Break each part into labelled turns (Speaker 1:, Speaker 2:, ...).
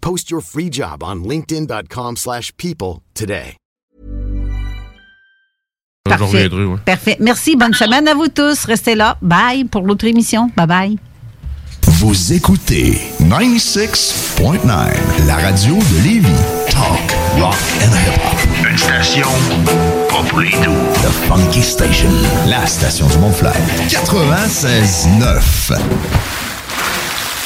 Speaker 1: Post your free job on linkedin.com/people slash people today.
Speaker 2: Parfait.
Speaker 3: ouais.
Speaker 2: Parfait. Merci. Bonne semaine à vous tous. Restez là. Bye pour l'autre émission. Bye bye.
Speaker 4: Vous écoutez 96.9, la radio de Lévis. Talk, rock and hip-hop. Une station pas pour les doux. The Funky Station, la station du Mont-Fly. 96.9.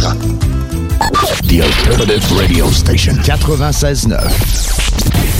Speaker 4: The Alternative Radio Station. 96.9.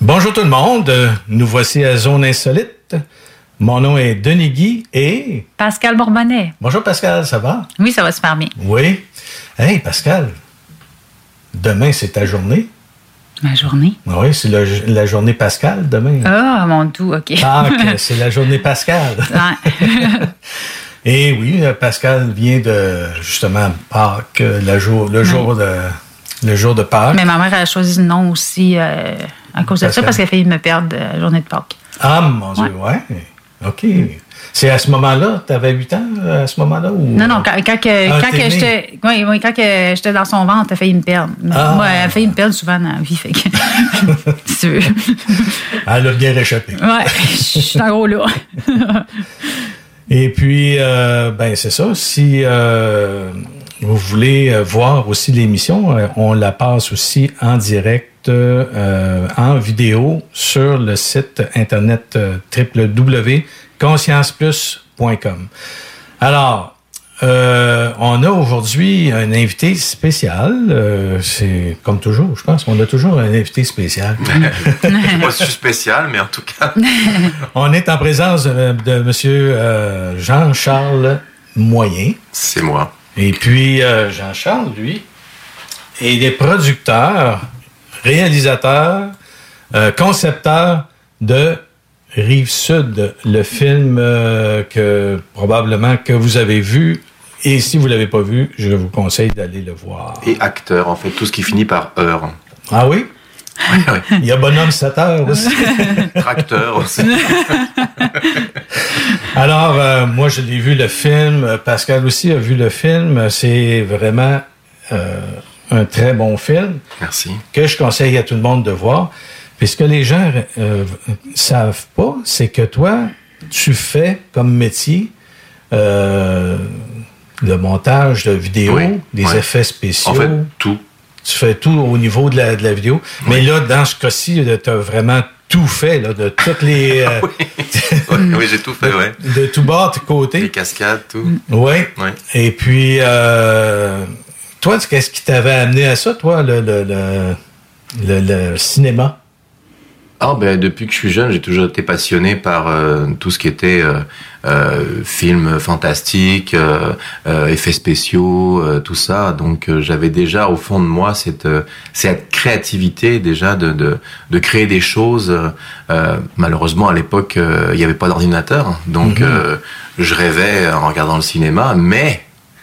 Speaker 5: Bonjour tout le monde, nous voici à Zone Insolite. Mon nom est Denis Guy et...
Speaker 2: Pascal Bourbonnais.
Speaker 5: Bonjour Pascal, ça va?
Speaker 2: Oui, ça va super bien.
Speaker 5: Oui. Hey Pascal, demain c'est ta journée.
Speaker 2: Ma journée?
Speaker 5: Oui, c'est la journée Pascal demain.
Speaker 2: Ah, mon tout, OK.
Speaker 5: Pâques, c'est la journée Pascal.
Speaker 2: Ouais.
Speaker 5: Et oui, euh, Pascal vient de justement Pâques, euh, le jour, le jour de le jour de Pâques.
Speaker 2: Mais ma mère a choisi le nom aussi euh, à cause de ça parce qu'elle a failli me perdre euh, la journée de Pâques.
Speaker 5: Ah mon Dieu, ouais. OK. C'est à ce moment-là, tu avais 8 ans à ce moment-là ou?
Speaker 2: Non, non, quand, quand,
Speaker 5: Ah,
Speaker 2: quand j'étais oui, oui, quand que j'étais dans son ventre, elle a failli me perdre.
Speaker 5: Ah.
Speaker 2: Moi, elle a failli me perdre souvent dans la vie. Fait que, si tu veux.
Speaker 5: Elle a bien réchappé.
Speaker 2: Ouais, je suis en gros là.
Speaker 5: Et puis, euh, ben c'est ça. Si euh, vous voulez euh, voir aussi l'émission, euh, on la passe aussi en direct, euh, en vidéo sur le site internet euh, www.conscienceplus.com. Alors, euh, on a aujourd'hui un invité spécial. Euh, c'est comme toujours, je pense qu'on a toujours un invité spécial.
Speaker 6: Moi, je suis spécial, mais en tout cas.
Speaker 5: On est en présence de, de Monsieur euh, Jean-Charles Moyen.
Speaker 6: C'est moi.
Speaker 5: Et puis, Jean-Charles, lui, il est producteur, réalisateur, concepteur de Rive Sud, le film euh, que probablement que vous avez vu Et si vous l'avez pas vu, je vous conseille d'aller le voir.
Speaker 6: Et acteur, en fait, tout ce qui finit par heure.
Speaker 5: Ah oui? Il y a Bonhomme 7 heures aussi.
Speaker 6: Tracteur aussi.
Speaker 5: Alors, euh, moi, je l'ai vu le film. Pascal aussi a vu le film. C'est vraiment euh, un très bon film.
Speaker 6: Merci.
Speaker 5: Que je conseille à tout le monde de voir. Puis ce que les gens euh, savent pas, c'est que toi, tu fais comme métier le montage de vidéos,
Speaker 6: Oui,
Speaker 5: des
Speaker 6: ouais.
Speaker 5: effets spéciaux.
Speaker 6: En fait, tout.
Speaker 5: Tu fais tout au niveau de la, de la vidéo. Mais là, dans ce cas-ci, tu as vraiment tout fait, là, de toutes les. euh,
Speaker 6: oui, j'ai tout fait, ouais.
Speaker 5: de tout bord, de côté.
Speaker 6: Les cascades, tout.
Speaker 5: Oui.
Speaker 6: Ouais.
Speaker 5: Et puis, euh, toi, qu'est-ce qui t'avait amené à ça, toi, le, le, le, le- le cinéma?
Speaker 6: Ah ben depuis que je suis jeune, j'ai toujours été passionné par euh, tout ce qui était films fantastiques, euh, euh, effets spéciaux, euh, tout ça. Donc euh, j'avais déjà au fond de moi cette euh, cette créativité déjà de de, de créer des choses. Euh, malheureusement à l'époque euh, il n'y avait pas d'ordinateur, donc
Speaker 5: Mhm.
Speaker 6: euh, je rêvais en regardant le cinéma. Mais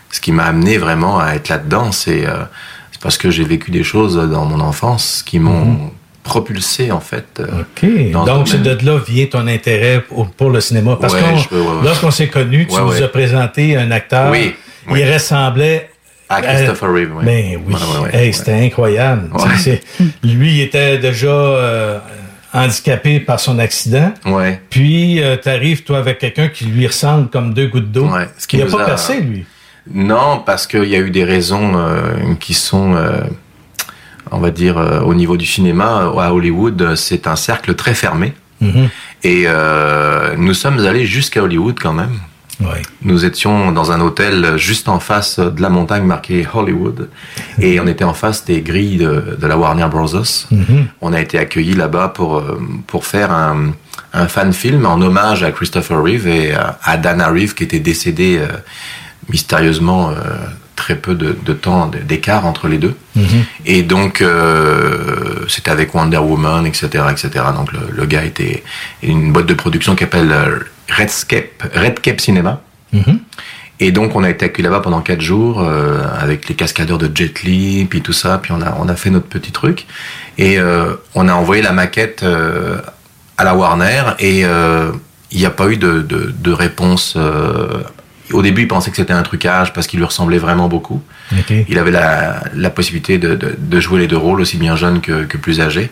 Speaker 6: ce qui m'a amené vraiment à être là-dedans, c'est euh, c'est parce que j'ai vécu des choses dans mon enfance qui m'ont propulsé en fait. euh,
Speaker 5: OK.
Speaker 6: dans ce
Speaker 5: Donc, c'est
Speaker 6: domaine.
Speaker 5: de là vient ton intérêt pour, pour le cinéma. Parce
Speaker 6: Ouais, ouais, ouais.
Speaker 5: lorsqu'on s'est connus, tu nous as présenté un acteur.
Speaker 6: Oui,
Speaker 5: Il
Speaker 6: oui.
Speaker 5: ressemblait
Speaker 6: À Christopher Reeve, oui.
Speaker 5: Ben oui. Hey, c'était incroyable. Lui, il était déjà euh, handicapé par son accident.
Speaker 6: Ouais.
Speaker 5: Puis, tu arrives, toi, avec quelqu'un qui lui ressemble comme deux gouttes d'eau.
Speaker 6: Ouais, ce qui
Speaker 5: il n'a pas
Speaker 6: a-
Speaker 5: percé, lui.
Speaker 6: Non, parce qu'il y a eu des raisons euh, qui sont, euh, on va dire, euh, au niveau du cinéma, à Hollywood, euh, c'est un cercle très fermé.
Speaker 5: Mhm.
Speaker 6: Et euh, nous sommes allés jusqu'à Hollywood quand même.
Speaker 5: Ouais.
Speaker 6: Nous étions dans un hôtel juste en face de la montagne marquée Hollywood. Et on était en face des grilles de, de la Warner Bros.
Speaker 5: Mhm.
Speaker 6: On a été accueillis là-bas pour, euh, pour faire un, un fan film en hommage à Christopher Reeve et à, Dana Reeve qui était décédé euh, mystérieusement euh, très peu de, de temps d'écart entre les deux.
Speaker 5: Mhm.
Speaker 6: Et donc, euh, c'était avec Wonder Woman, etc., etc. Donc, le, le gars était une boîte de production qui s'appelle euh, Redscape, Redcape Cinema.
Speaker 5: Mhm.
Speaker 6: Et donc, on a été accueillis là-bas pendant quatre jours euh, avec les cascadeurs de Jet Li, puis tout ça. Puis on a, on a fait notre petit truc. Et euh, on a envoyé la maquette euh, à la Warner et il n'y a pas eu de, de, de réponse. Au début, il pensait que c'était un trucage parce qu'il lui ressemblait vraiment beaucoup. Il avait la, la possibilité de, de, de jouer les deux rôles, aussi bien jeune que, que plus âgé.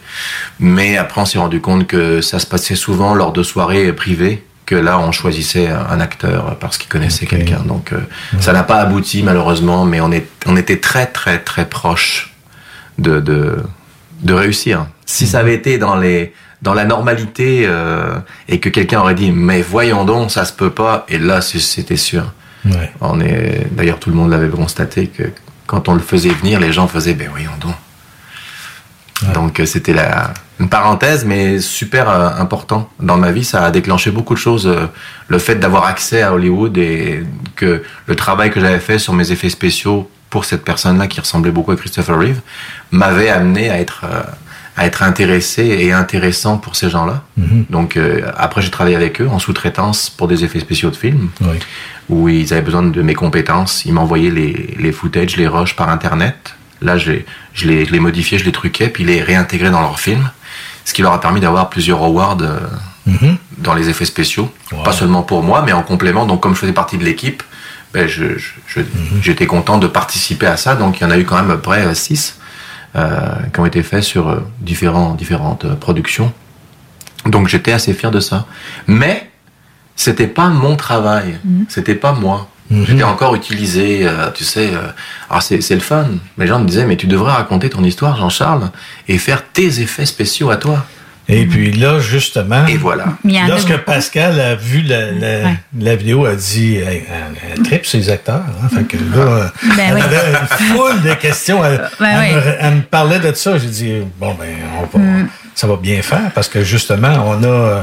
Speaker 6: Mais après, on s'est rendu compte que ça se passait souvent lors de soirées privées, que là, on choisissait un acteur parce qu'il connaissait quelqu'un. Donc, euh, ça n'a pas abouti, malheureusement, mais on, est, on était très, très, très proche de, de, de réussir. Si ça avait été dans les dans la normalité euh, et que quelqu'un aurait dit mais voyons donc ça se peut pas. Et là c'était sûr.
Speaker 5: Ouais.
Speaker 6: on est d'ailleurs tout le monde l'avait constaté que quand on le faisait venir les gens faisaient ben voyons donc. Donc euh, c'était la une parenthèse mais super euh, important dans ma vie. Ça a déclenché beaucoup de choses euh, le fait d'avoir accès à Hollywood et que le travail que j'avais fait sur mes effets spéciaux pour cette personne là qui ressemblait beaucoup à Christopher Reeve m'avait amené à être à être intéressé et intéressant pour ces gens-là.
Speaker 5: Mhm.
Speaker 6: Donc euh, après j'ai travaillé avec eux en sous-traitance pour des effets spéciaux de films
Speaker 5: Oui.
Speaker 6: où ils avaient besoin de mes compétences. Ils m'envoyaient les, les footages, les rushs par Internet. Là, je les, je, les, je les modifiais, je les truquais, puis les réintégrais dans leur film. Ce qui leur a permis d'avoir plusieurs awards euh,
Speaker 5: Mhm.
Speaker 6: dans les effets spéciaux.
Speaker 5: Wow.
Speaker 6: Pas seulement pour moi, mais en complément. Donc, comme je faisais partie de l'équipe, ben, je, je- je-
Speaker 5: Mhm.
Speaker 6: j'étais content de participer à ça. Donc, il y en a eu quand même à peu près euh, six euh, qui ont été faits sur euh, différents, différentes euh, productions. Donc, j'étais assez fier de ça. Mais, c'était pas mon travail. C'était pas moi.
Speaker 5: Mhm.
Speaker 6: J'étais encore utilisé, euh, tu sais. euh, alors c'est c'est le fun. Les gens me disaient, mais tu devrais raconter ton histoire, Jean-Charles, et faire tes effets spéciaux à toi.
Speaker 5: Et puis là, justement,
Speaker 6: Et voilà.
Speaker 5: Lorsque. Pascal a vu la, la,
Speaker 2: Ouais.
Speaker 5: la vidéo, a dit elle, elle tripe ses acteurs. Hein, fait que là, euh,
Speaker 2: Ben
Speaker 5: elle
Speaker 2: oui.
Speaker 5: avait une foule de questions. Elle,
Speaker 2: Ben
Speaker 5: elle
Speaker 2: oui.
Speaker 5: me, elle me parlait de ça. J'ai dit bon ben, on va,
Speaker 2: Mm.
Speaker 5: ça va bien faire parce que justement, on a, euh,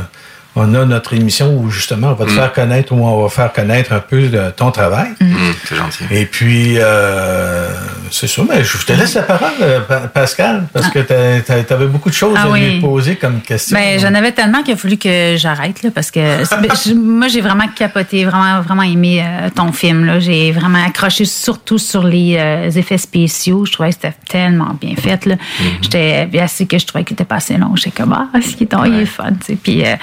Speaker 5: on a notre émission où justement on va te
Speaker 6: Mm.
Speaker 5: faire connaître ou on va faire connaître un peu de ton travail.
Speaker 2: Mm.
Speaker 6: Hum, c'est gentil.
Speaker 5: Et puis, euh, c'est sûr, mais je te laisse la parole, euh, Pa- Pascal, parce que tu avais beaucoup de choses
Speaker 2: Ah
Speaker 5: à lui
Speaker 2: oui.
Speaker 5: poser comme question.
Speaker 2: Ben, j'en avais tellement qu'il a fallu que j'arrête, là, parce que moi, j'ai vraiment capoté, vraiment, vraiment aimé euh, ton film. Là. J'ai vraiment accroché surtout sur les euh, effets spéciaux. Je trouvais que c'était tellement bien fait. Là. J'étais bien assez que je trouvais qu'il était pas assez long. J'étais comme, ah, ce qui est, il est fun. tu sais. Puis, euh,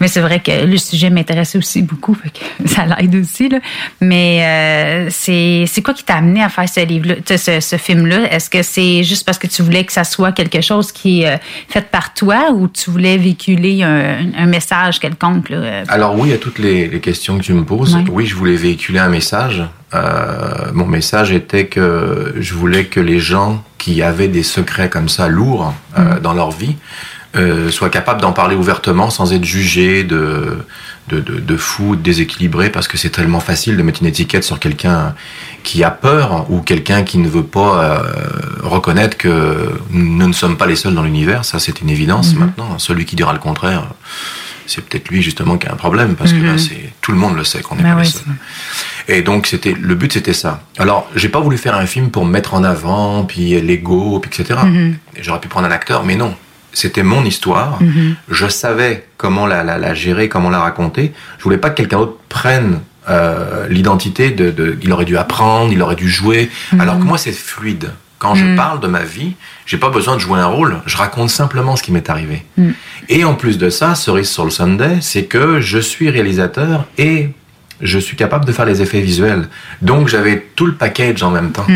Speaker 2: mais c'est vrai que le sujet m'intéressait aussi beaucoup, fait que ça l'aide aussi. Là. Mais euh, c'est quoi qui t'a amené à faire ce sais, ce, ce film-là? Est-ce que c'est juste parce que tu voulais que ça soit quelque chose qui est euh, fait par toi ou tu voulais véhiculer un, un message quelconque? Là? euh?
Speaker 6: Alors oui, à toutes les, les questions que tu me poses, oui, je voulais véhiculer un message. Euh, mon message était que je voulais que les gens qui avaient des secrets comme ça lourds euh, dans leur vie euh, soient capables d'en parler ouvertement sans être jugés de, de, de, de fous, de déséquilibrés, parce que c'est tellement facile de mettre une étiquette sur quelqu'un qui a peur ou quelqu'un qui ne veut pas euh, reconnaître que nous ne sommes pas les seuls dans l'univers. Ça, c'est une évidence
Speaker 3: Mhm.
Speaker 6: maintenant. Celui qui dira le contraire, c'est peut-être lui justement qui a un problème, parce que
Speaker 3: Mhm.
Speaker 6: là, c'est tout le monde le sait qu'on n'est
Speaker 2: Ben
Speaker 6: pas les
Speaker 2: oui,
Speaker 6: seuls. Et donc c'était le but c'était ça. Alors j'ai pas voulu faire un film pour me mettre en avant, puis l'ego, puis etc.
Speaker 2: Mhm.
Speaker 6: J'aurais pu prendre un acteur, mais non. C'était mon histoire.
Speaker 2: Mhm.
Speaker 6: Je savais comment la, la, la gérer, comment la raconter. Je voulais pas que quelqu'un d'autre prenne euh, l'identité de, de. Il aurait dû apprendre, il aurait dû jouer.
Speaker 3: Mhm.
Speaker 6: Alors que moi c'est fluide. Quand je
Speaker 3: Mhm.
Speaker 6: parle de ma vie, j'ai pas besoin de jouer un rôle. Je raconte simplement ce qui m'est arrivé. Et en plus de ça, cerise sur le Sunday, c'est que je suis réalisateur et je suis capable de faire les effets visuels. Donc j'avais tout le package en même temps.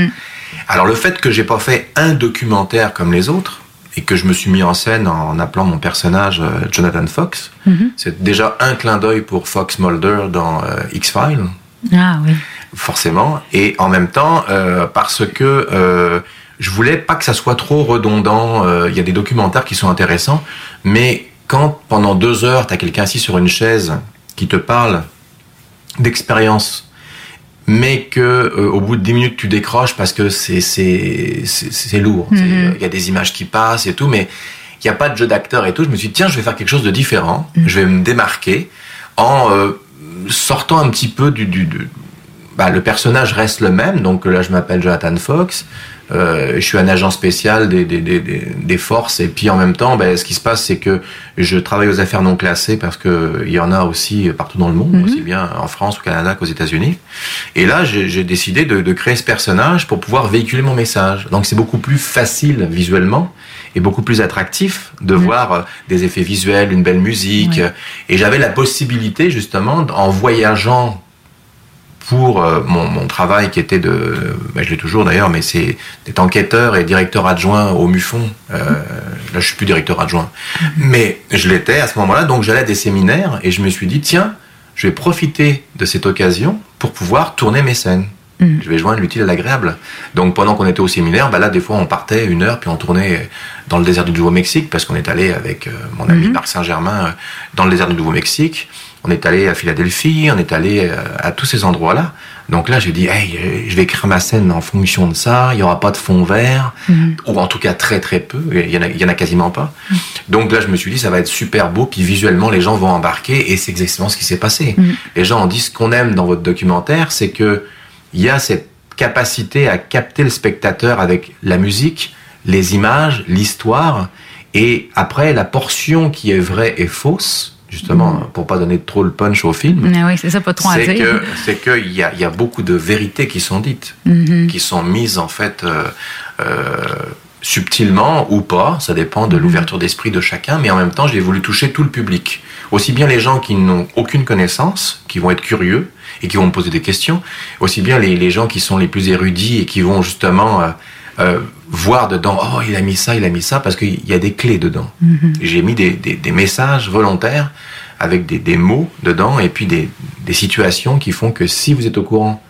Speaker 6: Alors le fait que j'ai pas fait un documentaire comme les autres et que je me suis mis en scène en appelant mon personnage euh, Jonathan Fox,
Speaker 2: Mhm.
Speaker 6: c'est déjà un clin d'œil pour Fox Mulder dans euh, X-Files
Speaker 2: Ah oui.
Speaker 6: forcément, et en même temps euh, parce que euh, je voulais pas que ça soit trop redondant. Euh, Il y a des documentaires qui sont intéressants, mais quand pendant deux heures t'as quelqu'un assis sur une chaise qui te parle d'expérience, mais que euh, au bout de dix minutes tu décroches parce que c'est c'est c'est c'est lourd.
Speaker 3: Mhm.
Speaker 6: Il y a des images qui passent et tout, mais il n'y a pas de jeu d'acteur et tout. Je me suis dit tiens, je vais faire quelque chose de différent. Je vais me démarquer en euh, sortant un petit peu du, du, du- bah, le personnage reste le même, donc là je m'appelle Jonathan Fox, je suis un agent spécial des, des, des, des- des forces, et puis en même temps, bah, ce qui se passe, c'est que je travaille aux affaires non classées parce que il y en a aussi partout dans le monde,
Speaker 3: Mhm.
Speaker 6: aussi bien en France, au Canada qu'aux États-Unis. Et là, j'ai décidé de, de créer ce personnage pour pouvoir véhiculer mon message. Donc c'est beaucoup plus facile visuellement et beaucoup plus attractif de voir euh, des effets visuels, une belle musique. Et j'avais la possibilité justement, en voyageant pour euh, mon, mon travail qui était de, ben, je l'ai toujours d'ailleurs, mais c'est d'être enquêteur et directeur adjoint au MUFON. Euh, là, je suis plus directeur adjoint, mais je l'étais à ce moment-là. Donc, j'allais à des séminaires et je me suis dit, tiens, je vais profiter de cette occasion pour pouvoir tourner mes scènes. Je vais joindre l'utile à l'agréable. Donc, pendant qu'on était au séminaire, bah là, des fois, on partait une heure, puis on tournait dans le désert du Nouveau-Mexique, parce qu'on est allé avec euh, mon ami Marc Saint-Germain dans le désert du Nouveau-Mexique. On est allé à Philadelphie, on est allé euh, à tous ces endroits-là. Donc là, j'ai dit, hey, euh, je vais écrire ma scène en fonction de ça. Il y aura pas de fond vert, ou en tout cas très très peu. Il y en a, il y en a quasiment pas. Donc là, je me suis dit, ça va être super beau, puis visuellement, les gens vont embarquer, et c'est exactement ce qui s'est passé. Les gens ont dit, ce qu'on aime dans votre documentaire, c'est que il y a cette capacité à capter le spectateur avec la musique, les images, l'histoire, et après la portion qui est vraie et fausse, justement, pour pas donner trop le punch au film,
Speaker 2: Mais oui, c'est ça, pas trop à
Speaker 6: c'est
Speaker 2: dire.
Speaker 6: que c'est qu'il y a, il y a beaucoup de vérités qui sont dites,
Speaker 2: Mhm.
Speaker 6: qui sont mises en fait euh, euh, subtilement ou pas, ça dépend de l'ouverture d'esprit de chacun, mais en même temps j'ai voulu toucher tout le public, aussi bien les gens qui n'ont aucune connaissance, qui vont être curieux et qui vont me poser des questions, aussi bien les, les gens qui sont les plus érudits et qui vont justement euh, voir dedans, oh il a mis ça, il a mis ça, parce qu'il y a des clés dedans.
Speaker 3: Mhm.
Speaker 6: J'ai mis des, des- des messages volontaires avec des, des mots dedans et puis des, des situations qui font que si vous êtes au courant,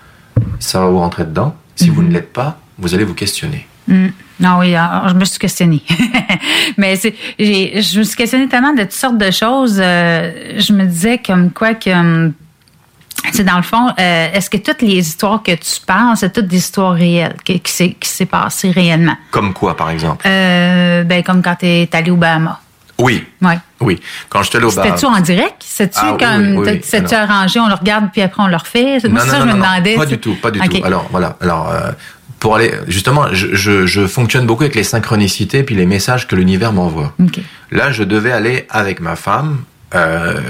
Speaker 6: ça va vous rentrer dedans. Si vous ne l'êtes pas, vous allez vous questionner.
Speaker 2: Mm. Non, oui, alors, je me suis questionnée. Mais je me suis questionnée tellement de toutes sortes de choses. euh, je me disais comme quoi que, hum, c'est dans le fond, euh, est-ce que toutes les histoires que tu parles, c'est toutes des histoires réelles, qui, qui s'est, qui s'est passé réellement?
Speaker 6: Comme quoi, par exemple?
Speaker 2: Euh, ben, comme quand t'es allé au Bahama.
Speaker 6: Oui,
Speaker 2: Ouais.
Speaker 6: oui. Quand je te bar.
Speaker 2: C'était-tu en direct? C'est-tu
Speaker 6: Ah oui,
Speaker 2: comme,
Speaker 6: oui, oui, oui. Alors-
Speaker 2: arrangé, on le regarde puis après on le refait? Moi, c'est ça, je me demandais.
Speaker 6: Pas du tout, pas du tout. Alors voilà, alors euh, pour aller justement, je, je, je fonctionne beaucoup avec les synchronicités puis les messages que l'univers m'envoie.
Speaker 2: OK.
Speaker 6: Là, je devais aller avec ma femme euh,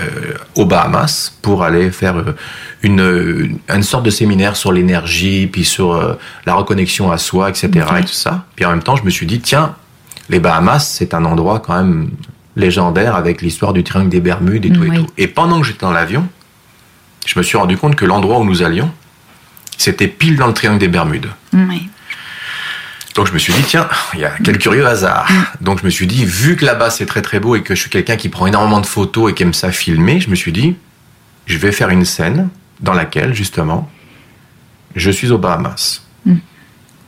Speaker 6: aux Bahamas pour aller faire euh, une, une sorte de séminaire sur l'énergie, puis sur euh, la reconnexion à soi, etc. Et tout ça. Puis en même temps, je me suis dit, tiens, les Bahamas, c'est un endroit quand même légendaire avec l'histoire du triangle des Bermudes et tout et
Speaker 2: Oui.
Speaker 6: tout. Et pendant que j'étais dans l'avion, je me suis rendu compte que l'endroit où nous allions, c'était pile dans le triangle des Bermudes.
Speaker 2: Oui.
Speaker 6: Donc je me suis dit, tiens, il y a quel curieux hasard. Donc je me suis dit, vu que là-bas c'est très très beau et que je suis quelqu'un qui prend énormément de photos et qui aime ça filmer, je me suis dit, je vais faire une scène dans laquelle justement, je suis aux Bahamas.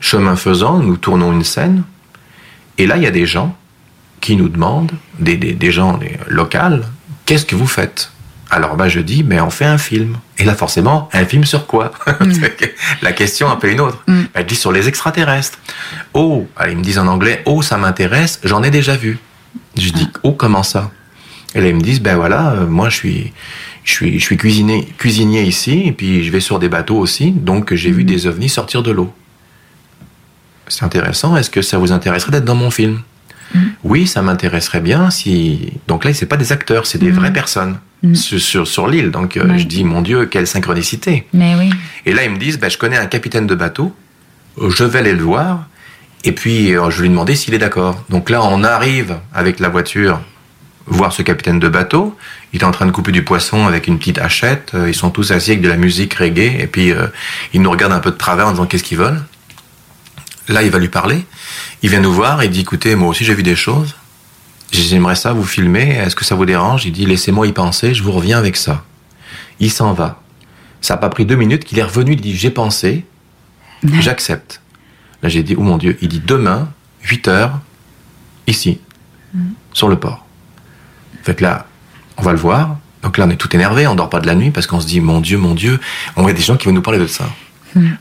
Speaker 6: Chemin faisant, nous tournons une scène et là il y a des gens qui nous demandent, des, des, des gens locales, qu'est-ce que vous faites? Alors bah je dis, mais on fait un film. Et là forcément, un film sur quoi? La question appelle une autre. Bah, je dis sur les extraterrestres. Oh, ils me disent en anglais, oh ça m'intéresse, j'en ai déjà vu. Je dis, oh comment ça? Et là ils me disent, ben voilà, euh, moi je suis, je suis, je suis cuisinier, cuisinier ici, et puis je vais sur des bateaux aussi, donc j'ai vu des ovnis sortir de l'eau. C'est intéressant, est-ce que ça vous intéresserait d'être dans mon film? Oui, ça m'intéresserait bien si... Donc là, c'est pas des acteurs, c'est des vraies personnes sur, sur, sur l'île. Donc euh, je dis, mon Dieu, quelle synchronicité.
Speaker 2: Mais oui.
Speaker 6: Et là, ils me disent, bah, je connais un capitaine de bateau, je vais aller le voir, et puis euh, je vais lui demander s'il est d'accord. Donc là, on arrive avec la voiture voir ce capitaine de bateau. Il est en train de couper du poisson avec une petite hachette. Euh, Ils sont tous assis avec de la musique reggae, et puis euh, ils nous regardent un peu de travers en disant qu'est-ce qu'ils veulent? Là, il va lui parler. Il vient nous voir, il dit, écoutez, moi aussi j'ai vu des choses. J'aimerais ça vous filmer. Est-ce que ça vous dérange? Il dit, laissez-moi y penser, je vous reviens avec ça. Il s'en va. Ça n'a pas pris deux minutes qu'il est revenu, il dit, j'ai pensé, j'accepte. Là, j'ai dit, oh mon Dieu, il dit, demain, 8 heures, ici, sur le port. Fait que là, on va le voir. Donc là, on est tout énervé, on dort pas de la nuit parce qu'on se dit, mon Dieu, mon Dieu, on voit des gens qui vont nous parler de ça.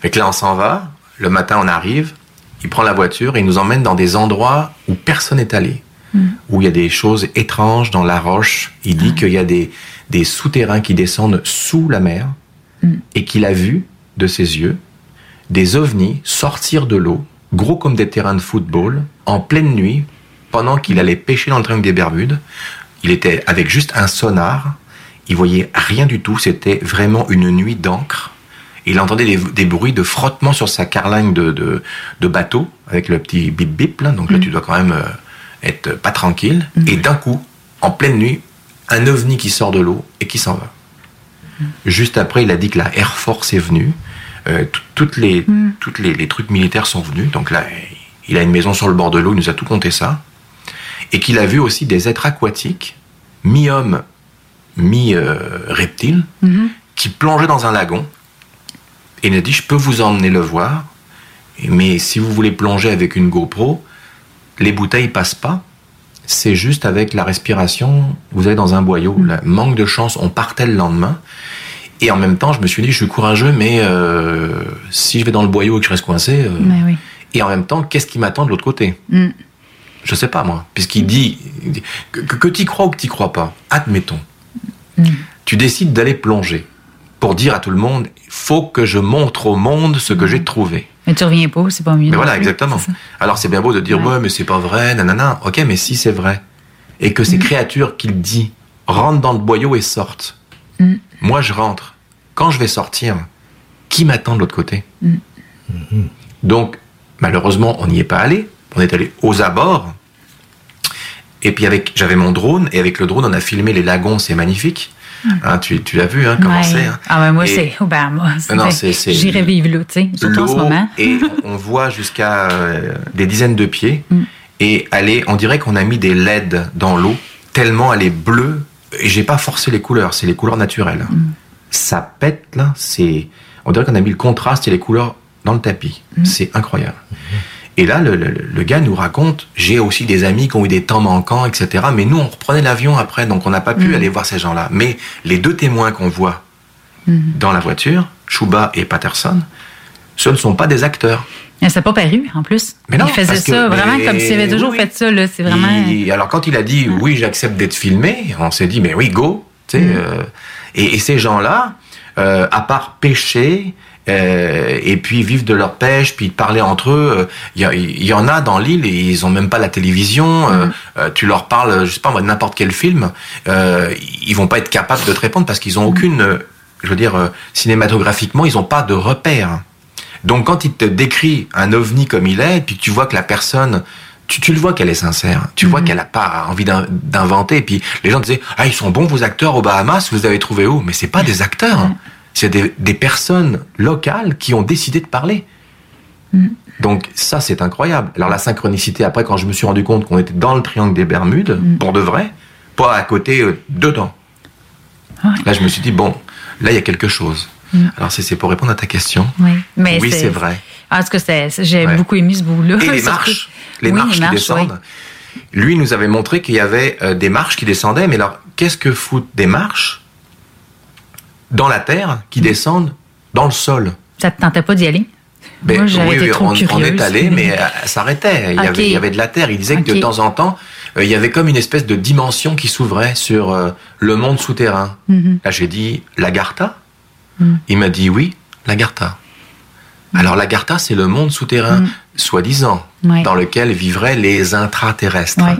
Speaker 6: Fait que là, on s'en va. Le matin, on arrive. Il prend la voiture et il nous emmène dans des endroits où personne n'est allé. Où il y a des choses étranges dans la roche. Il dit qu'il y a des, des souterrains qui descendent sous la mer et qu'il a vu de ses yeux des ovnis sortir de l'eau, gros comme des terrains de football, en pleine nuit, pendant qu'il allait pêcher dans le triangle des Bermudes. Il était avec juste un sonar. Il voyait rien du tout. C'était vraiment une nuit d'encre. Il entendait des, des bruits de frottement sur sa carlingue de, de, de bateau, avec le petit bip bip. Là. Donc là, tu dois quand même euh, être pas tranquille. Et d'un coup, en pleine nuit, un ovni qui sort de l'eau et qui s'en va. Juste après, il a dit que la Air Force est venue. Euh, tout- toutes les, toutes les, les trucs militaires sont venus. Donc là, il a une maison sur le bord de l'eau, il nous a tout compté ça. Et qu'il a vu aussi des êtres aquatiques, mi-hommes, mi-reptiles, qui plongeaient dans un lagon. Et il a dit, je peux vous emmener le voir, mais si vous voulez plonger avec une GoPro, les bouteilles passent pas. C'est juste avec la respiration, vous allez dans un boyau. Là, manque de chance, on partait le lendemain. Et en même temps, je me suis dit, je suis courageux, mais euh, si je vais dans le boyau et que je reste coincé, euh,
Speaker 2: oui.
Speaker 6: et en même temps, qu'est-ce qui m'attend de l'autre côté?
Speaker 2: Mm.
Speaker 6: Je sais pas, moi. Puisqu'il dit que, que tu crois ou que tu crois pas, admettons.
Speaker 2: Mm.
Speaker 6: Tu décides d'aller plonger pour dire à tout le monde, il faut que je montre au monde ce que j'ai trouvé.
Speaker 2: Mais tu reviens pas, c'est pas mieux.
Speaker 6: Mais voilà, exactement. Alors c'est bien beau de dire, ouais, mais c'est pas vrai, nanana. Ok, mais si c'est vrai. Et que
Speaker 2: Mm.
Speaker 6: ces créatures qu'il dit rentrent dans le boyau et sortent.
Speaker 2: Mm.
Speaker 6: Moi, je rentre. Quand je vais sortir, qui m'attend de l'autre côté?
Speaker 2: Mm.
Speaker 6: Donc, malheureusement, on n'y est pas allé. On est allé aux abords. Et puis avec, j'avais mon drone et avec le drone, on a filmé les lagons. C'est magnifique. Hein, tu tu l'as vu, hein, comment
Speaker 2: Ouais.
Speaker 6: c'est. hein.
Speaker 2: Ah, ben moi,
Speaker 6: Et-
Speaker 2: c'est
Speaker 6: c'est- c'est-
Speaker 2: J'irais vivre là, tu sais, surtout en ce
Speaker 6: l'eau
Speaker 2: moment.
Speaker 6: et on voit jusqu'à euh, des dizaines de pieds
Speaker 2: Mm.
Speaker 6: et elle est, on dirait qu'on a mis des LED dans l'eau tellement elle est bleue et j'ai pas forcé les couleurs, c'est les couleurs naturelles.
Speaker 2: Mm.
Speaker 6: Ça pète là, c'est, on dirait qu'on a mis le contraste et les couleurs dans le tapis.
Speaker 2: Mm.
Speaker 6: C'est incroyable. Et là, le, le- le gars nous raconte, j'ai aussi des amis qui ont eu des temps manquants, etc. Mais nous, on reprenait l'avion après, donc on n'a pas pu
Speaker 2: Mm.
Speaker 6: aller voir ces gens-là. Mais les deux témoins qu'on voit dans la voiture, Chouba et Patterson, ce ne sont pas des acteurs.
Speaker 2: Mais ça n'a pas paru, en plus.
Speaker 6: Mais non,
Speaker 2: il faisait
Speaker 6: que-
Speaker 2: ça vraiment
Speaker 6: mais-
Speaker 2: comme s'il avait toujours
Speaker 6: oui,
Speaker 2: fait ça, là. C'est vraiment.
Speaker 6: Il- alors quand il a dit oui, j'accepte d'être filmé, on s'est dit mais oui, go.
Speaker 2: Mm.
Speaker 6: euh, et, et ces gens-là, euh, à part pêcher euh, et puis vivre de leur pêche, puis parler entre eux. Il y, il y en a dans l'île et ils ont même pas la télévision. Euh, euh, tu leur parles, je sais pas, moi, de n'importe quel film, euh, ils vont pas être capables de te répondre parce qu'ils ont aucune, euh, je veux dire, euh, cinématographiquement, ils ont pas de repères. Donc quand il te décrit un ovni comme il est, puis que tu vois que la personne, tu, tu le vois qu'elle est sincère, tu vois qu'elle a pas envie d'in- d'inventer. Et puis les gens disaient, ah ils sont bons vos acteurs aux Bahamas, vous avez trouvés où? Mais c'est pas des acteurs. C'est des, des personnes locales qui ont décidé de parler. Donc ça c'est incroyable. Alors la synchronicité après quand je me suis rendu compte qu'on était dans le triangle des Bermudes pour de vrai, pas à côté euh, dedans. Là je me suis dit bon, là il y a quelque chose.
Speaker 2: Mm.
Speaker 6: Alors c'est pour répondre à ta question.
Speaker 2: Oui, mais
Speaker 6: oui c'est vrai.
Speaker 2: Tout cas, c'était- c'est- j'ai
Speaker 6: Ouais.
Speaker 2: beaucoup aimé ce bout-là.
Speaker 6: Et les marches, les
Speaker 2: Oui,
Speaker 6: marches qui descendent. Lui nous avait montré qu'il y avait euh, des marches qui descendaient, mais alors qu'est-ce que foutent des marches dans la terre qui
Speaker 2: Mm.
Speaker 6: descendent dans le sol
Speaker 2: Ça te tentait pas d'y aller?
Speaker 6: Ben,
Speaker 2: Moi,
Speaker 6: oui,
Speaker 2: été trop
Speaker 6: on, est allé, mais euh, ça s'arrêtait. Il, y avait- il y avait de la terre. Il disait que de temps en temps, euh, il y avait comme une espèce de dimension qui s'ouvrait sur euh, le monde souterrain.
Speaker 2: Mhm.
Speaker 6: Là, j'ai dit Lagartha.
Speaker 2: Mhm.
Speaker 6: Il m'a dit oui, Lagartha. Alors, Lagartha, c'est le monde souterrain, soi-disant,
Speaker 2: Ouais.
Speaker 6: dans lequel vivraient les intraterrestres.
Speaker 2: Ouais.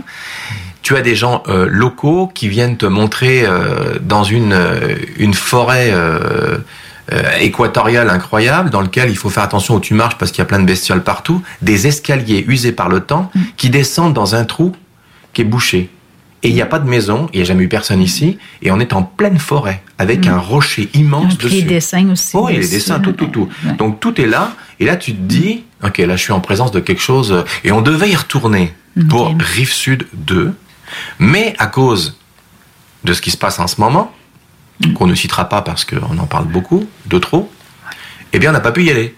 Speaker 6: Tu as des gens euh, locaux qui viennent te montrer euh, dans une, euh, une forêt euh, équatoriale incroyable, dans lequel il faut faire attention où tu marches parce qu'il y a plein de bestioles partout, des escaliers usés par le temps
Speaker 2: Mm.
Speaker 6: qui descendent dans un trou qui est bouché. Et il n'y a pas de maison, il n'y a jamais eu personne ici, et on est en pleine forêt, avec
Speaker 2: Mm.
Speaker 6: un rocher immense dessus.
Speaker 2: les dessins aussi.
Speaker 6: Oui, les
Speaker 2: dessus.
Speaker 6: dessins, tout, tout, tout.
Speaker 2: Ouais.
Speaker 6: Donc tout est là, et là tu te dis, ok, là je suis en présence de quelque chose, et on devait y retourner pour
Speaker 2: Ok.
Speaker 6: Rive Sud 2, mais à cause de ce qui se passe en ce moment, qu'on ne citera pas parce qu'on en parle beaucoup, de trop, eh bien on n'a pas pu y aller.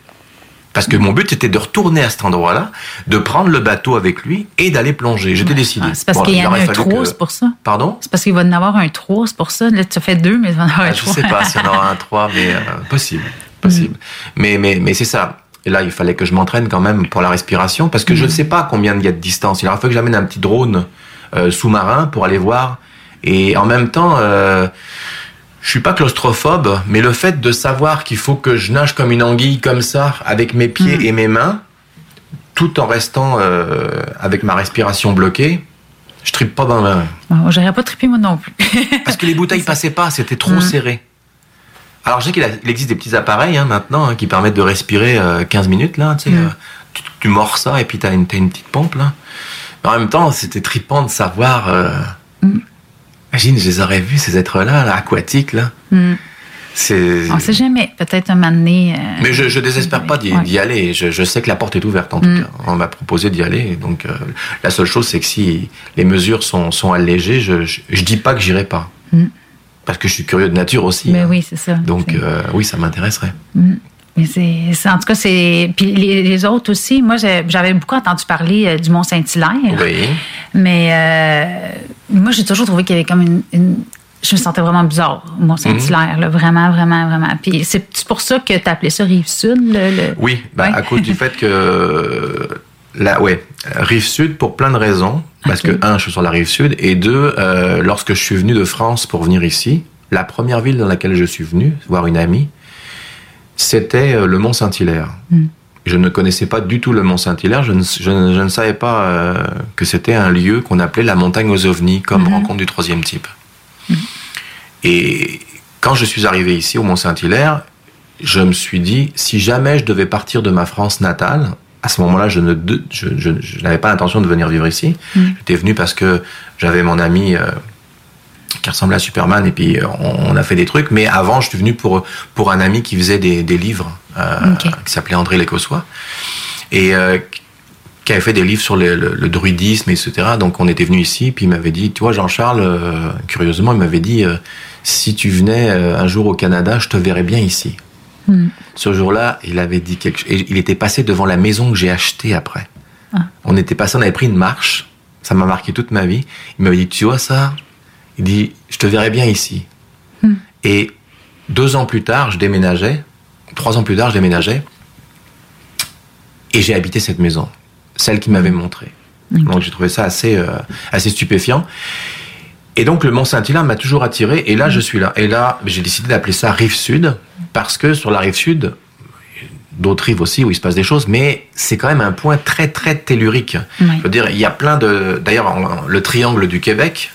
Speaker 6: Parce que mon but c'était de retourner à cet endroit-là, de prendre le bateau avec lui et d'aller plonger. J'étais décidé.
Speaker 2: Ah, c'est parce
Speaker 6: Bon,
Speaker 2: qu'il y en a un 3,
Speaker 6: que-
Speaker 2: c'est pour ça.
Speaker 6: Pardon?
Speaker 2: C'est parce qu'il va en avoir un 3, c'est pour ça. Là, tu as fait deux, mais il va en avoir un
Speaker 6: Ah, je
Speaker 2: 3.
Speaker 6: sais pas s'il y en aura un 3, mais euh, possible. possible. Mais, mais, mais c'est ça. Et là, il fallait que je m'entraîne quand même pour la respiration, parce que je ne sais pas combien il y a de distance. Il aurait fallu que j'amène un petit drone sous-marin pour aller voir. Et en même temps, euh, je suis pas claustrophobe, mais le fait de savoir qu'il faut que je nage comme une anguille comme ça, avec mes pieds et mes mains, tout en restant euh, avec ma respiration bloquée, je tripe pas dans ma...
Speaker 2: Bon, J'aurais pas trippé moi non plus.
Speaker 6: Parce que les bouteilles passaient pas, c'était trop
Speaker 2: Mm.
Speaker 6: serré. Alors je sais qu'il existe des petits appareils hein, maintenant hein, qui permettent de respirer euh, 15 minutes là, tu sais,
Speaker 2: Mm.
Speaker 6: euh, tu, tu mords ça et puis une, t'as une petite pompe là. En même temps, c'était tripant de savoir. euh,
Speaker 2: Mm.
Speaker 6: Imagine, je les aurais vus ces êtres-là, là, aquatiques là. C'est.
Speaker 2: On sait jamais. Peut-être un moment donné. euh,
Speaker 6: Mais je, je désespère pas d'y
Speaker 2: Ouais.
Speaker 6: d'y aller. Je, je sais que la porte est ouverte en tout
Speaker 2: Mm.
Speaker 6: cas. On m'a proposé d'y aller. Donc euh, la seule chose, c'est que si les mesures sont, sont allégées, je, je dis pas que j'irai pas.
Speaker 2: Mm.
Speaker 6: Parce que je suis curieux de nature aussi.
Speaker 2: Mais
Speaker 6: hein.
Speaker 2: oui, c'est ça.
Speaker 6: Donc
Speaker 2: C'est-
Speaker 6: euh, oui, ça m'intéresserait.
Speaker 2: Mm. Mais c'est, en tout cas, c'est. Puis les, les autres aussi, moi, j'avais beaucoup entendu parler euh, du Mont-Saint-Hilaire.
Speaker 6: Oui.
Speaker 2: Mais euh, moi, j'ai toujours trouvé qu'il y avait comme une. une- je me sentais vraiment bizarre au Mont-Saint-Hilaire, là, vraiment, vraiment, vraiment. Puis c'est pour ça que tu appelé ça Rive-Sud, le. le-
Speaker 6: Oui, bah, à cause du fait que la ouais, rive sud pour plein de raisons. Parce que un, je suis sur la rive sud, et deux, euh, lorsque je suis venu de France pour venir ici, la première ville dans laquelle je suis venu voir une amie, c'était euh, le Mont Saint-Hilaire.
Speaker 2: Mm.
Speaker 6: Je ne connaissais pas du tout le Mont Saint-Hilaire. Je ne, je ne- je ne savais pas euh, que c'était un lieu qu'on appelait la montagne aux ovnis, comme
Speaker 2: Mhm.
Speaker 6: rencontre du troisième type. Et quand je suis arrivé ici au Mont Saint-Hilaire, je me suis dit, si jamais je devais partir de ma France natale, à ce moment-là, je n'avais pas l'intention de venir vivre ici. J'étais venu parce que j'avais mon ami euh, qui ressemblait à Superman et puis euh, on, on a fait des trucs. Mais avant, je suis venu pour, pour un ami qui faisait des, des livres, euh, qui s'appelait André Lécossois. Et euh, qui avait fait des livres sur le, le- le druidisme, etc. Donc on était venu ici, puis il m'avait dit, tu vois Jean-Charles, euh, curieusement, il m'avait dit, si tu venais un jour au Canada, je te verrais bien ici.
Speaker 2: Hmm.
Speaker 6: Ce jour-là, il avait dit quelque chose. Il était passé devant la maison que j'ai achetée après.
Speaker 2: Ah.
Speaker 6: On était passé, on avait pris une marche. Ça m'a marqué toute ma vie. Il m'avait dit, tu vois ça? Il dit, je te verrais bien ici.
Speaker 2: Hmm.
Speaker 6: Et deux ans plus tard, je déménageais. Trois ans plus tard, je déménageais. Et j'ai habité cette maison, celle qu'il m'avait montrée. Donc j'ai trouvé ça assez, euh, assez stupéfiant. Et donc le Mont Saint-Hilaire m'a toujours attiré. Et là, je suis là. Et là, j'ai décidé d'appeler ça Rive Sud parce que sur la Rive Sud, d'autres rives aussi où il se passe des choses, mais c'est quand même un point très très tellurique.
Speaker 2: Oui.
Speaker 6: Je veux dire, il y a plein de. D'ailleurs, le triangle du Québec,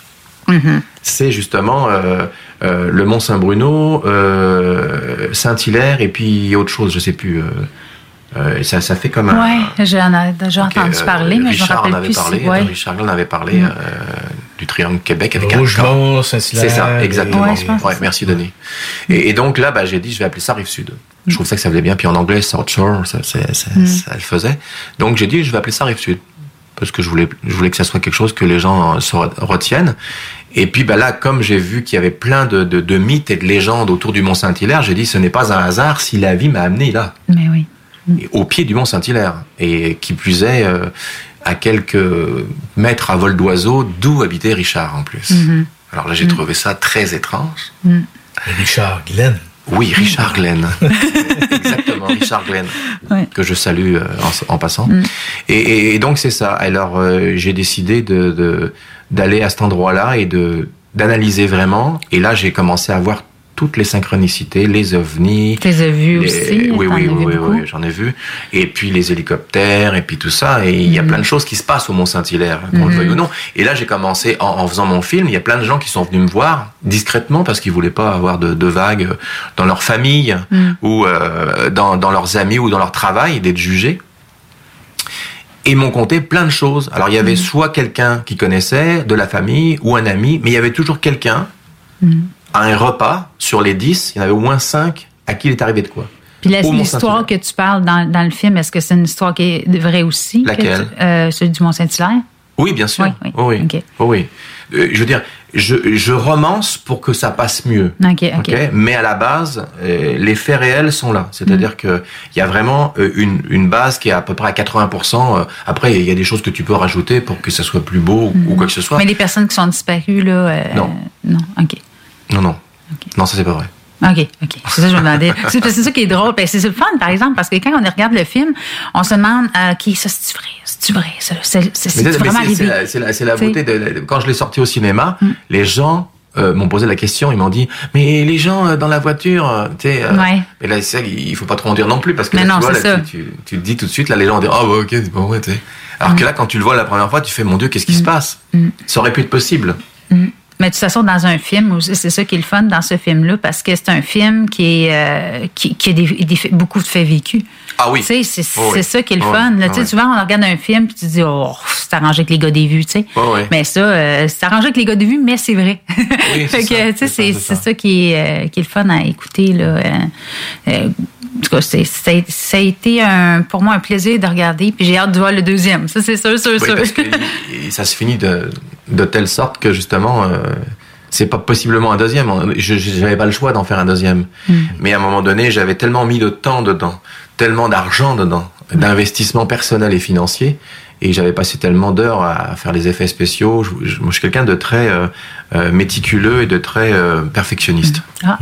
Speaker 2: Mhm.
Speaker 6: C'est justement euh, euh, le Mont Saint-Bruno, euh, Saint-Hilaire et puis autre chose, je sais plus. euh, euh, et ça, ça fait comme un.
Speaker 2: Ouais, j'en ai déjà entendu
Speaker 6: Euh,
Speaker 2: parler, mais je me
Speaker 6: Richard en
Speaker 2: rappelle
Speaker 6: avait
Speaker 2: plus.
Speaker 6: parlé,
Speaker 2: si, ouais.
Speaker 6: Richard en avait parlé
Speaker 2: Mm.
Speaker 6: euh, du triangle Québec avec
Speaker 5: Rougemont,
Speaker 6: un
Speaker 5: Saint-Hilaire,
Speaker 6: C'est ça, exactement.
Speaker 2: Ouais,
Speaker 6: Ouais, merci Denis. Et, et donc là, bah, j'ai dit, je vais appeler ça Rive-Sud. Je trouve ça que ça valait bien. Puis en anglais, South Shore, ça, ça-
Speaker 2: Mm.
Speaker 6: ça le faisait. Donc j'ai dit, je vais appeler ça Rive-Sud. Parce que je voulais, je voulais que ça soit quelque chose que les gens euh, se re- retiennent. Et puis bah là, comme j'ai vu qu'il y avait plein de, de- de mythes et de légendes autour du Mont Saint-Hilaire, j'ai dit, ce n'est pas un hasard si la vie m'a amené là
Speaker 2: Mais oui.
Speaker 6: et au pied du mont Saint-Hilaire. Et qui plus est, euh, à quelques mètres à vol d'oiseau, d'où habitait Richard en plus.
Speaker 2: Mhm.
Speaker 6: Alors là, j'ai
Speaker 2: Mhm.
Speaker 6: trouvé ça très étrange.
Speaker 2: Mm.
Speaker 5: Richard Glenn.
Speaker 6: Oui, Richard Glenn. Exactement, Richard Glenn.
Speaker 2: Ouais.
Speaker 6: Que je salue euh, en, en passant.
Speaker 2: Mm.
Speaker 6: Et, donc, c'est ça. Alors, euh, j'ai décidé de- d'aller à cet endroit-là et de, d'analyser vraiment. Et là, j'ai commencé à voir toutes les synchronicités, les ovnis.
Speaker 2: Tu les as vus
Speaker 6: les-
Speaker 2: aussi?
Speaker 6: Oui, oui, oui, oui, j'en ai vu. Et puis les hélicoptères, et puis tout ça. Et il y a
Speaker 2: Mhm.
Speaker 6: plein de choses qui se passent au Mont-Saint-Hilaire, qu'on le veuille ou non. Et là, j'ai commencé, en, en faisant mon film, il y a plein de gens qui sont venus me voir discrètement parce qu'ils voulaient pas avoir de, de vagues dans leur famille
Speaker 2: Mhm.
Speaker 6: ou euh, dans, dans leurs amis ou dans leur travail, d'être jugés. Et ils m'ont conté plein de choses. Alors, il y avait soit quelqu'un qui connaissait, de la famille, ou un ami, mais il y avait toujours quelqu'un. À un repas, sur les 10, il y en avait au moins 5 à qui il est arrivé de quoi.
Speaker 2: Puis l'histoire que tu parles dans, dans le film, est-ce que c'est une histoire qui est vraie aussi? que
Speaker 6: Laquelle?
Speaker 2: tu- euh, celui du Mont-Saint-Hilaire?
Speaker 6: Oui, bien sûr.
Speaker 2: Oui, oui.
Speaker 6: oui. oui. Euh, je veux dire, je, je romance pour que ça passe mieux.
Speaker 2: OK, OK.
Speaker 6: Ok? Mais à la base, euh, les faits réels sont là. C'est-à-dire
Speaker 2: Mm.
Speaker 6: que il y a vraiment une, une base qui est à peu près à 80%. euh, Après, il y a des choses que tu peux rajouter pour que ça soit plus beau ou quoi que ce soit.
Speaker 2: Mm. Mais les personnes qui sont disparues, là.
Speaker 6: Non.
Speaker 2: Non, OK.
Speaker 6: Non, non. Non, ça c'est pas vrai.
Speaker 2: OK, OK. C'est ça que je me demandais. C'est ça qui est drôle. Ben, c'est le fun, par exemple, parce que quand on regarde le film, on se demande euh, qui ça, c'est vrai, c'est vrai, c'est vraiment arrivé.
Speaker 6: la, c'est la- c'est la beauté de, de- quand je l'ai sorti au cinéma,
Speaker 2: Mm.
Speaker 6: les gens euh, m'ont posé la question, ils m'ont dit mais les gens euh, dans la voiture, euh, tu sais, euh,
Speaker 2: Ouais.
Speaker 6: mais là ça, il faut pas trop en dire non plus parce que là,
Speaker 2: non,
Speaker 6: tu vois là, tu, tu, tu te dis tout de suite là les gens vont dire ah bah ok c'est pas vrai tu sais. Alors
Speaker 2: Mm.
Speaker 6: que là quand tu le vois la première fois tu fais mon dieu qu'est-ce qui se passe?
Speaker 2: Mm.
Speaker 6: Ça aurait pu être possible.
Speaker 2: Mais de toute façon, dans un film, c'est ça qui est le fun dans ce film-là, parce que c'est un film qui, est, euh, qui, qui a des, beaucoup de faits vécus.
Speaker 6: Ah oui.
Speaker 2: Tu sais, c'est
Speaker 6: oui.
Speaker 2: ça qui est le fun. Là, tu sais,
Speaker 6: oui.
Speaker 2: Souvent, on regarde un film puis tu te dis, oh, c'est arrangé avec les gars des vues, tu sais. Mais ça, euh, c'est arrangé avec les gars des vues, mais c'est vrai.
Speaker 6: Oui,
Speaker 2: fait
Speaker 6: c'est
Speaker 2: que,
Speaker 6: ça,
Speaker 2: tu sais,
Speaker 6: c'est ça,
Speaker 2: ça qui est, euh, qui est le fun à écouter, là. Euh, en tout cas, c'est- ça, a- ça a été un, pour moi un plaisir de regarder, puis j'ai hâte de voir le deuxième. Ça, c'est sûr, sûr,
Speaker 6: Oui,
Speaker 2: sûr.
Speaker 6: parce que il- ça se finit de, de telle sorte que justement, euh, c'est pas possiblement un deuxième. Je j'avais pas le choix d'en faire un deuxième.
Speaker 2: Mm.
Speaker 6: Mais à un moment donné, j'avais tellement mis de temps dedans, tellement d'argent dedans, d'investissement personnel et financier, et j'avais passé tellement d'heures à faire les effets spéciaux. Je, je- moi, je suis quelqu'un de très euh, euh, méticuleux et de très euh, perfectionniste.
Speaker 2: Ah.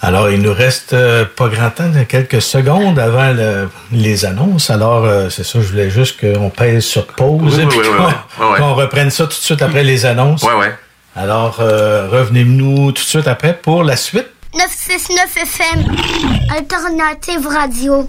Speaker 5: Alors, il nous reste euh, pas grand temps, quelques secondes avant le- les annonces. Alors, euh, c'est ça, je voulais juste qu'on pèse sur pause
Speaker 6: Oui,
Speaker 5: et
Speaker 6: oui, oui,
Speaker 5: qu'on
Speaker 6: oui, oui, oui.
Speaker 5: reprenne ça tout de suite après les annonces.
Speaker 6: Ouais, ouais.
Speaker 5: Alors, euh, revenez-nous tout de suite après pour la suite.
Speaker 3: 969 FM, Alternative Radio.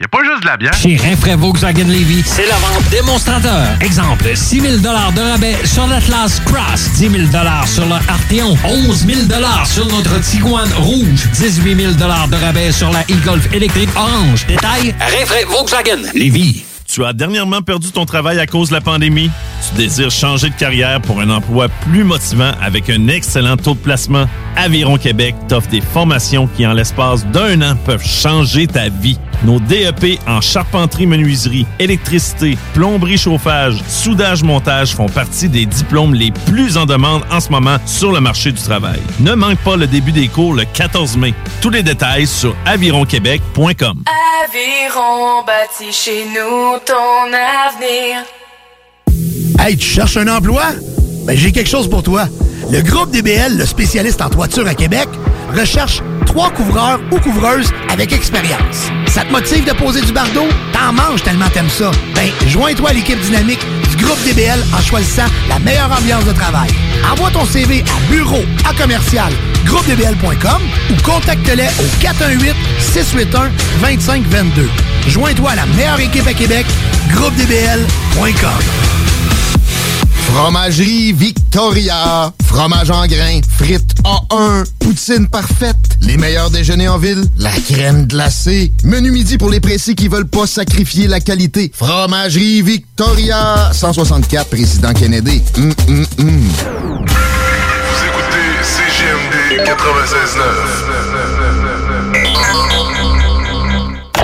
Speaker 7: y a pas juste de la bière.
Speaker 8: Chez Rinfraie Volkswagen Levy, c'est la vente démonstrateur. Exemple, 6 000 de rabais sur l'Atlas Cross, 10 000 sur le Arteon, 11 000 sur notre Tiguan Rouge, 18 000 de rabais sur la e-Golf électrique orange. Détail, Rinfraie Volkswagen Levy.
Speaker 9: Tu as dernièrement perdu ton travail à cause de la pandémie? Tu désires changer de carrière pour un emploi plus motivant avec un excellent taux de placement? Aviron Québec t'offre des formations qui, en l'espace d'un an, peuvent changer ta vie. Nos DEP en charpenterie, menuiserie, électricité, plomberie, chauffage, soudage, montage font partie des diplômes les plus en demande en ce moment sur le marché du travail. Ne manque pas le début des cours le 14 mai. Tous les détails sur avironquebec.com.
Speaker 10: Aviron bâti chez nous ton avenir.
Speaker 11: Hey, tu cherches un emploi? Ben, j'ai quelque chose pour toi. Le groupe DBL, le spécialiste en toiture à Québec, recherche trois couvreurs ou couvreuses avec expérience. Ça te motive de poser du bardeau? T'en manges tellement t'aimes ça. Ben, joins-toi à l'équipe dynamique du groupe DBL en choisissant la meilleure ambiance de travail. Envoie ton CV à bureau à commercial groupedbl.com ou contacte-les au 418 681 2522. Joins-toi à la meilleure équipe à Québec, groupedbl.com.
Speaker 12: Fromagerie Victoria. Fromage en grains. Frites A1. Poutine parfaite. Les meilleurs déjeuners en ville. La crème glacée. Menu midi pour les pressés qui veulent pas sacrifier la qualité. Fromagerie Victoria. 164 Président Kennedy. Hum.
Speaker 13: Vous écoutez CGMD 96.9.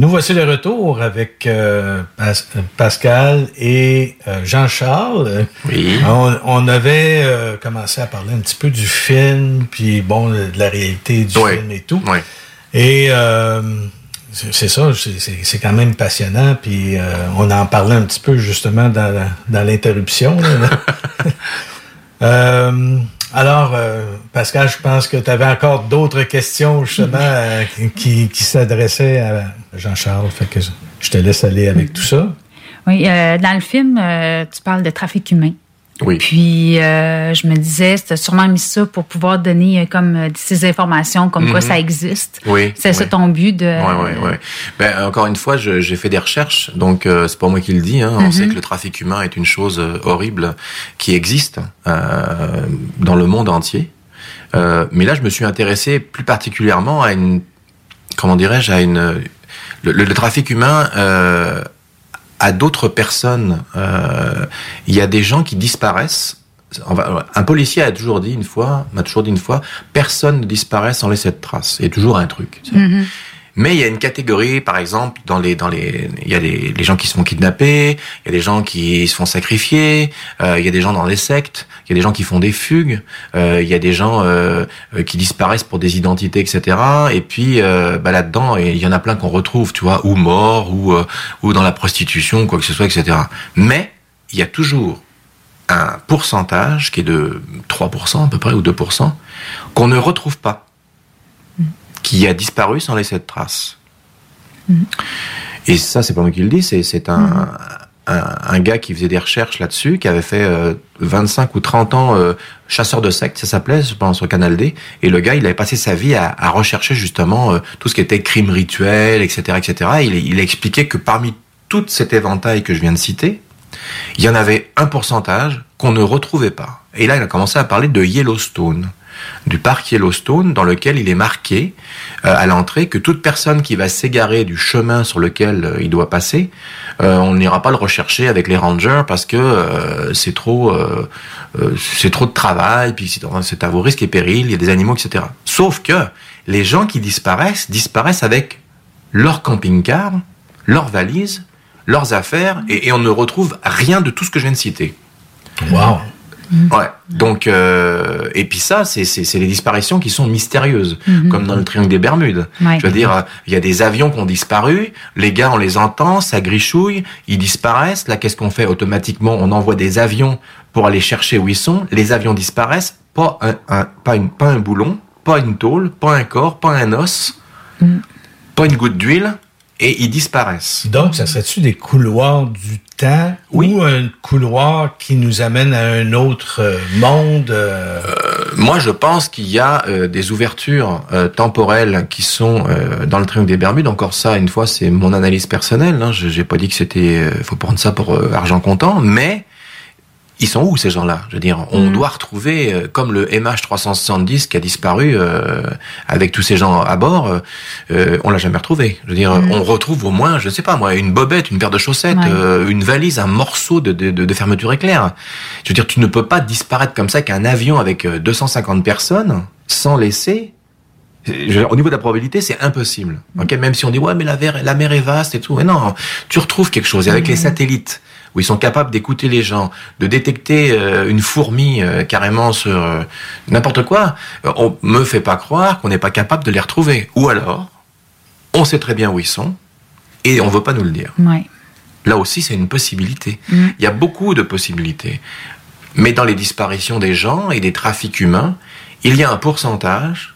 Speaker 5: Nous voici de retour avec euh, Pas- Pascal et euh, Jean-Charles.
Speaker 6: Oui.
Speaker 5: On, on avait euh, commencé à parler un petit peu du film, puis bon, de la réalité du film et tout. Et euh, c'est ça, c'est- quand même passionnant, puis on en parlait un petit peu justement dans, dans l'interruption. alors, euh, Pascal, je pense que tu avais encore d'autres questions justement euh, qui, qui s'adressaient à Jean-Charles. Fait que je- te laisse aller avec tout ça.
Speaker 2: Oui, euh, dans le film, tu parles de trafic humain.
Speaker 6: Oui.
Speaker 2: Puis euh, je me disais, c'était sûrement mis ça pour pouvoir donner euh, comme euh, ces informations, comme quoi
Speaker 6: Mhm.
Speaker 2: ça existe.
Speaker 6: Oui,
Speaker 2: C'est ça
Speaker 6: oui.
Speaker 2: ton but de.
Speaker 6: Ouais, ouais, ouais. Ben, encore une fois, j'ai fait des recherches, donc euh, c'est pas moi qui le dis. Hein. On
Speaker 2: Mhm.
Speaker 6: sait que le trafic humain est une chose euh, horrible qui existe euh, dans le monde entier. Euh, mais là, je me suis intéressé plus particulièrement à une, comment dirais-je, à une, le, le- le trafic humain. À d'autres personnes, euh, il y a des gens qui disparaissent. Un policier a toujours dit une fois, m'a toujours dit une fois, personne ne disparaît sans laisser de traces. A toujours un truc.
Speaker 2: Mhm.
Speaker 6: Mais il y a une catégorie, par exemple, dans les, dans les, il y a des, les gens qui se font kidnapper, il y a des gens qui se font sacrifier, euh, il y a des gens dans les sectes, il y a des gens qui font des fugues, euh, il y a des gens euh, qui disparaissent pour des identités, etc. Et puis bah, là-dedans, il y en a plein qu'on retrouve, tu vois, ou morts, ou ou dans la prostitution, quoi que ce soit, etc. Mais il y a toujours un pourcentage qui est de 3% à peu près ou 2% qu'on ne retrouve pas qui a disparu sans laisser de traces. Et ça, c'est pas moi qui le dis, c'est, c'est un, un, un gars qui faisait des recherches là-dessus, qui avait fait euh, 25 ou 30 ans euh, chasseur de sectes, ça s'appelait, je pense, sur Canal D. Et le gars, il avait passé sa vie à, à rechercher justement euh, tout ce qui était crime rituel, etc., etc. Et il, il a expliqué que parmi tout cet éventail que je viens de citer, il y en avait un pourcentage qu'on ne retrouvait pas. Et là, il a commencé à parler de Yellowstone, du parc Yellowstone, dans lequel il est marqué euh, à l'entrée que toute personne qui va s'égarer du chemin sur lequel euh, il doit passer, euh, on n'ira pas le rechercher avec les rangers parce que c'est trop, c'est trop de travail, puis c'est à vos risques et périls, il y a des animaux, etc. Sauf que les gens qui disparaissent disparaissent avec leur camping-car, leurs valises, leurs affaires, et, et on ne retrouve rien de tout ce que je viens de citer.
Speaker 5: Wow.
Speaker 6: Ouais. Donc euh, et puis ça, c'est les disparitions qui sont mystérieuses,
Speaker 2: Mhm.
Speaker 6: comme dans le triangle des Bermudes.
Speaker 2: Ouais.
Speaker 6: Je veux dire, il y a des avions qui ont disparu, les gars on les entend, ça grichouille, ils disparaissent. Là, qu'est-ce qu'on fait automatiquement? On envoie des avions pour aller chercher où ils sont. Les avions disparaissent, pas un, un- pas une pas un boulon, pas une tôle, pas un corps, pas un os, pas une goutte d'huile, et ils disparaissent.
Speaker 5: Donc, ça serait-tu des couloirs du temps ou un couloir qui nous amène à un autre euh, monde? euh,
Speaker 6: Moi, je pense qu'il y a euh, des ouvertures euh, temporelles qui sont euh, dans le triangle des Bermudes. Encore ça, une fois, c'est mon analyse personnelle. Hein. Je J'ai pas dit que c'était, euh, faut prendre ça pour euh, argent comptant, mais ils sont où ces gens-là? Je veux dire, on doit retrouver euh, comme le MH370 qui a disparu euh, avec tous ces gens à bord. euh, euh, on l'a jamais retrouvé. Je veux dire,
Speaker 2: Mhm.
Speaker 6: on retrouve au moins, je sais pas moi, une bobette, une paire de chaussettes,
Speaker 2: Ouais.
Speaker 6: euh, une valise, un morceau de, de, de, fermeture éclair. Je veux dire, tu ne peux pas disparaître comme ça qu'un avion avec euh, 250 personnes sans laisser. Au niveau de la probabilité, c'est impossible. Ok, même si on dit ouais, mais la, ver- la mer est vaste et tout. Mais non, tu retrouves quelque chose. Et avec les satellites, où ils sont capables d'écouter les gens, de détecter euh, une fourmi euh, carrément sur euh, n'importe quoi, on me fait pas croire qu'on n'est pas capable de les retrouver. Ou alors, on sait très bien où ils sont et on veut pas nous le dire.
Speaker 2: Ouais.
Speaker 6: Là aussi, c'est une possibilité.
Speaker 2: Mm.
Speaker 6: Il y a beaucoup de possibilités. Mais dans les disparitions des gens et des trafics humains, il y a un pourcentage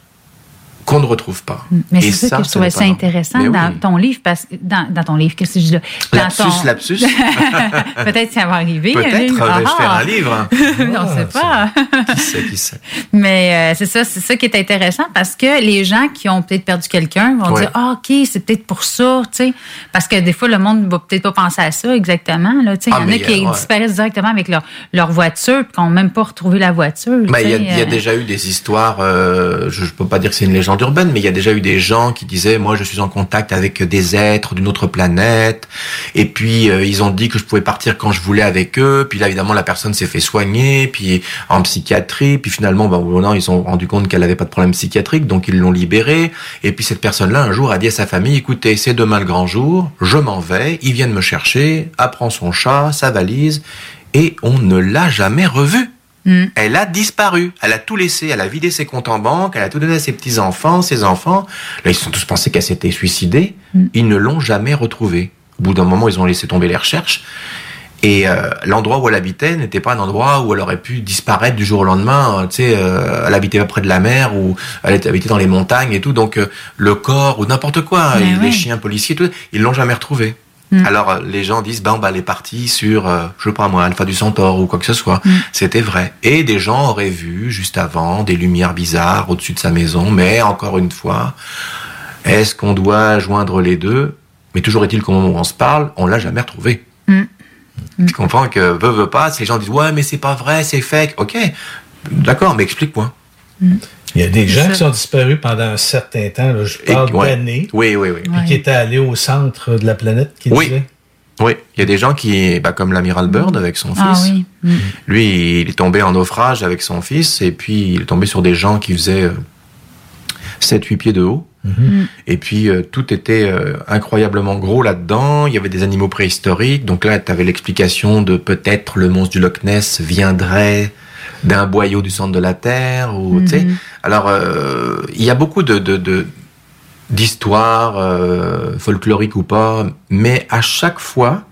Speaker 6: qu'on ne retrouve pas.
Speaker 2: Mais
Speaker 6: Et
Speaker 2: c'est ça, que je trouvais ça intéressant
Speaker 6: Mais
Speaker 2: dans ton livre, parce que dans, dans ton livre, qu'est-ce que je dis?
Speaker 6: Lapsus,
Speaker 2: ton-
Speaker 6: lapsus.
Speaker 2: Peut-être que ça va arriver.
Speaker 6: Peut-être,
Speaker 2: livre.
Speaker 6: vais-je
Speaker 2: Ah,
Speaker 6: faire
Speaker 2: ah.
Speaker 6: un livre.
Speaker 2: On ne sait pas.
Speaker 6: Qui sait, qui sait.
Speaker 2: Mais euh, c'est ça, c'est ça qui est intéressant parce que les gens qui ont peut-être perdu quelqu'un vont
Speaker 6: Ouais.
Speaker 2: dire ah ok c'est peut-être pour ça, tu sais, parce que des fois le monde va peut-être pas penser à ça exactement là, tu sais, il
Speaker 6: Ah,
Speaker 2: y en
Speaker 6: mais
Speaker 2: a qui
Speaker 6: ouais.
Speaker 2: disparaissent directement avec leur leur voiture puis qui n'ont même pas retrouvé la voiture. Tu
Speaker 6: il y a, y
Speaker 2: euh,
Speaker 6: déjà eu des histoires, euh, je ne peux pas dire que c'est une légende urbaine, mais il y a déjà eu des gens qui disaient, moi je suis en contact avec des êtres d'une autre planète, et puis euh, ils ont dit que je pouvais partir quand je voulais avec eux, puis là évidemment la personne s'est fait soigner, puis en psychiatrie, puis finalement, au non, ils ont rendu compte qu'elle n'avait pas de problème psychiatrique, donc ils l'ont libérée, et puis cette personne-là un jour a dit à sa famille, écoutez, c'est demain le grand jour, je m'en vais, ils viennent me chercher, apprend son chat, sa valise, et on ne l'a jamais revue.
Speaker 2: Mm.
Speaker 6: Elle a disparu. Elle a tout laissé. Elle a vidé ses comptes en banque. Elle a tout donné à ses petits-enfants, ses enfants. Là, ils se sont tous pensés qu'elle s'était suicidée. Ils ne l'ont jamais retrouvée. Au bout d'un moment, ils ont laissé tomber les recherches. Et euh, l'endroit où elle habitait n'était pas un endroit où elle aurait pu disparaître du jour au lendemain. Euh, Tu sais, euh, elle habitait pas près de la mer ou elle était- habitait dans les montagnes et tout. Donc euh, le corps ou n'importe quoi,
Speaker 2: Mais
Speaker 6: les
Speaker 2: ouais.
Speaker 6: chiens policiers, tout, ils l'ont jamais retrouvée.
Speaker 2: Mm.
Speaker 6: Alors euh, les gens disent ben bah elle est partie sur euh, je sais pas moi Alpha du Centaure ou quoi que ce soit.
Speaker 2: Mm.
Speaker 6: C'était vrai. Et des gens auraient vu juste avant des lumières bizarres au-dessus de sa maison, mais encore une fois, est-ce qu'on doit joindre les deux? Mais toujours est-il qu'au moment où on se parle, on l'a jamais retrouvé.
Speaker 2: Mm.
Speaker 6: Tu comprends que veut veut pas, ces gens disent ouais mais c'est pas vrai, c'est fake. Ok, d'accord, mais explique-moi.
Speaker 5: Il y a des gens
Speaker 6: ça.
Speaker 5: qui sont disparus pendant un certain temps, là, je parle
Speaker 6: Et- ouais.
Speaker 5: d'années,
Speaker 6: Oui oui oui.
Speaker 5: puis qui étaient allés au centre de la planète, qui
Speaker 6: Oui.
Speaker 5: disaient.
Speaker 6: Oui, il y a des gens qui, bah, comme l'amiral Bird avec son
Speaker 2: Ah
Speaker 6: fils.
Speaker 2: oui. Mm.
Speaker 6: Lui, il est tombé en naufrage avec son fils, et puis il est tombé sur des gens qui faisaient 7-8 pieds de haut.
Speaker 2: Mm.
Speaker 6: Et puis euh, tout était euh, incroyablement gros là-dedans. Il y avait des animaux préhistoriques. Donc là, tu avais l'explication de peut-être le monstre du Loch Ness viendrait d'un boyau du centre de la Terre. Ou, tu sais.
Speaker 2: Mhm.
Speaker 6: Alors, euh, il y a beaucoup de, de, de- d'histoires euh, folkloriques ou pas, mais à chaque fois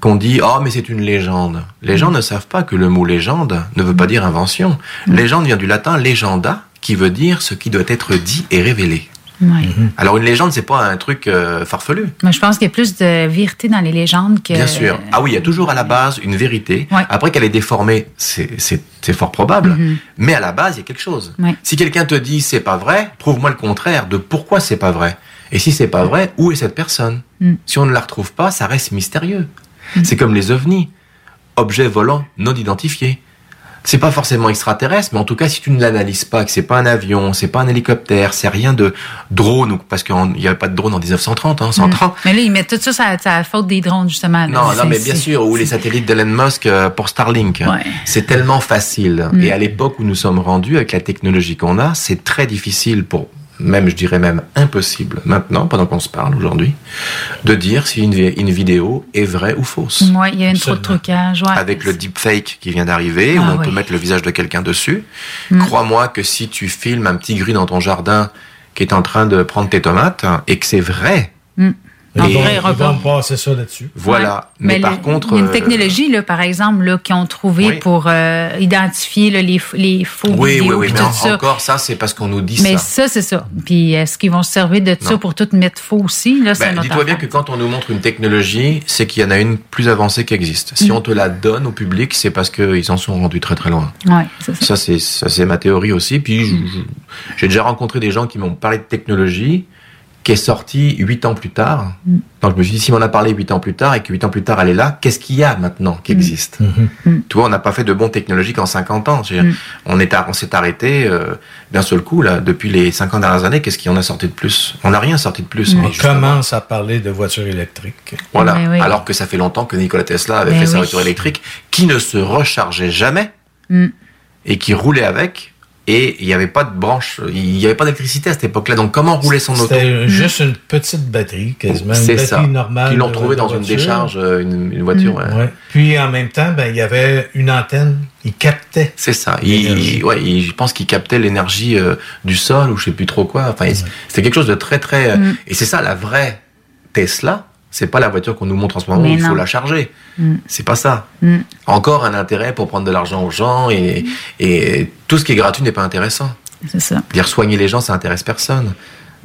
Speaker 6: qu'on dit oh mais c'est une légende, les gens ne savent pas que le mot légende ne veut pas dire invention. Légende vient du latin legenda, qui veut dire ce qui doit être dit et révélé.
Speaker 2: Ouais.
Speaker 6: Alors une légende, c'est pas un truc euh, farfelu?
Speaker 2: Moi, je pense qu'il y a plus de vérité dans les légendes que.
Speaker 6: Bien sûr. Ah oui, il y a toujours à la base une vérité.
Speaker 2: Ouais.
Speaker 6: Après qu'elle est déformée, c'est, fort probable.
Speaker 2: Mhm.
Speaker 6: Mais à la base, il y a quelque chose.
Speaker 2: Ouais.
Speaker 6: Si quelqu'un te dit c'est pas vrai, prouve-moi le contraire de pourquoi c'est pas vrai. Et si c'est pas vrai, où est cette personne?
Speaker 2: Mm.
Speaker 6: Si on ne la retrouve pas, ça reste mystérieux. C'est comme les ovnis, objets volants non identifiés. C'est pas forcément extraterrestre, mais en tout cas, si tu ne l'analyses pas, que c'est pas un avion, c'est pas un hélicoptère, c'est rien de drone, parce qu'il n'y avait pas de drone en 1930, hein, 130.
Speaker 2: Mm. Mais là, ils mettent tout ça, ça la faute des drones, justement. là.
Speaker 6: Non, non, mais bien sûr, ou les satellites d'Elon Musk euh, pour Starlink.
Speaker 2: Ouais.
Speaker 6: C'est tellement facile.
Speaker 2: Mm.
Speaker 6: Et à l'époque où nous sommes rendus, avec la technologie qu'on a, c'est très difficile pour même je dirais même impossible maintenant, pendant qu'on se parle aujourd'hui, de dire si une, vi- une vidéo est vraie ou fausse.
Speaker 2: Ouais, il y a une trop de trucage. Ouais.
Speaker 6: Avec le deepfake qui vient d'arriver, où
Speaker 2: Ah
Speaker 6: on peut
Speaker 2: oui.
Speaker 6: mettre le visage de quelqu'un dessus,
Speaker 2: Mm.
Speaker 6: crois-moi que si tu filmes un petit gris dans ton jardin qui est en train de prendre tes tomates et que c'est vrai,
Speaker 2: Mm.
Speaker 6: Et-
Speaker 2: vrai
Speaker 5: Ils vont passer ça là-dessus.
Speaker 6: voilà. Mais,
Speaker 2: le-
Speaker 6: par contre,
Speaker 2: il y a une
Speaker 6: euh,
Speaker 2: technologie, là, par exemple, là, qu'ils ont trouvé
Speaker 6: Oui.
Speaker 2: pour euh, identifier là, les, faux
Speaker 6: oui, oui, oui,
Speaker 2: puis
Speaker 6: mais
Speaker 2: tout
Speaker 6: en-
Speaker 2: ça.
Speaker 6: encore ça, c'est parce qu'on nous dit
Speaker 2: Mais
Speaker 6: ça.
Speaker 2: ça, c'est ça. Puis est-ce qu'ils vont se servir de ça pour tout mettre faux aussi? Là,
Speaker 6: Ben, Dis-toi bien que quand on nous montre une technologie, c'est qu'il y en a une plus avancée qui existe. Si
Speaker 2: Mm.
Speaker 6: on te la donne au public, c'est parce qu'ils en sont rendus très très loin.
Speaker 2: Ouais, c'est ça.
Speaker 6: Ça, c'est ça, c'est ma théorie aussi. Puis, j'ai déjà rencontré des gens qui m'ont parlé de technologie qui est sortie huit ans plus tard.
Speaker 2: Mm.
Speaker 6: Donc, je me suis dit, si on en a parlé huit ans plus tard et que huit ans plus tard, elle est là, qu'est-ce qu'il y a maintenant qui existe Tu vois, on n'a pas fait de bons technologiques en 50 ans.
Speaker 2: Mm.
Speaker 6: On s'est arrêté euh, d'un seul coup, là, depuis les 50 dernières années, qu'est-ce qu'il y en a sorti de plus? On n'a rien sorti de plus.
Speaker 5: On
Speaker 6: justement,
Speaker 5: commence à parler de voitures électriques.
Speaker 6: voilà.
Speaker 2: Oui.
Speaker 6: Alors que ça fait longtemps que Nikola Tesla avait
Speaker 2: Mais
Speaker 6: fait sa voiture électrique qui ne se rechargeait jamais
Speaker 2: Mm.
Speaker 6: et qui roulait avec. Et il n'y avait pas de branche, il n'y avait pas d'électricité à cette époque-là. Donc comment rouler son auto?
Speaker 5: C'était juste une petite batterie, quasiment. Une batterie
Speaker 6: ça.
Speaker 5: normale.
Speaker 6: Qu'ils l'ont trouvé dans une décharge, euh, une, une voiture. ouais.
Speaker 5: Ouais. Puis en même temps, ben, il y avait une antenne. Il captait.
Speaker 6: C'est ça. Il, il- ouais, il- je pense qu'il captait l'énergie euh, du sol ou je sais plus trop quoi. Enfin, c'était quelque chose de très très. euh,
Speaker 2: Mm.
Speaker 6: Et c'est ça la vraie Tesla. C'est pas la voiture qu'on nous montre en ce moment où il faut la charger.
Speaker 2: Mm.
Speaker 6: C'est pas ça.
Speaker 2: Mm.
Speaker 6: Encore un intérêt pour prendre de l'argent aux gens et, et tout ce qui est gratuit n'est pas intéressant.
Speaker 2: C'est ça.
Speaker 6: Dire soigner les gens, ça intéresse personne.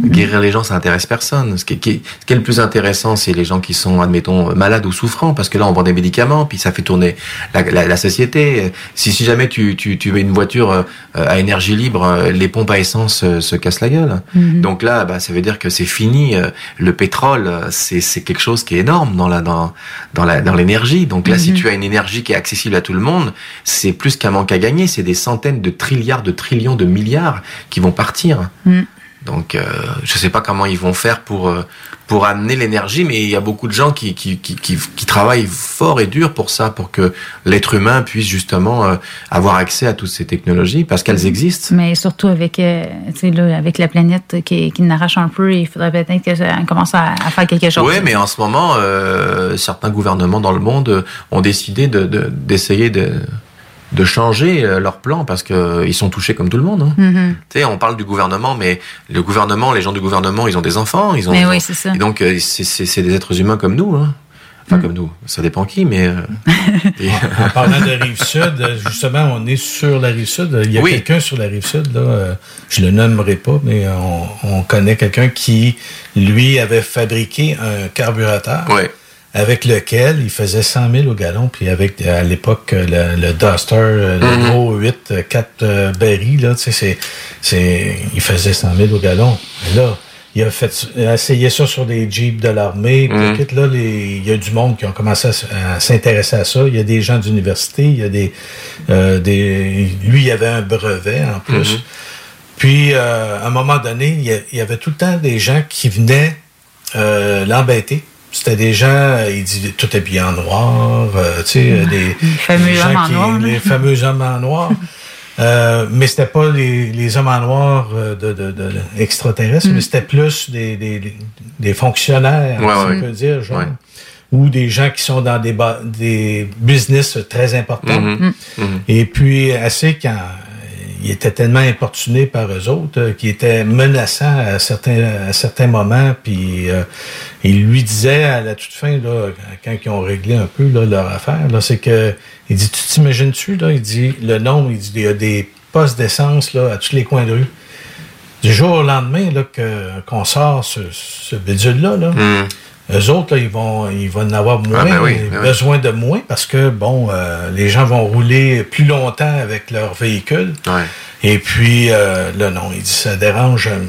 Speaker 6: Guérir les gens, ça intéresse personne. Ce qui, est- qui est- ce qui est le plus intéressant, c'est les gens qui sont, admettons, malades ou souffrants, parce que là, on vend des médicaments, puis ça fait tourner la, la- la société. Si, si jamais tu, tu, tu mets une voiture euh, à énergie libre, euh, les pompes à essence euh, se cassent la gueule.
Speaker 2: Mhm.
Speaker 6: Donc là, bah, ça veut dire que c'est fini. Le pétrole, c'est quelque chose qui est énorme dans la dans dans la dans l'énergie. Donc là, si
Speaker 2: Mhm.
Speaker 6: tu as une énergie qui est accessible à tout le monde, c'est plus qu'un manque à gagner. C'est des centaines de trilliards, de trillions, de milliards qui vont partir.
Speaker 2: Mm.
Speaker 6: Donc, euh, je sais pas comment ils vont faire pour euh, pour amener l'énergie, mais il y a beaucoup de gens qui qui, qui, qui, qui travaillent fort et dur pour ça, pour que l'être humain puisse justement euh, avoir accès à toutes ces technologies, parce qu'elles existent.
Speaker 2: Mais surtout avec, euh, là, avec la planète qui, qui n'arrache un peu, il faudrait peut-être qu'on commence à, à faire quelque chose.
Speaker 6: Oui, mais en ce moment, euh, certains gouvernements dans le monde ont décidé de- d'essayer de, de changer euh, leur plan parce que euh, ils sont touchés comme tout le monde. hein.
Speaker 2: Mhm.
Speaker 6: Tu sais, on parle du gouvernement, mais le gouvernement, les gens du gouvernement, ils ont des enfants, ils ont.
Speaker 2: Mais
Speaker 6: ils
Speaker 2: oui,
Speaker 6: ont-
Speaker 2: c'est ça.
Speaker 6: Et donc, euh, c'est- des êtres humains comme nous. Hein. Enfin, comme nous. Ça dépend qui, mais. euh, et-
Speaker 5: En parlant de rive sud, euh, justement, on est sur la rive sud. Il y a
Speaker 6: Oui.
Speaker 5: quelqu'un sur la rive sud, là, je le nommerai pas, mais on, on connaît quelqu'un qui, lui, avait fabriqué un carburateur
Speaker 6: Ouais.
Speaker 5: Avec lequel il faisait 100 000 au gallon, puis avec, à l'époque, le, le Duster, euh, le
Speaker 6: Mhm.
Speaker 5: gros 8, euh, 4 euh, berry, là, tu sais, c'est, il faisait 100 000 au gallon. Et là, il a fait, il a essayé ça sur des Jeeps de l'armée.
Speaker 6: Mhm.
Speaker 5: là, les- il y a du monde qui ont commencé à, s'intéresser à ça. Il y a des gens d'université, il y a des, euh, des, lui, il avait un brevet en plus.
Speaker 6: Mhm.
Speaker 5: Puis, euh, à un moment donné, il y, a- il y avait tout le temps des gens qui venaient euh, l'embêter. C'était des gens, euh, il dit, tout habillé en noir, euh, tu sais, euh, des,
Speaker 2: Les fameux
Speaker 5: des gens
Speaker 2: hommes en
Speaker 5: qui-
Speaker 2: noir, là.
Speaker 5: Les fameux hommes en noir. Euh, mais c'était pas les, les hommes en noir de, de, de- extraterrestres,
Speaker 2: Mm.
Speaker 5: mais c'était plus des, des, des fonctionnaires,
Speaker 6: Ouais,
Speaker 5: si on peut dire, genre.
Speaker 6: Ouais.
Speaker 5: Ou des gens qui sont dans des, des business très importants.
Speaker 6: Mhm. Mhm.
Speaker 5: Et puis, assez quand il était tellement importuné par eux autres, euh, qu'il était menaçant à certains, moments, puis euh, il lui disait à la toute fin, là, quand ils ont réglé un peu leur affaire, là, c'est que, il dit, tu t'imagines-tu, là, il dit, le nombre, il dit, il y a des postes d'essence, à tous les coins de rue. Du jour au lendemain, là, que, qu'on sort ce, bidule-là, là,
Speaker 6: Mhm.
Speaker 5: Eux autres, là, ils vont, ils vont en avoir moins,
Speaker 6: ben oui, ben oui.
Speaker 5: besoin de moins parce que, bon, euh, les gens vont rouler plus longtemps avec leur véhicule.
Speaker 6: Ouais.
Speaker 5: Et puis, euh, là, non, ça dérange, euh,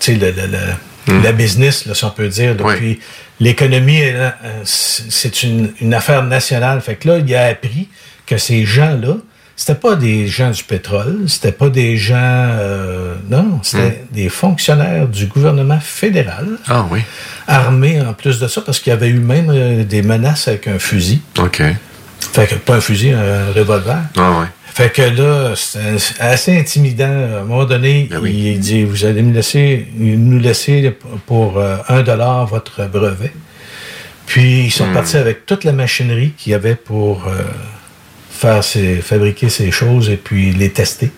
Speaker 5: tu sais, le, le- le-
Speaker 6: Mm.
Speaker 5: la business, là, si on peut dire. là.
Speaker 6: Oui.
Speaker 5: Puis, l'économie, c'est une, une affaire nationale. Fait que là, il a appris que ces gens-là, c'était pas des gens du pétrole, c'était pas des gens, euh, non, c'était des fonctionnaires du gouvernement fédéral
Speaker 6: Ah oui.
Speaker 5: armés en plus de ça, parce qu'il y avait eu même euh, des menaces avec un fusil.
Speaker 6: OK.
Speaker 5: Fait que pas un fusil, un revolver.
Speaker 6: Ah ouais.
Speaker 5: Fait que là, c'est assez intimidant. À un moment donné,
Speaker 6: Ben
Speaker 5: il dit Vous allez me laisser, nous laisser pour euh, un dollar votre brevet. Puis ils sont
Speaker 6: Hmm.
Speaker 5: partis avec toute la machinerie qu'il y avait pour euh, faire fabriquer ces choses et puis les tester.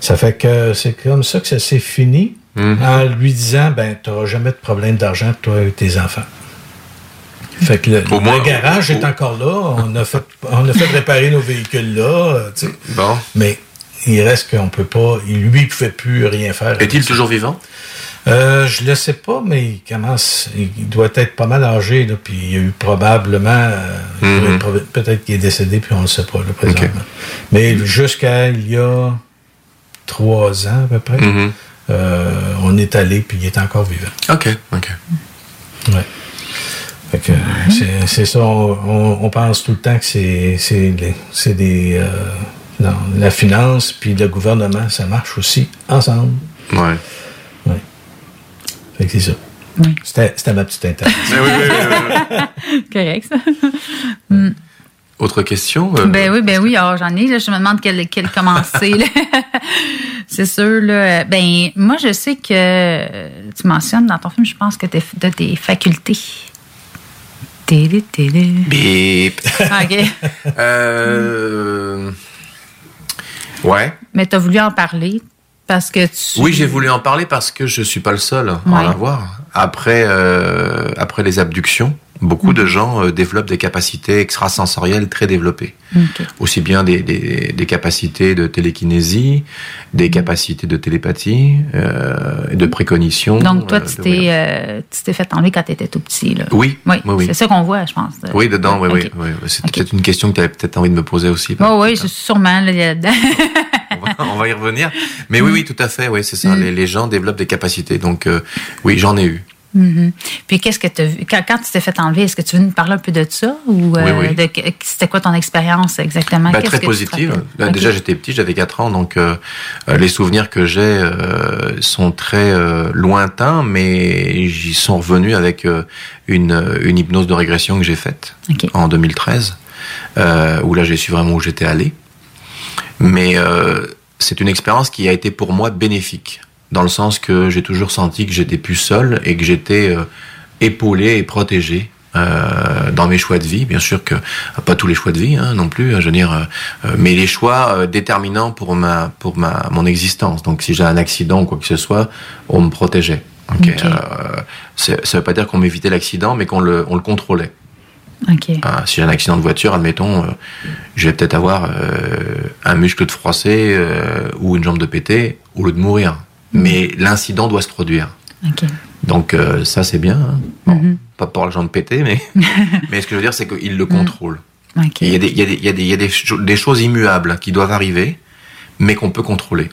Speaker 5: Ça fait que c'est comme ça que ça s'est fini
Speaker 6: Hmm.
Speaker 5: en lui disant ben tu n'auras jamais de problème d'argent toi et tes enfants. Fait que le,
Speaker 6: Au moins,
Speaker 5: le garage est encore là. On a fait, on a fait réparer nos véhicules là. euh, tu sais.
Speaker 6: Bon.
Speaker 5: Mais il reste qu'on peut pas. Lui, il ne pouvait plus rien faire.
Speaker 6: Est-il toujours vivant?
Speaker 5: Euh, je le sais pas, mais il commence. Il doit être pas mal âgé, là, puis il y a eu probablement. euh,
Speaker 6: Mhm.
Speaker 5: Peut-être qu'il est décédé, puis on ne le sait pas, là, présentement. Mais jusqu'à il y a trois ans, à peu près,
Speaker 6: Mhm.
Speaker 5: euh, on est allé, puis il est encore vivant.
Speaker 6: Ok, ok.
Speaker 5: Ouais. Fait que, c'est- c'est ça, on, pense tout le temps que c'est des. euh, non, la finance puis le gouvernement, ça marche aussi ensemble.
Speaker 6: Ouais.
Speaker 5: Ouais. Fait que c'est ça. C'était c'était ma petite intervention.
Speaker 2: Correct, ça. Hmm.
Speaker 6: Autre question? euh,
Speaker 2: Ben oui, ben oui, alors, j'en ai. Là, je me demande quel, quel commencer. C'est sûr. Là, ben, moi, je sais que tu mentionnes dans ton film, je pense que tu as des facultés. Télé, télé.
Speaker 6: Bip.
Speaker 2: OK.
Speaker 6: Euh, Ouais.
Speaker 2: Mais tu as voulu en parler parce que tu.
Speaker 6: Oui, j'ai voulu en parler parce que je suis pas le seul à en avoir. Après, euh, après les abductions, beaucoup
Speaker 2: Mm.
Speaker 6: de gens euh, développent des capacités extrasensorielles très développées. Aussi bien des, des, des capacités de télékinésie, des capacités de télépathie, euh, de précognition.
Speaker 2: Donc, toi,
Speaker 6: euh,
Speaker 2: tu
Speaker 6: de
Speaker 2: t'es euh, tu t'es fait enlever quand tu étais tout petit. Là.
Speaker 6: Oui,
Speaker 2: Oui,
Speaker 6: oui, oui.
Speaker 2: c'est ça qu'on voit, je pense.
Speaker 6: Oui, dedans, oui,
Speaker 2: Ok.
Speaker 6: oui, oui. C'était peut-être une question que tu avais peut-être envie de me poser aussi.
Speaker 2: Oh, oui, je- sûrement, là, là-dedans.
Speaker 6: On va y revenir. Mais oui, oui, tout à fait, oui, c'est ça.
Speaker 2: Mm.
Speaker 6: Les, les gens développent des capacités. Donc, euh, oui, j'en ai eu.
Speaker 2: Mhm. Puis qu'est-ce que tu as vu? Quand, quand tu t'es fait enlever, est-ce que tu veux nous parler un peu de ça? Ou euh,
Speaker 6: Oui,
Speaker 2: que- c'était quoi ton expérience exactement? Qu'est-ce
Speaker 6: très positive. Là. Déjà, j'étais petit, j'avais 4 ans, donc euh, euh, les souvenirs que j'ai euh, sont très euh, lointains, mais j'y sont revenus avec euh, une, une hypnose de régression que j'ai faite en 2013, euh, où là, j'ai su vraiment où j'étais allé. Mais euh, c'est une expérience qui a été pour moi bénéfique, dans le sens que j'ai toujours senti que j'étais plus seul et que j'étais euh, épaulé et protégé. euh, dans mes choix de vie, bien sûr que pas tous les choix de vie hein, non plus, je veux dire, euh, euh, mais les choix euh, déterminants pour ma pour ma mon existence. Donc si j'ai un accident ou quoi que ce soit, on me protégeait. Ok.
Speaker 2: Ok.
Speaker 6: Euh, c'est- ça veut pas dire qu'on m'évitait l'accident, mais qu'on le on le contrôlait.
Speaker 2: OK.
Speaker 6: Ah, si j'ai un accident de voiture, admettons, euh, je vais peut-être avoir euh, un muscle de froissé euh, ou une jambe de pété au lieu de mourir. Mais l'incident doit se produire. Donc euh, ça c'est bien. hein. Bon,
Speaker 2: Mhm.
Speaker 6: Pas pour la jambe pétée, mais mais ce que je veux dire c'est qu'il le contrôle.
Speaker 2: OK.
Speaker 6: Il y a, des, il y a, des, il y a, des, il y a des, cho- des choses immuables qui doivent arriver, mais qu'on peut contrôler.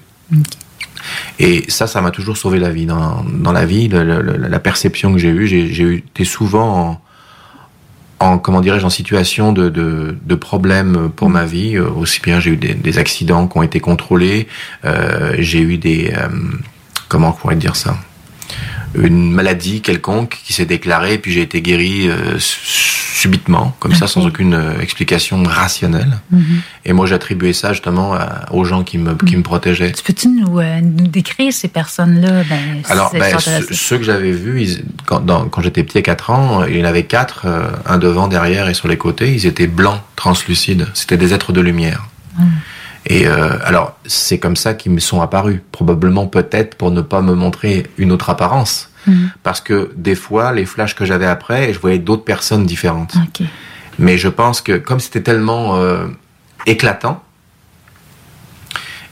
Speaker 6: Et ça, ça m'a toujours sauvé la vie. Dans, dans la vie, le- le- le- la perception que j'ai eue, j'ai j'ai eu- été souvent en, en comment dirais-je, en situation de, de, de problème pour ma vie. Euh, Aussi bien, j'ai eu des, des accidents qui ont été contrôlés. Euh, j'ai eu des... euh, comment on pourrait dire ça? Une maladie quelconque qui s'est déclarée, puis j'ai été guéri euh, subitement, comme ça, sans aucune euh, explication rationnelle.
Speaker 2: Mhm.
Speaker 6: Et moi, j'attribuais ça justement à- aux gens qui me, qui me protégeaient.
Speaker 2: Peux-tu nous, euh, nous décrire ces personnes-là? Ben,
Speaker 6: Alors, ben, ceux, que j'avais vus, ils- quand, quand j'étais petit à 4 ans, il y en avait quatre, euh, un devant, derrière et sur les côtés. Ils étaient blancs, translucides. C'était des êtres de lumière. Et euh, alors, c'est comme ça qu'ils me sont apparus. Probablement, peut-être, pour ne pas me montrer une autre apparence.
Speaker 2: Mhm.
Speaker 6: Parce que des fois, les flashs que j'avais après, je voyais d'autres personnes différentes. Mais je pense que comme c'était tellement euh, éclatant,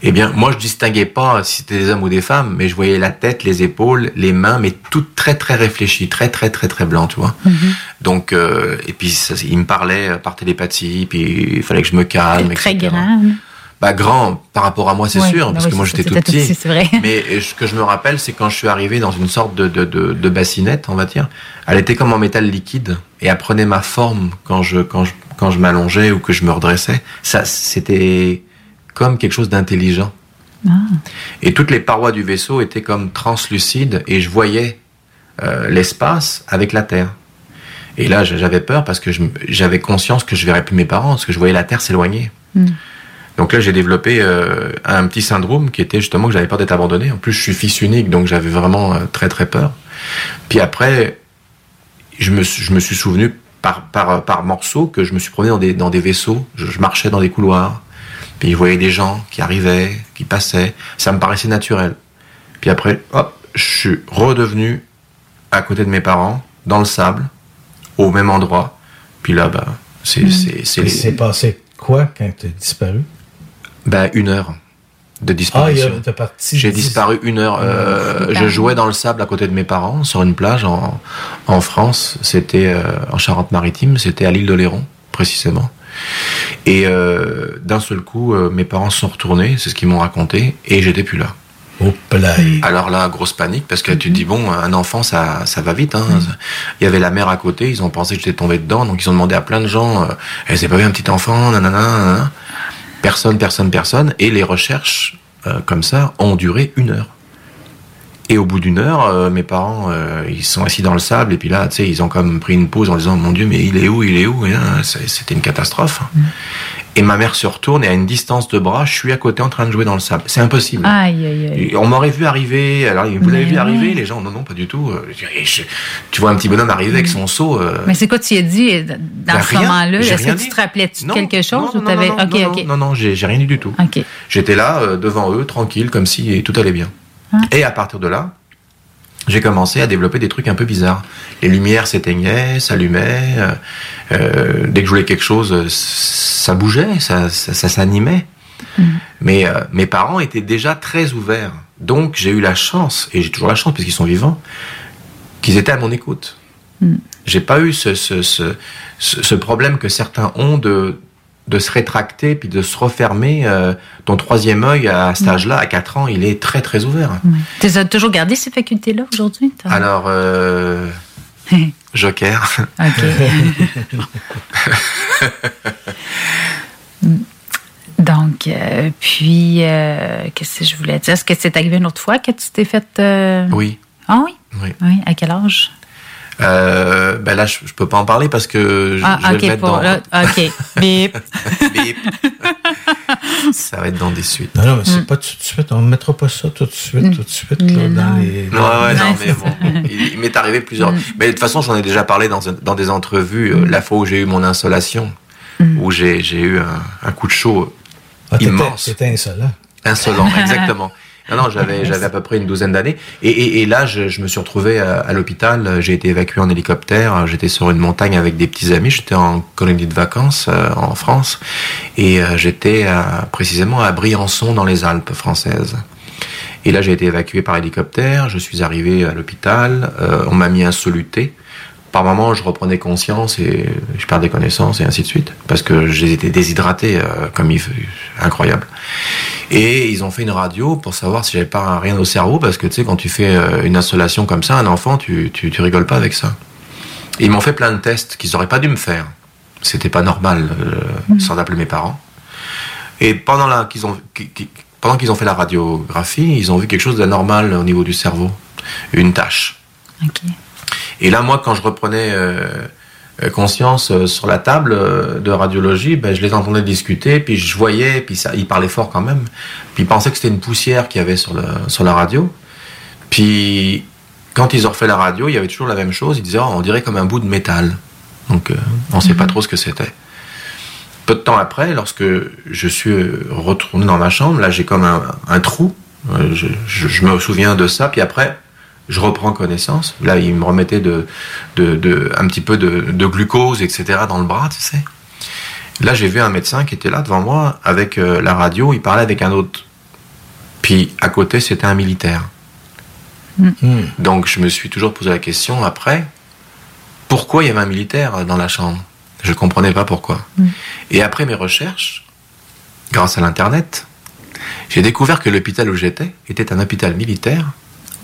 Speaker 6: eh bien, moi, je distinguais pas si c'était des hommes ou des femmes, mais je voyais la tête, les épaules, les mains, mais toutes très très réfléchies, très très très très blanc, tu vois. Donc, euh, et puis ça, il me parlait par télépathie, puis il fallait que je me calme,
Speaker 2: Très
Speaker 6: etc.
Speaker 2: grand.
Speaker 6: Bah grand par rapport à moi, c'est
Speaker 2: Ouais,
Speaker 6: sûr,
Speaker 2: bah
Speaker 6: parce
Speaker 2: oui,
Speaker 6: que moi j'étais tout petit.
Speaker 2: petit, c'est vrai.
Speaker 6: Mais euh, ce que je me rappelle, c'est quand je suis arrivé dans une sorte de, de, de, de bassinette, on va dire. Elle était comme en métal liquide et elle prenait ma forme quand je quand je quand je m'allongeais ou que je me redressais. Ça, c'était comme quelque chose d'intelligent.
Speaker 2: Ah.
Speaker 6: Et toutes les parois du vaisseau étaient comme translucides et je voyais euh, l'espace avec la terre. Et là, j'avais peur parce que j'avais conscience que je verrais plus mes parents, parce que je voyais la terre s'éloigner.
Speaker 2: Mm.
Speaker 6: Donc là, j'ai développé euh, un petit syndrome qui était justement que j'avais peur d'être abandonné. En plus, je suis fils unique, donc j'avais vraiment euh, très très peur. Puis après, je me, suis- je me suis souvenu par, par, par morceaux que je me suis promené dans des, dans des vaisseaux. Je, je marchais dans des couloirs. Puis je voyais des gens qui arrivaient, qui passaient. Ça me paraissait naturel. Puis après, hop, je suis redevenu à côté de mes parents, dans le sable, au même endroit. Puis là, bah, c'est c'est- c'est les-
Speaker 5: passé quoi quand tu as disparu?
Speaker 6: Bah, une heure de
Speaker 5: Ah,
Speaker 6: disparition.
Speaker 5: y a- t'es parti.
Speaker 6: J'ai disparu une heure. euh,
Speaker 5: Ah.
Speaker 6: je jouais dans le sable à côté de mes parents, sur une plage en, en France. C'était euh, en Charente-Maritime, c'était à l'île de Léron, précisément. Et euh, d'un seul coup, mes parents sont retournés, c'est ce qu'ils m'ont raconté, et j'étais plus là. Alors là, grosse panique, parce que tu te dis, bon, un enfant, ça, ça va vite. Hein. Il y avait la mère à côté, ils ont pensé que j'étais tombé dedans, donc ils ont demandé à plein de gens, Eh, c'est pas vu un petit enfant, nanana, nanana. Personne, personne, personne. Et les recherches, euh, comme ça, ont duré une heure. Et au bout d'une heure, euh, mes parents, euh, ils sont assis dans le sable, et puis là, tu sais, ils ont comme pris une pause en disant, mon Dieu, mais il est où, il est où? C'était une catastrophe. Et ma mère se retourne, et à une distance de bras, je suis à côté en train de jouer dans le sable. C'est impossible.
Speaker 2: Aïe, aïe, aïe.
Speaker 6: On m'aurait vu arriver. Alors, vous l'avez vu arriver, les gens Non, non, pas du tout. Je- tu vois un petit bonhomme arriver avec son seau. euh,
Speaker 2: Mais c'est quoi tu as dit euh, dans ce moment-là? Est-ce que tu te
Speaker 6: Non,
Speaker 2: quelque chose
Speaker 6: non, non, non, non, non,
Speaker 2: ok.
Speaker 6: non, non, j'ai rien dit du tout. J'étais là euh, devant eux, tranquille, comme si tout allait bien.
Speaker 2: Ah.
Speaker 6: Et à partir de là, j'ai commencé à développer des trucs un peu bizarres. Les lumières s'éteignaient, s'allumaient. euh, euh, dès que je voulais quelque chose, euh, ça bougeait, ça, ça, ça s'animait. Mais euh, mes parents étaient déjà très ouverts. Donc j'ai eu la chance, et j'ai toujours la chance parce qu'ils sont vivants, qu'ils étaient à mon écoute. J'ai pas eu ce, ce, ce, ce, ce problème que certains ont de, de se rétracter puis de se refermer. euh, ton troisième œil à cet âge-là, à 4 ans, il est très très ouvert.
Speaker 2: Tu as toujours gardé ces facultés-là aujourd'hui?
Speaker 6: Alors, euh, Joker.
Speaker 2: OK. Donc, euh, puis, qu'est-ce que je voulais dire? Est-ce que c'est arrivé une autre fois que tu t'es fait.
Speaker 6: Oui.
Speaker 2: Ah oui?
Speaker 6: Oui.
Speaker 2: Oui. À quel âge?
Speaker 6: Euh, ben là, je, je peux pas en parler parce que je,
Speaker 2: ah,
Speaker 6: je vais
Speaker 2: OK.
Speaker 6: le mettre dans.
Speaker 2: OK. Bip.
Speaker 6: Bip. ça va être dans des suites.
Speaker 5: Non, non, mais c'est
Speaker 2: Mm.
Speaker 5: pas tout de suite. On ne mettra pas ça tout de suite, tout de suite, là, dans les.
Speaker 6: Ouais, ouais, non, mais bon, il, il m'est arrivé plusieurs. Mais de toute façon, j'en ai déjà parlé dans, dans des entrevues. euh, La fois où j'ai eu mon insolation, où j'ai j'ai eu un, un coup de chaud
Speaker 5: Ah,
Speaker 6: immense.
Speaker 5: C'était insolent.
Speaker 6: Insolent, exactement. Non, non, j'avais, j'avais à peu près une douzaine d'années. Et, et, et là, je, je me suis retrouvé à, à l'hôpital. J'ai été évacué en hélicoptère. J'étais sur une montagne avec des petits amis. J'étais en colonie de vacances euh, en France. Et euh, j'étais à- précisément à Briançon, dans les Alpes françaises. Et là, j'ai été évacué par hélicoptère. Je suis arrivé à l'hôpital. Euh, on m'a mis un soluté. Par moments, je reprenais conscience et je perdais connaissance et ainsi de suite. Parce que été déshydraté euh, comme il fait. Incroyable. Et ils ont fait une radio pour savoir si j'avais pas rien au cerveau. Parce que tu sais, quand tu fais euh, une insolation comme ça, un enfant, tu, tu, tu rigoles pas avec ça. Et ils m'ont fait plein de tests qu'ils auraient pas dû me faire. C'était pas normal, euh, sans appeler mes parents. Et pendant la, qu'ils ont, pendant qu'ils ont fait la radiographie, ils ont vu quelque chose d'anormal au niveau du cerveau. Une tache.
Speaker 2: OK.
Speaker 6: Et là, moi, quand je reprenais euh, euh, conscience euh, sur la table de radiologie, ben, je les entendais discuter, puis je voyais, puis ça, ils parlaient fort quand même. Puis ils pensaient que c'était une poussière qu'il y avait sur, le, sur la radio. Puis quand ils ont refait la radio, il y avait toujours la même chose. Ils disaient, Oh, on dirait comme un bout de métal. Donc, euh, on ne sait pas trop ce que c'était. Peu de temps après, lorsque je suis retourné dans ma chambre, là, j'ai comme un, un trou. Je, je- je me souviens de ça, puis après, je reprends connaissance. Là, il me remettait de, de, de- un petit peu de, de glucose, etc., dans le bras, tu sais. Là, j'ai vu un médecin qui était là devant moi avec euh, la radio. Il parlait avec un autre. Puis à côté, c'était un militaire. Donc, je me suis toujours posé la question après pourquoi il y avait un militaire dans la chambre? Je ne comprenais pas pourquoi. Et après mes recherches, grâce à l'Internet, j'ai découvert que l'hôpital où j'étais était un hôpital militaire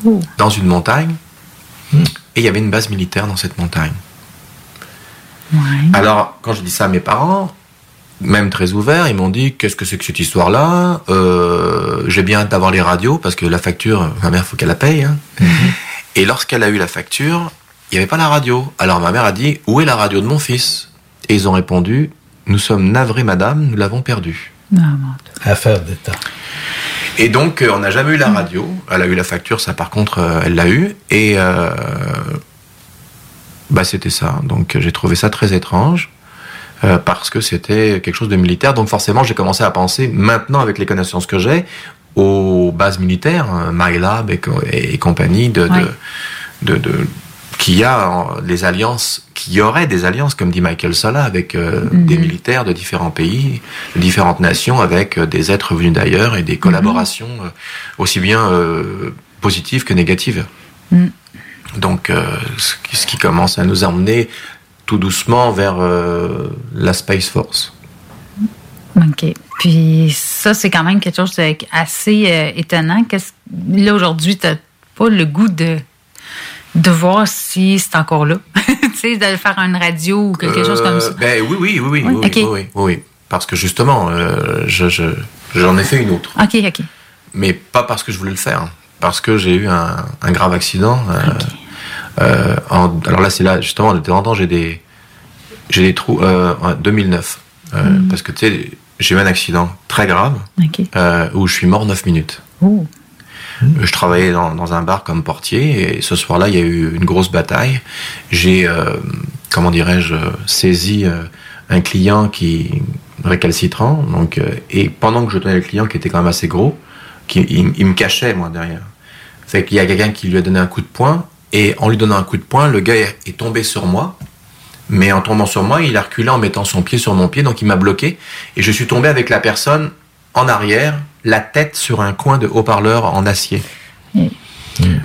Speaker 2: Oh.
Speaker 6: dans une montagne. Et il y avait une base militaire dans cette montagne. Alors, quand je dis ça à mes parents, même très ouverts, ils m'ont dit Qu'est-ce que c'est que cette histoire-là Euh, J'ai bien hâte d'avoir les radios parce que la facture, ma mère, faut qu'elle la paye. hein. Et lorsqu'elle a eu la facture, il n'y avait pas la radio. Alors ma mère a dit Où est la radio de mon fils? Et ils ont répondu Nous sommes navrés, madame, nous l'avons perdue.
Speaker 5: Affaire d'État.
Speaker 6: Et donc, euh, on n'a jamais eu la radio. Elle a eu la facture, ça par contre, euh, elle l'a eu. Et euh, bah, c'était ça. Donc, j'ai trouvé ça très étrange. euh, parce que c'était quelque chose de militaire. Donc, forcément, j'ai commencé à penser, maintenant, avec les connaissances que j'ai, aux bases militaires, MyLab et, co- et compagnie, de, de- de, y a les alliances, qu'il y aurait des alliances, comme dit Michael Sola, avec euh,
Speaker 2: Mhm.
Speaker 6: des militaires de différents pays, de différentes nations, avec euh, des êtres venus d'ailleurs et des collaborations euh, aussi bien positives que négatives.
Speaker 2: Mhm.
Speaker 6: Donc, ce, qui, ce qui commence à nous emmener tout doucement vers la Space Force.
Speaker 2: OK. Puis ça, c'est quand même quelque chose de- assez euh, étonnant. Qu'est-ce- Là, aujourd'hui, tu n'as pas le goût de, de voir si c'est encore là. tu sais, de faire une radio ou quelque chose comme ça?
Speaker 6: Euh, Ben oui, oui, oui, oui,
Speaker 2: Oui,
Speaker 6: oui, oui,
Speaker 2: ok.
Speaker 6: oui, oui, oui. Parce que justement, euh, je, je, j'en ai fait une autre.
Speaker 2: OK, OK.
Speaker 6: mais pas parce que je voulais le faire, hein. parce que j'ai eu un, un grave accident. euh, en- alors là, c'est là, justement, de temps en temps, j'ai des, j'ai des trous. En 2009, euh,
Speaker 2: Mhm.
Speaker 6: parce que tu sais, j'ai eu un accident très grave où je suis mort 9 minutes.
Speaker 2: Oh.
Speaker 6: Je travaillais dans, un bar comme portier et ce soir-là, il y a eu une grosse bataille. J'ai, euh, comment dirais-je, saisi euh, un client qui récalcitrant. Donc, euh, et pendant que je tenais le client, qui était quand même assez gros, qui, il, il me cachait moi derrière. Fait qu'il y a quelqu'un qui lui a donné un coup de poing et en lui donnant un coup de poing, le gars est tombé sur moi. Mais en tombant sur moi, il a reculé en mettant son pied sur mon pied, donc il m'a bloqué et je suis tombé avec la personne en arrière, la tête sur un coin de haut-parleur en acier.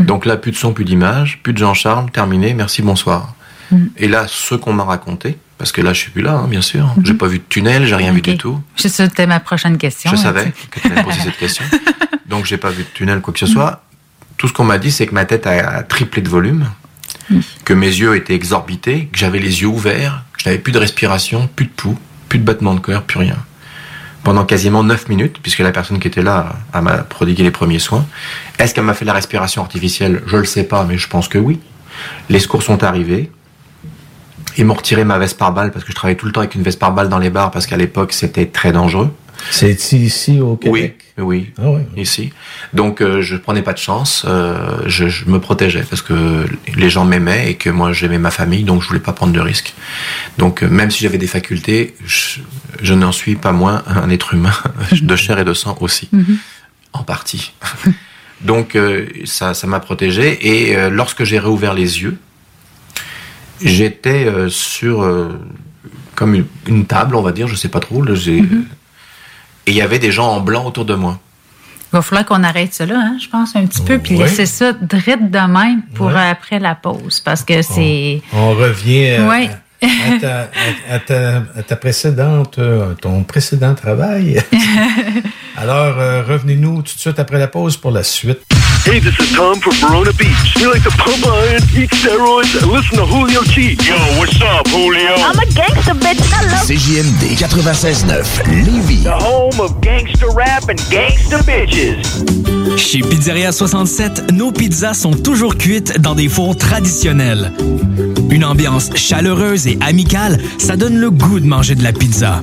Speaker 6: Donc là, plus de son, plus d'image, plus de Jean-Charles, terminé, merci, bonsoir.
Speaker 2: Mm.
Speaker 6: Et là, ce qu'on m'a raconté, parce que là, je suis plus là, hein, bien sûr, j'ai pas vu de tunnel, j'ai rien vu du tout.
Speaker 2: C'était ma prochaine question.
Speaker 6: Je
Speaker 2: là,
Speaker 6: savais que tu allais poser cette question. Donc, j'ai pas vu de tunnel, quoi que ce soit. Tout ce qu'on m'a dit, c'est que ma tête a, a triplé de volume, que mes yeux étaient exorbités, que j'avais les yeux ouverts, que je n'avais plus de respiration, plus de pouls, plus de battement de cœur, plus rien. Pendant quasiment 9 minutes, puisque la personne qui était là m'a prodigué les premiers soins. Est-ce qu'elle m'a fait la respiration artificielle? Je le sais pas, mais je pense que oui. Les secours sont arrivés. Ils m'ont retiré ma veste par balle parce que je travaillais tout le temps avec une veste par balle dans les bars parce qu'à l'époque c'était très dangereux.
Speaker 5: C'est ici au Québec?
Speaker 6: Oui, oui,
Speaker 5: Ah oui.
Speaker 6: ici. Donc euh, je prenais pas de chance, euh, je, je me protégeais parce que les gens m'aimaient et que moi j'aimais ma famille, donc je voulais pas prendre de risques. Donc euh, même si j'avais des facultés, je, je n'en suis pas moins un être humain de chair et de sang aussi,
Speaker 2: Mhm.
Speaker 6: en partie. donc euh, ça ça m'a protégé et euh, lorsque j'ai réouvert les yeux, j'étais euh, sur euh, comme une, une table, on va dire, je sais pas trop. là, j'ai- Et il y avait des gens en blanc autour de moi.
Speaker 2: Il va falloir qu'on arrête ça là, hein, je pense, un petit peu, puis laisser ça direct de même pour après la pause, parce que c'est...
Speaker 5: On revient à,
Speaker 2: Ouais.
Speaker 5: À ta, à- ta- à ta précédente, euh, ton précédent travail. Alors, euh, revenez-nous tout de suite après la pause pour la suite.
Speaker 14: Hey, this is Tom from Verona Beach. We like to pump iron, eat steroids, and listen to Julio G. Yo, what's up, Julio?
Speaker 15: I'm a gangster bitch. I love
Speaker 4: CJMD 96.9 Lévis.
Speaker 14: The home of gangster rap and gangster bitches.
Speaker 16: Chez Pizzeria 67, nos pizzas sont toujours cuites dans des fours traditionnels. Une ambiance chaleureuse et amicale, ça donne le goût de manger de la pizza.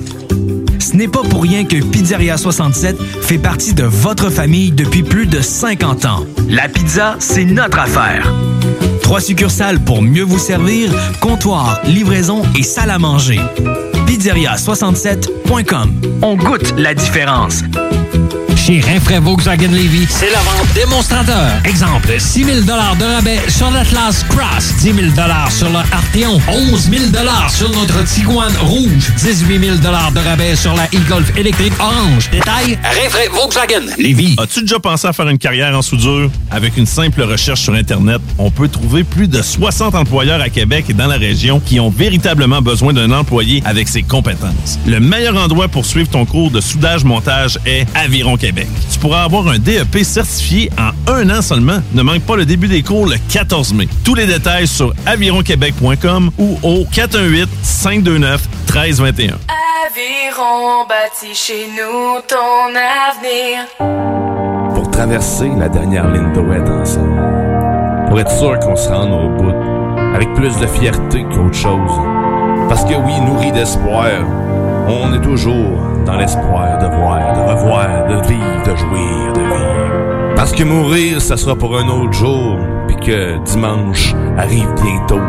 Speaker 16: Ce n'est pas pour rien que Pizzeria 67 fait partie de votre famille depuis plus de 50 ans. La pizza, c'est notre affaire. Trois succursales pour mieux vous servir, comptoir, livraison et salle à manger. Pizzeria67.com. On goûte la différence.
Speaker 8: Chez Rinfraie Volkswagen Levy, c'est la vente démonstrateur. Exemple, 6 000 de rabais sur l'Atlas Cross, 10 000 sur le Arteon, 11 000 sur notre Tiguan Rouge, 18 000 de rabais sur la e-Golf électrique orange. Détail, Rinfraie Volkswagen Levy.
Speaker 9: As-tu déjà pensé à faire une carrière en soudure? Avec une simple recherche sur Internet, on peut trouver plus de 60 employeurs à Québec et dans la région qui ont véritablement besoin d'un employé avec ses compétences. Le meilleur endroit pour suivre ton cours de soudage-montage est Aviron Québec. Tu pourras avoir un DEP certifié en un an seulement. Ne manque pas le début des cours le 14 mai. Tous les détails sur avironquebec.com ou au 418-529-1321.
Speaker 10: Aviron bâti chez nous ton avenir.
Speaker 17: pour traverser la dernière ligne de droite ensemble. Pour être sûr qu'on se rende au bout, avec plus de fierté qu'autre chose. Parce que oui, nourri d'espoir, On est toujours dans l'espoir de voir, de revoir, de vivre, de jouir, de vivre. Parce que mourir, ça sera pour un autre jour, puis que dimanche arrive bientôt.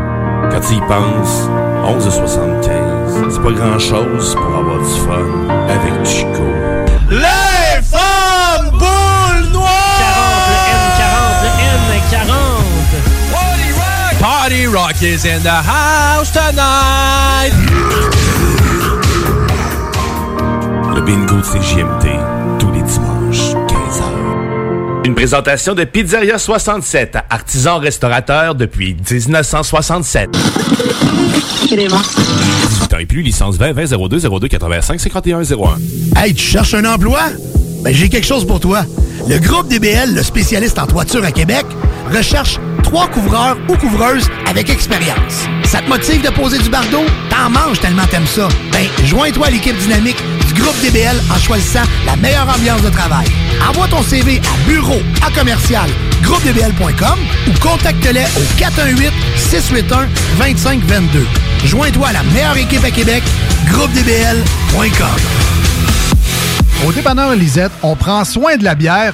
Speaker 17: Quand tu y penses, 11h75, c'est pas grand-chose pour avoir du fun avec Chico.
Speaker 18: Les femmes boules noires!
Speaker 19: 40, le N40, le N40.
Speaker 18: Party Rock is in the house tonight!
Speaker 17: Le bingo de CJMD, tous les dimanches, 15h.
Speaker 20: Une présentation de Pizzeria 67, artisan restaurateur depuis 1967.
Speaker 17: 18 ans et plus, licence 20 20 02 02 85 51 01.
Speaker 11: Hey, tu cherches un emploi? Ben, j'ai quelque chose pour toi. Le groupe DBL, le spécialiste en toiture à Québec, recherche trois couvreurs ou couvreuses avec expérience. Ça te motive de poser du bardeau? T'en manges tellement t'aimes ça. Ben, joins-toi à l'équipe dynamique groupe DBL en choisissant la meilleure ambiance de travail. Envoie ton CV à bureau à commercial groupedbl.com ou contacte-les au 418 681 2522. Joins-toi à la meilleure équipe à Québec, groupedbl.com.
Speaker 21: Au dépanneur Lisette, on prend soin de la bière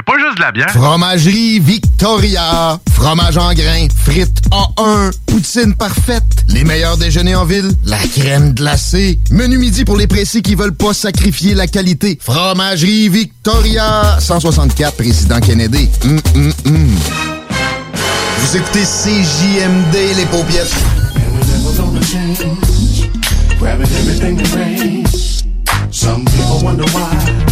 Speaker 7: a pas juste de la bière.
Speaker 12: Fromagerie Victoria. Fromage en grains. Frites A1. Poutine parfaite. Les meilleurs déjeuners en ville. La crème glacée. Menu midi pour les pressés qui veulent pas sacrifier la qualité. Fromagerie Victoria. 164 Président Kennedy. Hum, hum, hum. Vous écoutez CJMD, les paupiètes.
Speaker 18: Some people wonder why.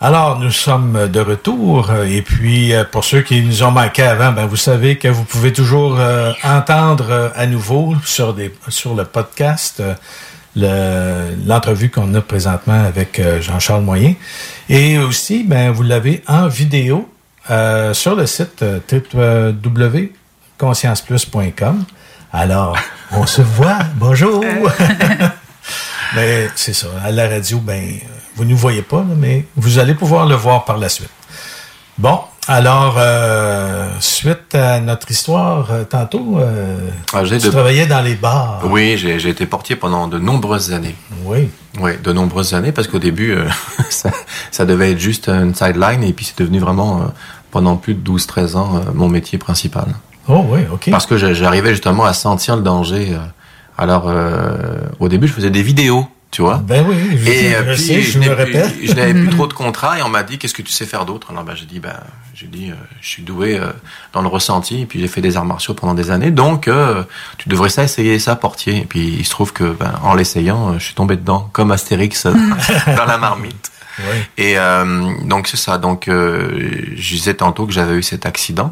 Speaker 5: Alors, nous sommes de retour. euh, Et puis, euh, pour ceux qui nous ont manqué avant, ben, vous savez que vous pouvez toujours euh, entendre à nouveau sur, le podcast le- l'entrevue qu'on a présentement avec Jean-Charles Moyen. Et aussi, ben, vous l'avez en vidéo euh, sur le site euh, www.conscienceplus.com. Alors, on se voit. Bonjour. Mais c'est ça. À la radio, ben, euh, vous ne nous voyez pas, mais vous allez pouvoir le voir par la suite. Bon, alors, euh, suite à notre histoire, euh, tantôt, euh,
Speaker 6: Ah, j'ai
Speaker 5: tu
Speaker 6: de-
Speaker 5: travaillais dans les bars.
Speaker 6: Oui, j'ai j'ai été portier pendant de nombreuses années.
Speaker 5: Oui.
Speaker 6: Oui, de nombreuses années, parce qu'au début, euh, ça, ça devait être juste une sideline, et puis c'est devenu vraiment, euh, pendant plus de 12-13 ans, mon métier principal.
Speaker 5: Oh oui, OK.
Speaker 6: Parce que j'arrivais justement à sentir le danger. Alors, euh, au début, je faisais des vidéos, tu vois.
Speaker 5: Ben oui, je,
Speaker 6: Et
Speaker 5: je
Speaker 6: puis,
Speaker 5: sais, je
Speaker 6: n'ai
Speaker 5: me
Speaker 6: plus-
Speaker 5: répète.
Speaker 6: je n'avais plus trop de contrats et on m'a dit qu'est-ce que tu sais faire d'autre? Alors ben, j'ai dit ben j'ai dit euh, je suis doué euh, dans le ressenti. Et puis j'ai fait des arts martiaux pendant des années. Donc euh, tu devrais ça essayer ça portier. Et puis il se trouve que ben, en l'essayant euh, je suis tombé dedans comme Astérix euh, dans la marmite. Et euh, donc c'est ça. Donc euh, je disais tantôt que j'avais eu cet accident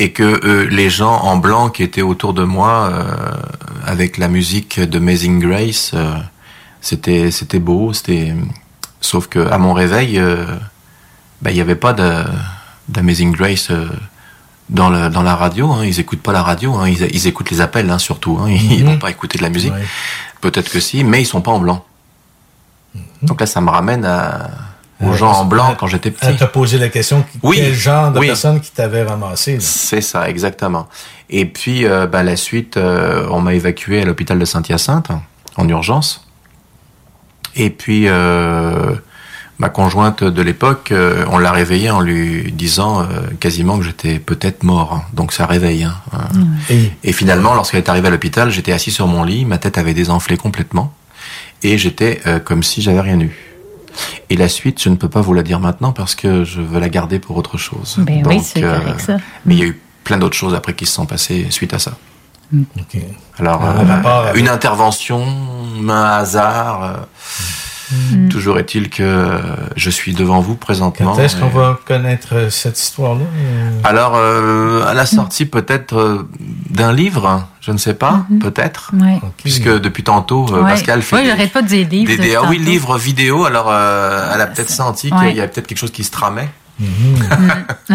Speaker 6: et que euh, les gens en blanc qui étaient autour de moi euh, avec la musique de Amazing Grace euh, c'était c'était beau c'était sauf que à mon réveil euh, ben, il n'y avait pas d'Amazing Grace euh, dans la dans la radio hein. ils écoutent pas la radio hein. ils, ils écoutent les appels hein, surtout hein. ils
Speaker 5: Mhm.
Speaker 6: vont pas écouter de la musique peut-être que si mais ils sont pas en blanc donc là ça me ramène à aux gens en blanc quand j'étais petit
Speaker 5: À te poser la question,
Speaker 6: Oui,
Speaker 5: quel genre de
Speaker 6: oui.
Speaker 5: personne qui t'avait ramassé? là?
Speaker 6: C'est ça, exactement. Et puis, euh, bah, la suite, euh, on m'a évacué à l'hôpital de Saint-Hyacinthe, en urgence. Et puis, euh, Ma conjointe de l'époque, euh, on l'a réveillée en lui disant euh, quasiment que j'étais peut-être mort. hein. Donc ça réveille. hein. Euh,
Speaker 5: Et?
Speaker 6: Et finalement, lorsqu'elle est arrivée à l'hôpital, j'étais assis sur mon lit, ma tête avait désenflé complètement, et j'étais euh, comme si j'avais rien eu. Et la suite, je ne peux pas vous la dire maintenant parce que je veux la garder pour autre chose.
Speaker 2: Ben oui,
Speaker 6: Donc,
Speaker 2: c'est
Speaker 6: euh,
Speaker 2: correct, ça.
Speaker 6: Mais il y a eu plein d'autres choses après qui se sont passées suite à ça. Alors,
Speaker 5: Un
Speaker 6: euh,
Speaker 5: avec-
Speaker 6: une intervention, un hasard. euh, Toujours est-il que je suis devant vous présentement.
Speaker 5: Quand est-ce qu'on va connaître euh, cette histoire-là? euh?
Speaker 6: Alors, euh, à la sortie peut-être d'un livre, je ne sais pas, peut-être.
Speaker 2: Ouais.
Speaker 6: Puisque depuis tantôt,
Speaker 2: Ouais.
Speaker 6: Pascal fait des-
Speaker 2: j'arrête pas de dire livre.
Speaker 6: des, des- ah oui, livres vidéo. Alors, euh, elle a peut-être senti
Speaker 2: Ouais.
Speaker 6: qu'il y a peut-être quelque chose qui se tramait.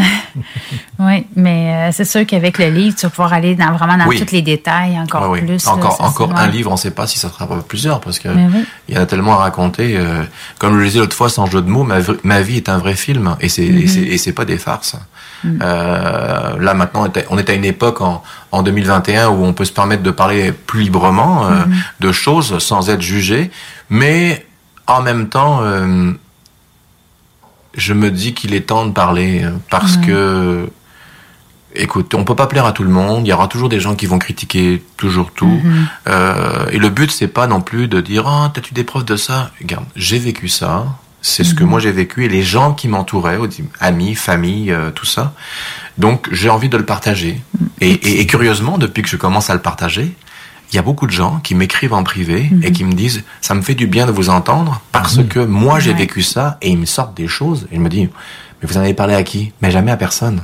Speaker 2: Oui, mais euh, c'est sûr qu'avec le livre, tu vas pouvoir aller dans, vraiment dans
Speaker 6: Oui.
Speaker 2: tous les détails encore
Speaker 6: oui.
Speaker 2: plus.
Speaker 6: encore encore un livre, on ne sait pas si ça sera pas plusieurs, parce que il y en a tellement à raconter. euh, comme je le disais l'autre fois, sans jeu de mots, ma, vie est un vrai film, et c'est et c'est- pas des farces.
Speaker 2: Mhm.
Speaker 6: Euh, là maintenant, on est à- une époque en, en 2021 où on peut se permettre de parler plus librement euh,
Speaker 2: Mhm.
Speaker 6: de choses sans être jugé, mais en même temps, euh, je me dis qu'il est temps de parler euh, parce
Speaker 2: Ouais.
Speaker 6: que, écoute, on peut pas plaire à tout le monde. Il y aura toujours des gens qui vont critiquer toujours tout.
Speaker 2: Mhm.
Speaker 6: Euh, et le but, c'est pas non plus de dire ah t'as-tu des preuves de ça? Regarde, j'ai vécu ça. C'est ce que
Speaker 2: Mhm.
Speaker 6: moi j'ai vécu et les gens qui m'entouraient, amis, famille, euh, tout ça. Donc j'ai envie de le partager. Et, et- et curieusement, depuis que je commence à le partager, il y a beaucoup de gens qui m'écrivent en privé
Speaker 2: Mhm.
Speaker 6: et qui me disent ça me fait du bien de vous entendre parce que moi j'ai
Speaker 2: Ouais.
Speaker 6: vécu ça et ils me sortent des choses et je me dis mais vous en avez parlé à qui? Mais jamais à personne.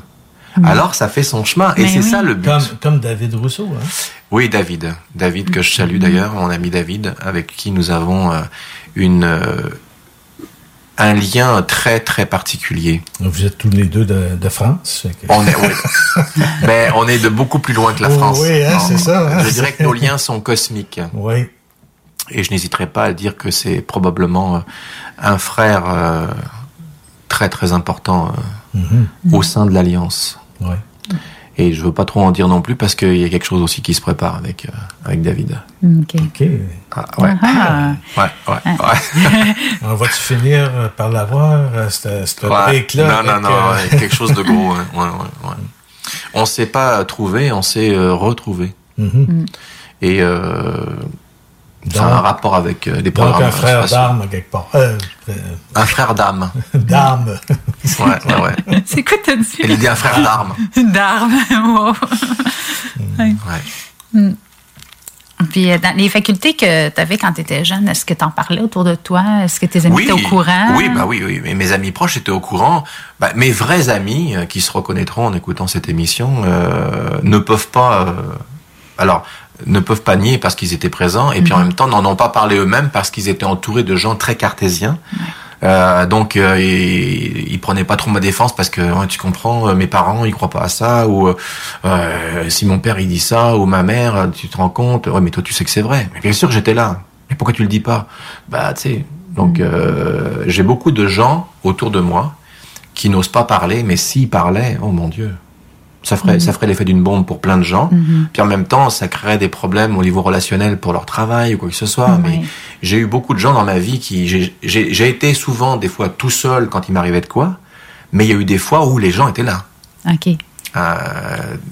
Speaker 2: Mhm.
Speaker 6: Alors ça fait son chemin et c'est
Speaker 5: oui.
Speaker 6: ça le but.
Speaker 5: Comme, comme David Rousseau. Hein?
Speaker 6: Oui, David. David, que je salue d'ailleurs, mon ami David, avec qui nous avons euh, une, euh, un lien très, très particulier.
Speaker 5: Vous êtes tous les deux de, de France.
Speaker 6: On est, oui. Mais on est de beaucoup plus loin que la
Speaker 5: Oh,
Speaker 6: France.
Speaker 5: oui, hein, c'est ça, hein.
Speaker 6: Je dirais que nos liens sont cosmiques.
Speaker 5: Oui.
Speaker 6: Et je n'hésiterai pas à dire que c'est probablement euh, un frère euh, très, très important euh,
Speaker 5: Mhm.
Speaker 6: au sein de l'Alliance.
Speaker 5: Ouais.
Speaker 6: Et je veux pas trop en dire non plus parce qu'il y a quelque chose aussi qui se prépare avec, euh, avec David.
Speaker 2: OK.
Speaker 5: OK.
Speaker 6: Ah, ouais.
Speaker 2: Ah.
Speaker 6: Ouais, ouais, ouais.
Speaker 5: On va-tu finir euh, par l'avoir, euh, cette, cette
Speaker 6: Ouais.
Speaker 5: break-là?
Speaker 6: Non, non, non,
Speaker 5: euh,
Speaker 6: quelque chose de gros. hein. Ouais, ouais, ouais. On s'est pas trouvé, on s'est euh, retrouvé.
Speaker 5: Mhm.
Speaker 6: Et ça a
Speaker 5: Donc-
Speaker 6: un rapport avec euh, les
Speaker 5: Donc,
Speaker 6: programmes.
Speaker 5: un frère d'armes, quelque part. Euh, euh,
Speaker 6: Un frère d'âme.
Speaker 5: d'armes.
Speaker 6: Ouais, ouais, ouais.
Speaker 2: C'est quoi t'as dit?
Speaker 6: Elle dit un frère d'armes.
Speaker 2: D'armes. wow. Ouais. Mm. Puis, euh, dans les facultés que tu avais quand tu étais jeune, est-ce que tu en parlais autour de toi? Est-ce que tes amis étaient au courant?
Speaker 6: Oui, bah oui, oui. Mais mes amis proches étaient au courant. Bah, mes vrais amis euh, qui se reconnaîtront en écoutant cette émission euh, ne peuvent pas. euh, alors ne peuvent pas nier parce qu'ils étaient présents et puis en
Speaker 2: Mhm.
Speaker 6: même temps n'en ont pas parlé eux-mêmes parce qu'ils étaient entourés de gens très cartésiens. Euh, donc euh, ils, ils prenaient pas trop ma défense parce que ouais, tu comprends euh, mes parents ils croient pas à ça ou euh, si mon père il dit ça ou ma mère tu te rends compte ouais mais toi tu sais que c'est vrai. Mais bien sûr que j'étais là. Mais pourquoi tu le dis pas? Bah tu sais. Donc euh, j'ai beaucoup de gens autour de moi qui n'osent pas parler mais s'ils parlaient oh mon dieu ça ferait
Speaker 2: Mhm.
Speaker 6: ça ferait l'effet d'une bombe pour plein de gens
Speaker 2: Mhm.
Speaker 6: puis en même temps ça créerait des problèmes au niveau relationnel pour leur travail ou quoi que ce soit mais j'ai eu beaucoup de gens dans ma vie qui j'ai- été souvent des fois tout seul quand il m'arrivait de quoi mais il y a eu des fois où les gens étaient là
Speaker 2: OK.
Speaker 6: euh,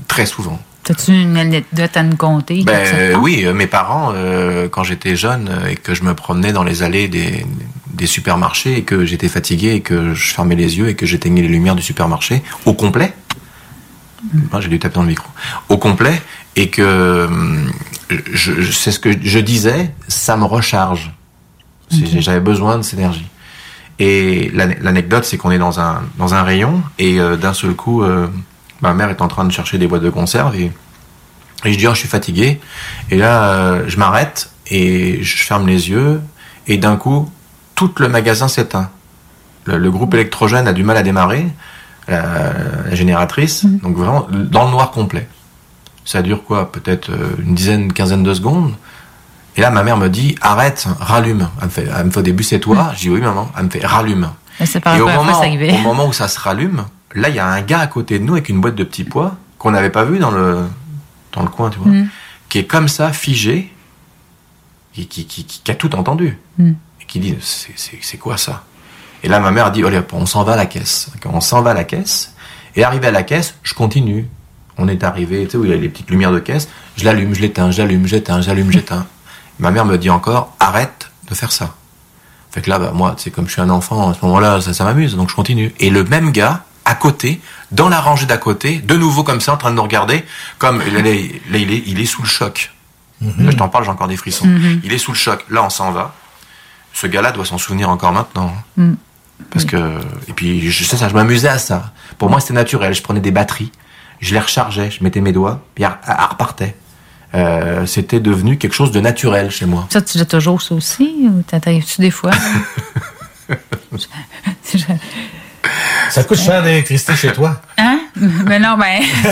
Speaker 6: très souvent
Speaker 2: T'as-tu une anecdote à nous conter?
Speaker 6: ben euh, oui, euh, mes parents, euh, quand j'étais jeune et que je me promenais dans les allées des, des supermarchés et que j'étais fatigué et que je fermais les yeux et que j'éteignais les lumières du supermarché au complet, Ah, j'ai dû taper dans le micro, au complet et que je, je- c'est ce que je disais, ça me recharge. J'avais besoin de cette énergie. Et l'ane- l'anecdote, c'est qu'on est dans un, dans un rayon et euh, d'un seul coup, euh, ma mère est en train de chercher des boîtes de conserve et, et je dis, oh, je suis fatigué. Et là, euh, je m'arrête et je ferme les yeux et d'un coup, tout le magasin s'éteint. Le, le groupe électrogène a du mal à démarrer, la, la génératrice, donc vraiment dans le noir complet. Ça dure quoi Peut-être euh, une dizaine, une quinzaine de secondes. Et là, ma mère me dit, arrête, rallume. Elle me fait, elle me fait au début, c'est toi. Je dis, oui, maman. Elle me fait, rallume. Et au moment, au moment où ça se rallume, là, il y a un gars à côté de nous avec une boîte de petits pois qu'on n'avait pas vu dans le, dans le coin, tu vois,
Speaker 2: Mm.
Speaker 6: qui est comme ça, figé, et qui, qui, qui- qui a tout entendu.
Speaker 2: Mm.
Speaker 6: Et qui dit, c'est quoi ça? Et là, ma mère a dit, allez, on s'en va à la caisse. On s'en va à la caisse. Et arrivé à la caisse, je continue. On est arrivé, tu sais, où il y a les petites lumières de caisse. Je l'allume, je l'éteins, j'allume, j'éteins, j'allume, j'éteins. Ma mère me dit encore, arrête de faire ça. Fait que là, bah, moi, c'est comme je suis un enfant, à ce moment-là, ça, ça m'amuse, donc je continue. Et le même gars, à côté, dans la rangée d'à côté, de nouveau comme ça, en train de nous regarder, comme là, là, il, est, il est sous le choc. Là, je t'en parle, j'ai encore des frissons.
Speaker 2: Mhm.
Speaker 6: Il est sous le choc. Là, on s'en va. Ce gars-là doit s'en souvenir encore maintenant.
Speaker 2: Mm.
Speaker 6: Parce que, et puis, je sais ça, je m'amusais à ça. Pour moi, c'était naturel. Je prenais des batteries, je les rechargeais, je mettais mes doigts, puis elle, elle repartait. Euh, c'était devenu quelque chose de naturel chez moi.
Speaker 2: Ça, tu l'as toujours ça aussi ou t'arrives-tu des fois?
Speaker 5: Ça coûte cher d'électricité chez toi.
Speaker 2: Hein? Mais non, ben.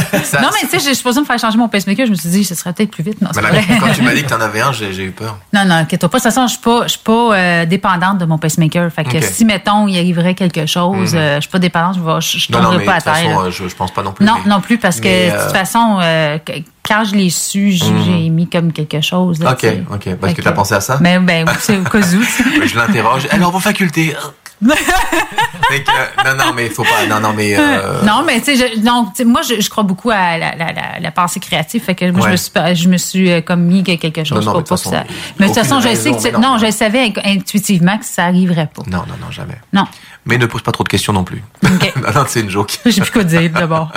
Speaker 2: non, mais tu sais, je suis supposée me faire changer mon pacemaker. Je me suis dit, ce serait peut-être plus vite. Non,
Speaker 6: Mais
Speaker 2: vrai.
Speaker 6: quand tu m'as dit que t'en avais un, j'ai eu peur.
Speaker 2: Non, non, inquiète-toi pas. De toute façon, je suis pas, je suis pas euh, dépendante de mon pacemaker. Fait que si, mettons, il arriverait quelque chose,
Speaker 6: Mhm.
Speaker 2: euh, je suis pas dépendante, je, je, je
Speaker 6: Non, non,
Speaker 2: tomberai
Speaker 6: mais
Speaker 2: pas à
Speaker 6: toute façon,
Speaker 2: terre.
Speaker 6: euh, je, je pense pas non plus.
Speaker 2: non,
Speaker 6: mais-
Speaker 2: non plus, parce que
Speaker 6: mais,
Speaker 2: de toute façon, euh, que- quand je l'ai su, j'ai j'ai mis comme quelque chose. Là,
Speaker 6: Ok,
Speaker 2: tu
Speaker 6: ok. Parce
Speaker 2: Fait
Speaker 6: que t'as pensé à ça?
Speaker 2: Ben, ben, c'est au cas où. tu.
Speaker 6: Je l'interroge. Alors, vos facultés que, Non, non, mais faut pas. Non, non, mais. euh,
Speaker 2: Non, mais tu sais, donc, tu moi, je, je crois beaucoup à la, la, la, la pensée créative. Fait que moi, je me suis, je me suis euh, comme mis quelque chose
Speaker 6: Non, non,
Speaker 2: pour ça. Mais de toute façon, je sais que tu-
Speaker 6: non.
Speaker 2: non, je savais in- intuitivement que ça arriverait pas.
Speaker 6: Non, non, non, jamais.
Speaker 2: Non.
Speaker 6: Mais ne pose pas trop de questions non plus.
Speaker 2: OK.
Speaker 6: non, non, c'est une joke.
Speaker 2: J'ai plus quoi dire d'abord.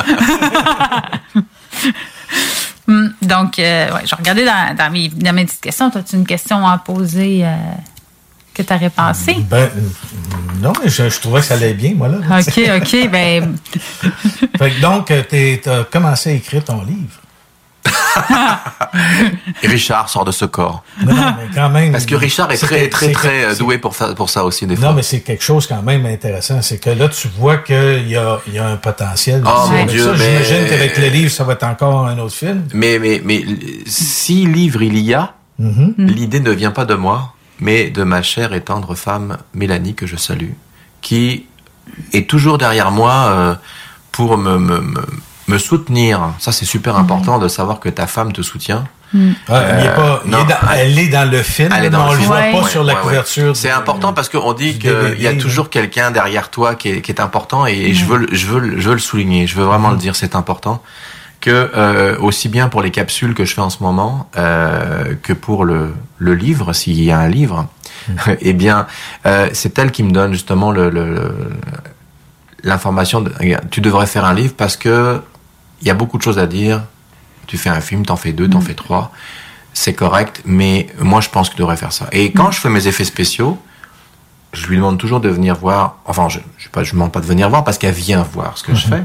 Speaker 2: Hum, Donc, euh, ouais, je regardais dans, dans, mes, dans mes petites questions. As-tu une question à poser euh, que tu aurais pensé?
Speaker 5: Ben, euh, non, mais je, je trouvais que ça allait bien, moi, là.
Speaker 2: OK, OK. Ben,
Speaker 5: Fait que donc, tu as commencé à écrire ton livre.
Speaker 6: Et Richard sort de ce corps.
Speaker 5: Non, non, mais quand même.
Speaker 6: Parce que Richard est très, très, très euh, doué pour ça, pour ça aussi, des fois.
Speaker 5: Non, mais c'est quelque chose quand même intéressant. C'est que là, tu vois qu'il y a, il y a un potentiel.
Speaker 6: Oh, mon Dieu,
Speaker 5: ça,
Speaker 6: mais-
Speaker 5: J'imagine qu'avec le livre, ça va être encore un autre film.
Speaker 6: Mais, mais, mais si livre il y a,
Speaker 5: Mhm.
Speaker 6: l'idée ne vient pas de moi, mais de ma chère et tendre femme Mélanie, que je salue, qui est toujours derrière moi euh, pour me, me, me, me soutenir. Ça, c'est super important de savoir que ta femme te soutient.
Speaker 5: Ouais, il est pas- il
Speaker 6: non.
Speaker 5: est dans- elle est dans le film,
Speaker 6: Elle est
Speaker 5: mais
Speaker 6: dans
Speaker 5: on
Speaker 6: le
Speaker 5: le
Speaker 6: film.
Speaker 5: voit pas
Speaker 6: Ouais,
Speaker 5: sur la
Speaker 6: ouais, ouais.
Speaker 5: couverture.
Speaker 6: C'est important parce qu'on dit qu'il y a toujours quelqu'un derrière toi qui est, qui est important et je veux, le- je, veux, le- je veux le souligner, je veux vraiment le dire, c'est important. Que euh, aussi bien pour les capsules que je fais en ce moment euh, que pour le, le livre, s'il y a un livre, eh bien, euh, c'est elle qui me donne justement le, le- le- l'information. De, tu devrais faire un livre parce que il y a beaucoup de choses à dire. Tu fais un film, t'en fais deux, t'en fais trois, c'est correct. Mais moi, je pense que tu devrais faire ça. Et quand je fais mes effets spéciaux, je lui demande toujours de venir voir. Enfin, je je ne je demande pas de venir voir parce qu'elle vient voir ce que je fais.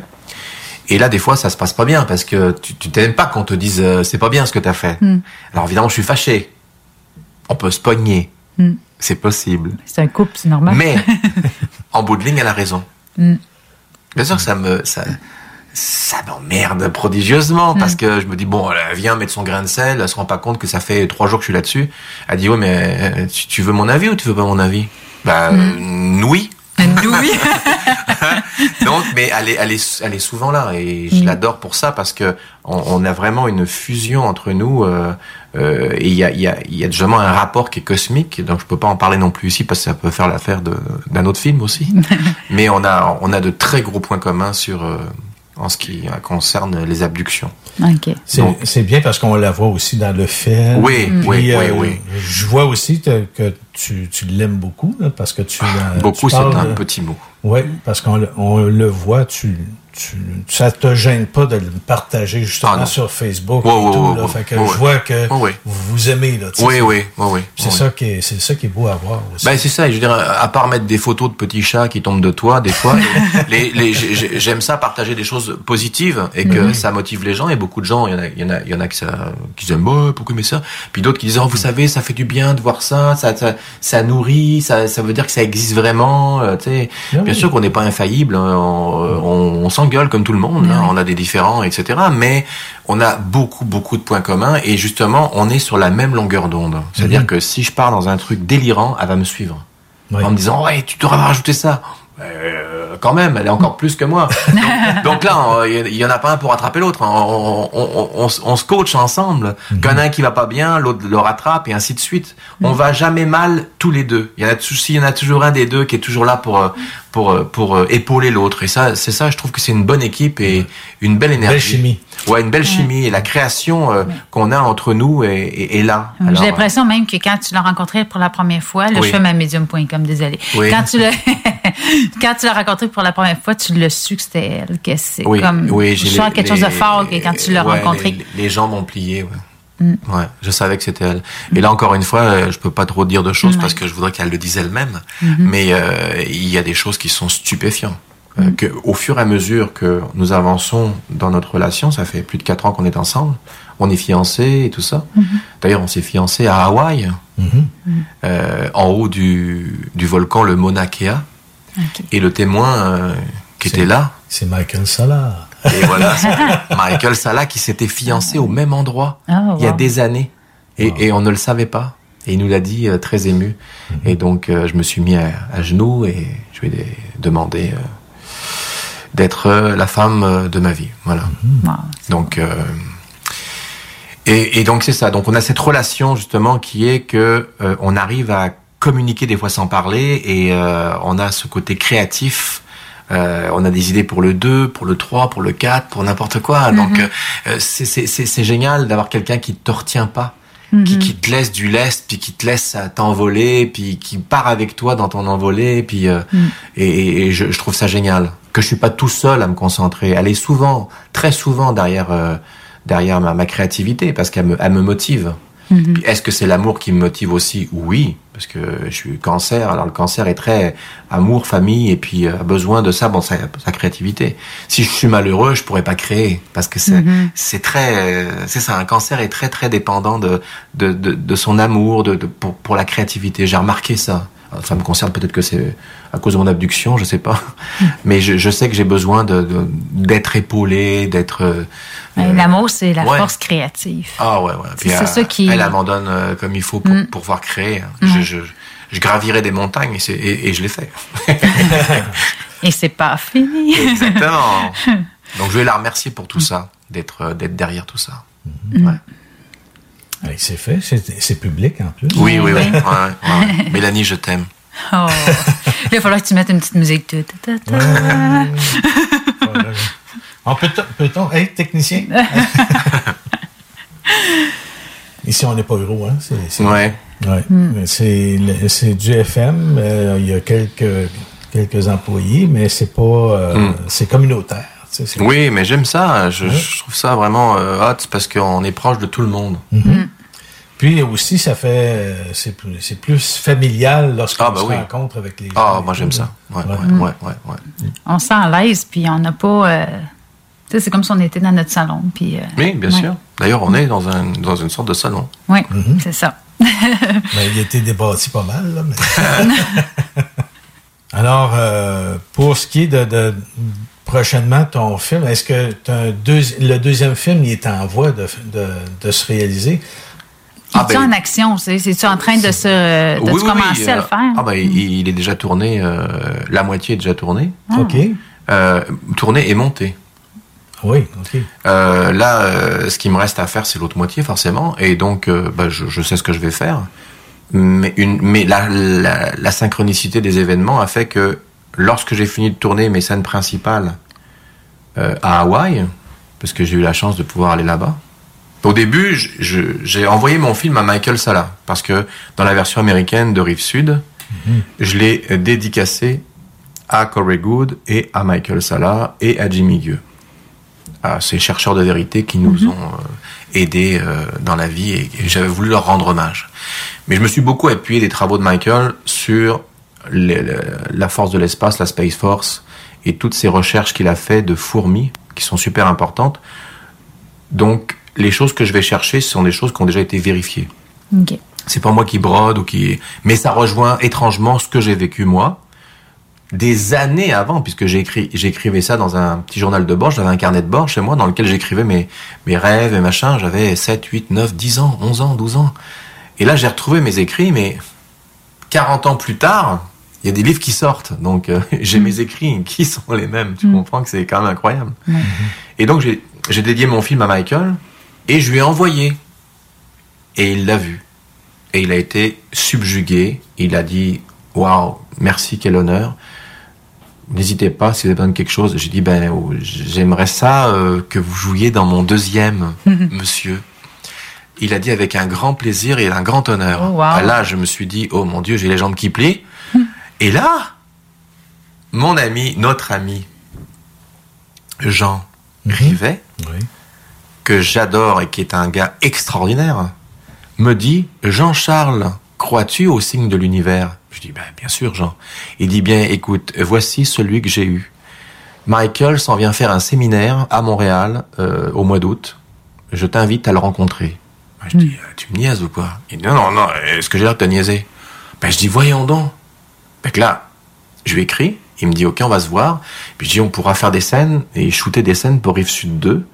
Speaker 6: Et là, des fois, ça se passe pas bien parce que tu tu t'aimes pas qu'on te dise euh, c'est pas bien ce que tu as fait.
Speaker 2: Mm.
Speaker 6: Alors évidemment, je suis fâché. On peut se pogner.
Speaker 2: Mm.
Speaker 6: C'est possible.
Speaker 2: c'est un couple, c'est normal.
Speaker 6: Mais en bout de ligne, elle a raison.
Speaker 2: Mm.
Speaker 6: Bien sûr que ça me ça, ça m'emmerde prodigieusement
Speaker 2: Mm.
Speaker 6: parce que je me dis bon, elle vient mettre son grain de sel, elle se rend pas compte que ça fait trois jours que je suis là-dessus. Elle dit ouais mais euh, tu, tu veux mon avis ou tu veux pas mon avis? Bah euh, oui.
Speaker 2: Oui.
Speaker 6: Donc, mais elle est, elle est, elle est souvent là et je
Speaker 2: Mm.
Speaker 6: l'adore pour ça parce que on, on a vraiment une fusion entre nous euh, euh, et il y a, il y a, il y a justement un rapport qui est cosmique. Donc, je peux pas en parler non plus ici parce que ça peut faire l'affaire d'un autre film aussi. mais on a, on a de très gros points communs sur euh, en ce qui concerne les abductions.
Speaker 2: OK.
Speaker 5: C'est
Speaker 6: Donc-
Speaker 5: c'est bien parce qu'on la voit aussi dans le film.
Speaker 6: Oui,
Speaker 5: Puis,
Speaker 6: oui,
Speaker 5: euh,
Speaker 6: oui, oui.
Speaker 5: Je vois aussi te- que tu, tu l'aimes beaucoup là, parce que tu. euh,
Speaker 6: Beaucoup, c'est un petit mot.
Speaker 5: Oui, parce qu'on le, on le voit, tu, tu, ça te gêne pas de le partager justement
Speaker 6: Ah,
Speaker 5: sur Facebook
Speaker 6: Ouais,
Speaker 5: et
Speaker 6: ouais,
Speaker 5: tout. là. fait que je vois que vous vous aimez. Là.
Speaker 6: Oui, oui, oui, oui.
Speaker 5: C'est
Speaker 6: oui.
Speaker 5: ça qui est, c'est ça qui est beau à voir aussi.
Speaker 6: Ben c'est ça, je veux dire, à part mettre des photos de petits chats qui tombent de toi, des fois, les, les, j'aime ça partager des choses positives et que
Speaker 5: Mhm.
Speaker 6: ça motive les gens. Et beaucoup de gens, il y en a, il y en a, il y en a qui, ça, qui aiment, bah, pourquoi mais ça? Puis d'autres qui disent, oh, vous savez, ça fait du bien de voir ça, ça, ça, ça nourrit, ça, ça veut dire que ça existe vraiment. euh, tu sais.
Speaker 5: Ah
Speaker 6: Bien
Speaker 5: oui.
Speaker 6: sûr qu'on n'est pas infaillible, hein, on, on, on s'engueule comme tout le monde, hein, on a des différents, etc. Mais on a beaucoup, beaucoup de points communs et justement, on est sur la même longueur d'onde. C'est-à-dire
Speaker 5: Mhm.
Speaker 6: que si je pars dans un truc délirant, elle va me suivre en me disant ouais tu devrais rajouter ça Euh, quand même, elle est encore plus que moi. Donc, donc là, il y en a pas un pour rattraper l'autre. On, on, se coach ensemble. En a un qui va pas bien, l'autre le rattrape et ainsi de suite. On va jamais mal tous les deux. Il y en a, s'il y en a toujours un des deux qui est toujours là pour, euh, pour, euh, pour euh, épauler l'autre. Et ça, c'est ça, je trouve que c'est une bonne équipe et une belle énergie.
Speaker 5: Belle chimie.
Speaker 6: Ouais, une belle chimie. Et la création euh, qu'on a entre nous est, est- est là.
Speaker 2: J'ai l'impression même que quand tu l'as rencontré pour la première fois, là,
Speaker 6: Oui.
Speaker 2: je fais ma medium.com, désolé.
Speaker 6: Oui.
Speaker 2: Quand tu l'as, quand tu l'as rencontré pour la première fois, tu l'as su que c'était elle, que c'est
Speaker 6: oui,
Speaker 2: comme,
Speaker 6: oui,
Speaker 2: je sens
Speaker 6: les-
Speaker 2: quelque chose de
Speaker 6: les-
Speaker 2: fort que quand tu l'as
Speaker 6: ouais,
Speaker 2: rencontré.
Speaker 6: Les, les gens m'ont plié, ouais.
Speaker 2: Mm.
Speaker 6: Ouais, je savais que c'était elle. Et là encore une fois, euh, je peux pas trop dire de choses parce que je voudrais qu'elle le dise elle-même.
Speaker 2: Mhm.
Speaker 6: Mais euh, il y a des choses qui sont stupéfiantes. Euh, que, au fur et à mesure que nous avançons dans notre relation, ça fait plus de quatre ans qu'on est ensemble, on est fiancés et tout ça.
Speaker 2: Mhm.
Speaker 6: D'ailleurs, on s'est fiancés à Hawaï, euh, en haut du, du volcan le Mauna Kea. Et le témoin euh, qui était là,
Speaker 5: C'est Michael Salah.
Speaker 6: Et voilà, c'est Michael Salah qui s'était fiancé au même endroit
Speaker 2: Ah,
Speaker 6: il y a
Speaker 2: wow.
Speaker 6: des années. Et, et on ne le savait pas. Et il nous l'a dit euh, très ému. Et donc, euh, je me suis mis à, à genoux et je lui ai demandé euh, d'être euh, la femme euh, de ma vie. Voilà. Donc, euh, et, et donc c'est ça. Donc, on a cette relation justement qui est que euh, on arrive à communiquer des fois sans parler et euh, on a ce côté créatif. Euh, on a des idées pour le 2, pour le 3, pour le 4, pour n'importe quoi.
Speaker 2: Mhm.
Speaker 6: Donc, euh, c'est- c'est génial d'avoir quelqu'un qui te retient pas qui, qui te laisse du lest, puis qui te laisse euh, t'envoler, puis qui part avec toi dans ton envolée, puis euh,
Speaker 2: Mm.
Speaker 6: et, et- et je, je trouve ça génial que je suis pas tout seul à me concentrer. Elle est souvent, très souvent derrière euh, derrière ma, ma créativité parce qu'elle me, elle me motive.
Speaker 2: Mhm.
Speaker 6: Est-ce que c'est l'amour qui me motive aussi Oui, parce que je suis cancer. Alors le cancer est très amour, famille, et puis euh, a besoin de ça, bon, sa, sa créativité. Si je suis malheureux, je pourrais pas créer, parce que c'est
Speaker 2: Mhm.
Speaker 6: c'est très, euh, c'est ça. Un cancer est très très dépendant de de, de, de son amour, de, de pour, pour la créativité. J'ai remarqué ça. Ça me concerne peut-être que c'est à cause de mon abduction, je sais pas, mais je, je sais que j'ai besoin de- d'être épaulé, d'être euh,
Speaker 2: Mais L'amour, c'est la
Speaker 6: ouais.
Speaker 2: force créative.
Speaker 6: ah ouais, ouais. Puis elle,
Speaker 2: ça qui-
Speaker 6: elle abandonne euh, comme il faut pour,
Speaker 2: Mm.
Speaker 6: pouvoir créer.
Speaker 2: Mm.
Speaker 6: Je, je, je gravirai des montagnes et, c'est- et, et je l'ai fait.
Speaker 2: Et c'est pas fini.
Speaker 6: Exactement. Donc je vais la remercier pour tout ça, d'être euh, d'être derrière tout ça.
Speaker 2: Mm.
Speaker 6: Ouais.
Speaker 5: Ouais, c'est fait, c'est c'est public en plus.
Speaker 6: Oui, oui, oui. Ouais, ouais, ouais. Mélanie, je t'aime.
Speaker 2: Oh. Là, il va falloir que tu mettes une petite musique. Ta, ta, ta, ta.
Speaker 5: Voilà. On peut-on, peut-on être technicien? Ici, on n'est pas gros, hein? C'est, c'est-
Speaker 6: Ouais.
Speaker 5: Ouais. C'est, le- c'est du FM. euh, il y a quelques, quelques employés, mais c'est pas. euh,
Speaker 6: Mm.
Speaker 5: C'est communautaire. tu sais, c'est-
Speaker 6: Oui, mais j'aime ça. Je, je trouve ça vraiment euh, hot parce qu'on est proche de tout le monde.
Speaker 5: Mhm. Puis aussi, ça fait. euh, C'est plus, c'est plus familial lorsqu'on
Speaker 6: Ah, bah
Speaker 5: se
Speaker 6: oui.
Speaker 5: rencontre avec les
Speaker 6: Ah,
Speaker 5: gens.
Speaker 6: moi j'aime ça. Ouais, ouais,
Speaker 2: Mm.
Speaker 6: ouais, ouais, ouais.
Speaker 2: On se sent à l'aise, puis on n'a pas. euh, tu sais, c'est comme si on était dans notre salon. Puis, euh,
Speaker 6: Oui, bien
Speaker 2: ouais.
Speaker 6: sûr. D'ailleurs, on est dans, un, dans une sorte de salon.
Speaker 2: Oui, c'est ça.
Speaker 5: Mais il a été débâti pas mal, là. mais- Alors, euh, pour ce qui est de, de- prochainement ton film, est-ce que t'as un deuxi- le deuxième film il est en voie de, de, de se réaliser?
Speaker 6: Ah, ben-
Speaker 2: en action? C'est- C'est-tu en train de se. De
Speaker 6: oui, oui,
Speaker 2: commencer à
Speaker 6: euh,
Speaker 2: le faire?
Speaker 6: Ah, ben, il, il est déjà tourné, euh, la moitié est déjà tournée.
Speaker 2: Ah.
Speaker 5: OK.
Speaker 6: Euh, tourné et monté.
Speaker 5: Oui, OK.
Speaker 6: Euh, là, euh, ce qui me reste à faire, c'est l'autre moitié, forcément. Et donc, euh, bah, je, je sais ce que je vais faire. Mais, une, mais la, la, la synchronicité des événements a fait que lorsque j'ai fini de tourner mes scènes principales euh, à Hawaï, parce que j'ai eu la chance de pouvoir aller là-bas, au début, j'ai envoyé mon film à Michael Sala, parce que dans la version américaine de Rive Sud, je l'ai dédicacé à Corey Good et à Michael Sala et à Jimmy Gueux à ces chercheurs de vérité qui nous ont euh, aidés euh, dans la vie et, j'avais voulu leur rendre hommage. Mais je me suis beaucoup appuyé des travaux de Michael sur les- la force de l'espace, la Space Force et toutes ces recherches qu'il a fait de fourmis qui sont super importantes. Donc les choses que je vais chercher ce sont des choses qui ont déjà été vérifiées. C'est pas moi qui brode ou qui. Mais ça rejoint étrangement ce que j'ai vécu moi des années avant, puisque j'écrivais ça dans un petit journal de bord. J'avais un carnet de bord chez moi dans lequel j'écrivais mes, mes rêves et machin. J'avais 7, 8, 9, 10 ans, 11 ans, 12 ans. Et là, j'ai retrouvé mes écrits, mais 40 ans plus tard, il y a des livres qui sortent, donc euh, j'ai mes écrits qui sont les mêmes. Tu comprends que c'est quand même incroyable. Et donc j'ai dédié mon film à Michael et je lui ai envoyé. Et il l'a vu. Et il a été subjugué. Il a dit Waouh, merci, quel honneur. N'hésitez pas si vous avez besoin de quelque chose. J'ai dit Ben, oh, j'aimerais ça euh, que vous jouiez dans mon deuxième, monsieur. Il a dit avec un grand plaisir et un grand honneur.
Speaker 2: Oh, wow.
Speaker 6: Là, je me suis dit Oh mon Dieu, j'ai les jambes qui plient. et là, mon ami, notre ami, Jean Rivet, que j'adore et qui est un gars extraordinaire, me dit Jean-Charles, crois-tu au signe de l'univers? Je dis ben, Bien sûr, Jean. Il dit Bien, écoute, voici celui que j'ai eu. Michael s'en vient faire un séminaire à Montréal euh, au mois d'août. Je t'invite à le rencontrer. Ben, je dis Euh, Tu me niaises ou quoi? Il dit Non, non, non, est-ce que j'ai l'air de te niaiser? Ben, Je dis Voyons donc. Fait que là, je lui écris, il me dit ok on va se voir, puis je dis on pourra faire des scènes et shooter des scènes pour Rive Sud 2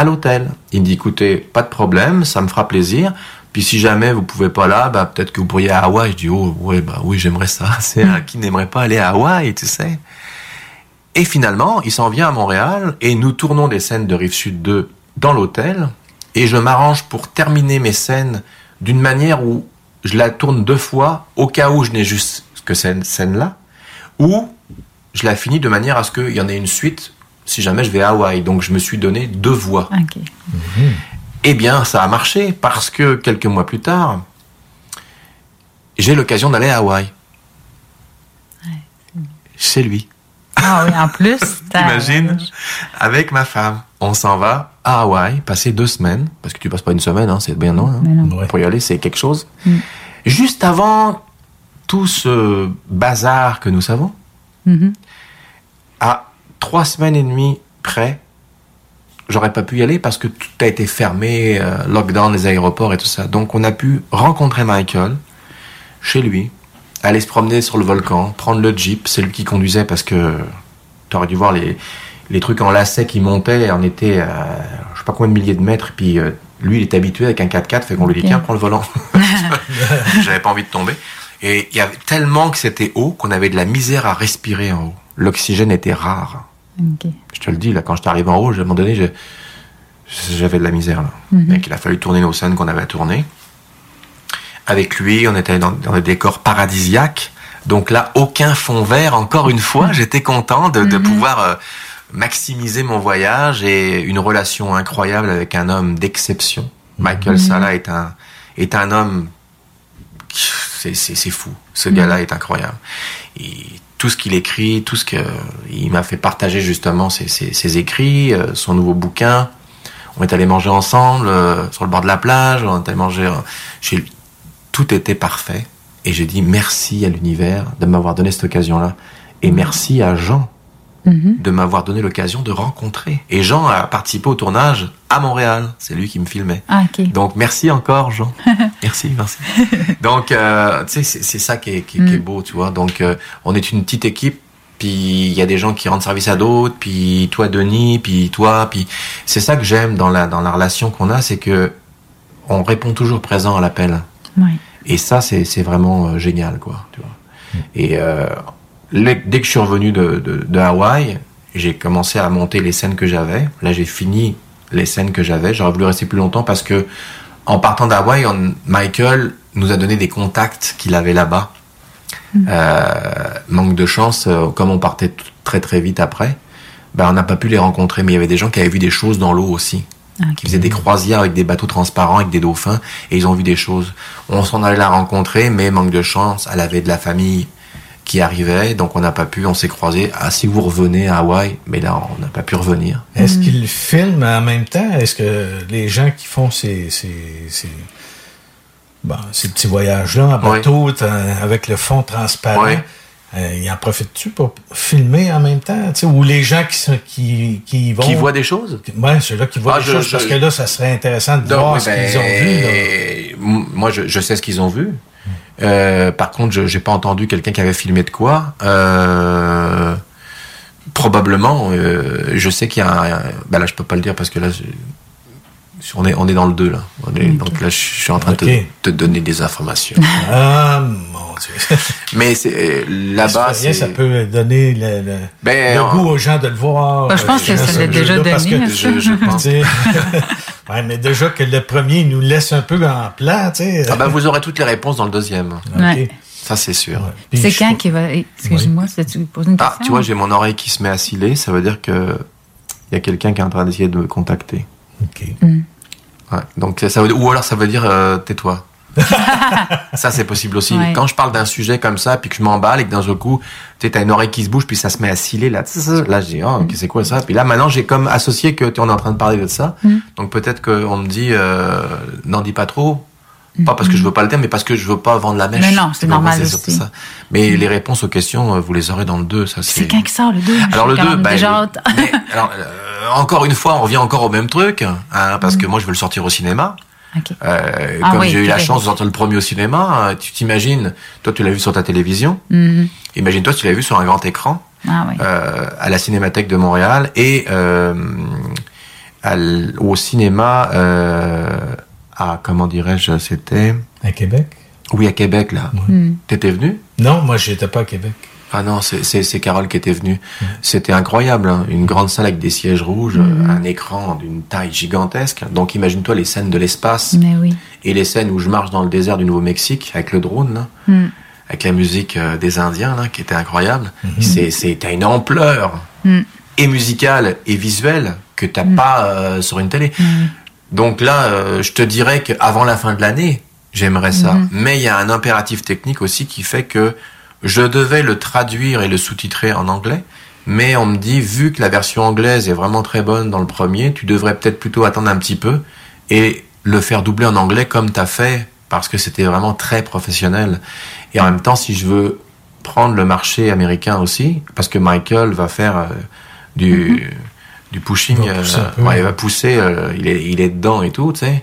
Speaker 6: à l'hôtel. Il me dit écoutez, pas de problème, ça me fera plaisir. Puis si jamais vous pouvez pas là, bah peut-être que vous pourriez à Hawaï. Je dis oh ouais bah oui j'aimerais ça. C'est qui n'aimerait pas aller à Hawaï, tu sais. Et finalement, il s'en vient à Montréal et nous tournons des scènes de Rive Sud 2 dans l'hôtel et je m'arrange pour terminer mes scènes d'une manière où je la tourne deux fois au cas où je n'ai juste que cette scène-là ou je la finis de manière à ce qu'il y en ait une suite si jamais je vais à Hawaï. Donc je me suis donné deux voix. Eh bien, ça a marché parce que quelques mois plus tard, j'ai l'occasion d'aller à Hawaï. Chez lui.
Speaker 2: Ah oui, en plus.
Speaker 6: T'imagines Avec ma femme. On s'en va à Hawaï, passer deux semaines, parce que tu passes pas une semaine, hein, c'est bien non. hein. Pour y aller, c'est quelque chose. Juste avant tout ce bazar que nous savons,
Speaker 2: Mhm.
Speaker 6: à trois semaines et demie près, j'aurais pas pu y aller parce que tout a été fermé, euh, lockdown, les aéroports et tout ça. Donc on a pu rencontrer Michael chez lui, aller se promener sur le volcan, prendre le jeep, c'est lui qui conduisait parce que tu aurais dû voir les, les trucs en lacet qui montaient, on était à je sais pas combien de milliers de mètres, puis euh, lui il est habitué avec un 4x4, fait qu'on lui dit tiens prends le volant. J'avais pas envie de tomber. Et il y avait tellement que c'était haut qu'on avait de la misère à respirer en haut. L'oxygène était rare. Je te le dis, là, quand je arrivé en haut, à un moment donné, j'avais de la misère. Là.
Speaker 2: Mhm.
Speaker 6: Donc, il a fallu tourner nos scènes qu'on avait à tourner. Avec lui, on était dans, dans des décors paradisiaques. Donc là, aucun fond vert. Encore une fois, j'étais content de, de pouvoir euh, maximiser mon voyage et une relation incroyable avec un homme d'exception. Michael
Speaker 2: Mhm.
Speaker 6: Sala est un, est un homme c'est fou. Ce
Speaker 2: Mhm.
Speaker 6: gars-là est incroyable. Tout ce qu'il écrit, tout ce que il m'a fait partager justement ses, ses- ses écrits, euh, son nouveau bouquin. On est allé manger ensemble euh, sur le bord de la plage. On est allé manger euh, chez lui. Tout était parfait. Et j'ai dit merci à l'univers de m'avoir donné cette occasion-là. Et merci à Jean de m'avoir donné l'occasion de rencontrer. Et Jean a participé au tournage à Montréal. C'est lui qui me filmait.
Speaker 2: Ah.
Speaker 6: Donc merci encore Jean. merci, merci. Donc euh, tu sais c'est c'est ça qui est, qui, qui est beau, tu vois. Donc euh, on est une petite équipe. Puis il y a des gens qui rendent service à d'autres, puis toi Denis, puis toi, puis c'est ça que j'aime dans la dans la relation qu'on a, c'est que on répond toujours présent à l'appel. Et ça, c'est c'est vraiment euh, génial, quoi. Tu vois. Et euh, les- dès que je suis revenu de, de, de Hawaï, j'ai commencé à monter les scènes que j'avais. Là, j'ai fini les scènes que j'avais. J'aurais voulu rester plus longtemps parce que, en partant d'Hawaï, Michael nous a donné des contacts qu'il avait là-bas. Euh, manque de chance, euh, comme on partait très très vite après, ben, on n'a pas pu les rencontrer. Mais il y avait des gens qui avaient vu des choses dans l'eau aussi qui faisaient des croisières avec des bateaux transparents, avec des dauphins, et ils ont vu des choses. On s'en allait la rencontrer, mais manque de chance, elle avait de la famille qui arrivait, donc on n'a pas pu, on s'est croisés. Ah, si vous revenez à Hawaï, mais là, on n'a pas pu revenir.
Speaker 5: Est-ce qu'ils filment en même temps? Est-ce que les gens qui font ces, ces, ces, bon, ces petits voyages-là en bateau, t'as- avec le fond transparent,
Speaker 6: Ouais.
Speaker 5: euh, ils en profitent-tu pour filmer en même temps? tu sais, Ou les gens qui, sont, qui, qui vont...
Speaker 6: Qui voient des choses?
Speaker 5: Oui, ceux-là qui voient
Speaker 6: Ah,
Speaker 5: des
Speaker 6: je-
Speaker 5: choses,
Speaker 6: je-
Speaker 5: parce que là, ça serait intéressant de
Speaker 6: Donc,
Speaker 5: voir
Speaker 6: oui,
Speaker 5: ce
Speaker 6: ben,
Speaker 5: qu'ils ont vu. là.
Speaker 6: m- Moi, je, je sais ce qu'ils ont vu. Euh, par contre, je n'ai pas entendu quelqu'un qui avait filmé de quoi. Euh, probablement, euh, je sais qu'il y a un... Ben là, je peux pas le dire parce que là, on est, on est dans le 2, là. On est- Donc là, je suis en train de te, te donner des informations.
Speaker 5: Ah, mon
Speaker 6: Mais c'est euh, là-bas,
Speaker 5: ça peut donner le, le-
Speaker 6: Ben,
Speaker 5: le
Speaker 6: on-
Speaker 5: goût aux gens de le voir.
Speaker 2: Ben, je pense que ça l'a déjà
Speaker 5: parce
Speaker 2: donné,
Speaker 5: que-
Speaker 2: ça. Je- je pense.
Speaker 5: Tu sais, ouais, mais déjà que le premier nous laisse un peu en plat, tu sais.
Speaker 6: Ah ben, vous aurez toutes les réponses dans le deuxième. Ça, c'est sûr.
Speaker 2: C'est quand qui va. Excuse-moi, si tu poses une question?
Speaker 6: Ah, tu vois, j'ai mon oreille qui se met à sciller, ça veut dire que il y a quelqu'un qui est en train d'essayer de me contacter.
Speaker 2: Mm.
Speaker 6: Ouais, donc ça veut ou alors ça veut dire euh, tais-toi. ça c'est possible aussi.
Speaker 2: Ouais.
Speaker 6: Quand je parle d'un sujet comme ça, puis que je m'emballe et que d'un seul coup, tu sais, t'as une oreille qui se bouge, puis ça se met à sciller là. Là, je dis oh, ok, c'est quoi ça? Puis là, maintenant, j'ai comme associé que tu on est en train de parler de ça.
Speaker 2: Mm.
Speaker 6: Donc peut-être qu'on me dit euh, n'en dis pas trop. Pas parce que je veux pas le dire, mais parce que je veux pas vendre la mèche.
Speaker 2: Mais non, c'est
Speaker 6: moi,
Speaker 2: normal aussi.
Speaker 6: ça. Mais les réponses aux questions, euh, vous les aurez dans le 2. Ça,
Speaker 2: C'est quand qui sort le 2
Speaker 6: alors le 2, ben,
Speaker 2: déjà
Speaker 6: mais, alors, euh, encore une fois, on revient encore au même truc, hein, parce que moi je veux le sortir au cinéma. Euh,
Speaker 2: Ah
Speaker 6: comme
Speaker 2: oui,
Speaker 6: j'ai eu la
Speaker 2: fait.
Speaker 6: chance de sortir le premier au cinéma, tu t'imagines, toi tu l'as vu sur ta télévision,
Speaker 2: Mhm.
Speaker 6: imagine-toi tu l'as vu sur un grand écran
Speaker 2: Ah oui.
Speaker 6: euh, à la Cinémathèque de Montréal et au cinéma à comment dirais-je, c'était
Speaker 5: À Québec?
Speaker 6: Oui à Québec là.
Speaker 2: Mm.
Speaker 6: T'étais venu?
Speaker 5: Non, moi, j'étais pas à Québec.
Speaker 6: ah non, c'est- Carole qui était venue. C'était incroyable, hein. une grande salle avec des sièges rouges, un écran d'une taille gigantesque. Donc imagine-toi les scènes de l'espace
Speaker 2: oui.
Speaker 6: et les scènes où je marche dans le désert du Nouveau-Mexique avec le drone, là,
Speaker 2: Mm.
Speaker 6: avec la musique euh, des Indiens, là, qui était incroyable. C'est C'est t'as une ampleur et musicale et visuelle que t'as pas euh, sur une télé. Donc là, euh, je te dirais qu'avant la fin de l'année, j'aimerais ça.
Speaker 2: Mhm.
Speaker 6: Mais il y a un impératif technique aussi qui fait que je devais le traduire et le sous-titrer en anglais. Mais on me dit, vu que la version anglaise est vraiment très bonne dans le premier, tu devrais peut-être plutôt attendre un petit peu et le faire doubler en anglais comme tu as fait, parce que c'était vraiment très professionnel. Et en même temps, si je veux prendre le marché américain aussi, parce que Michael va faire euh, du, du pushing,
Speaker 5: Il va pousser un
Speaker 6: euh,
Speaker 5: peu.
Speaker 6: ouais, il va pousser, euh, il, est, il est dedans et tout, tu sais.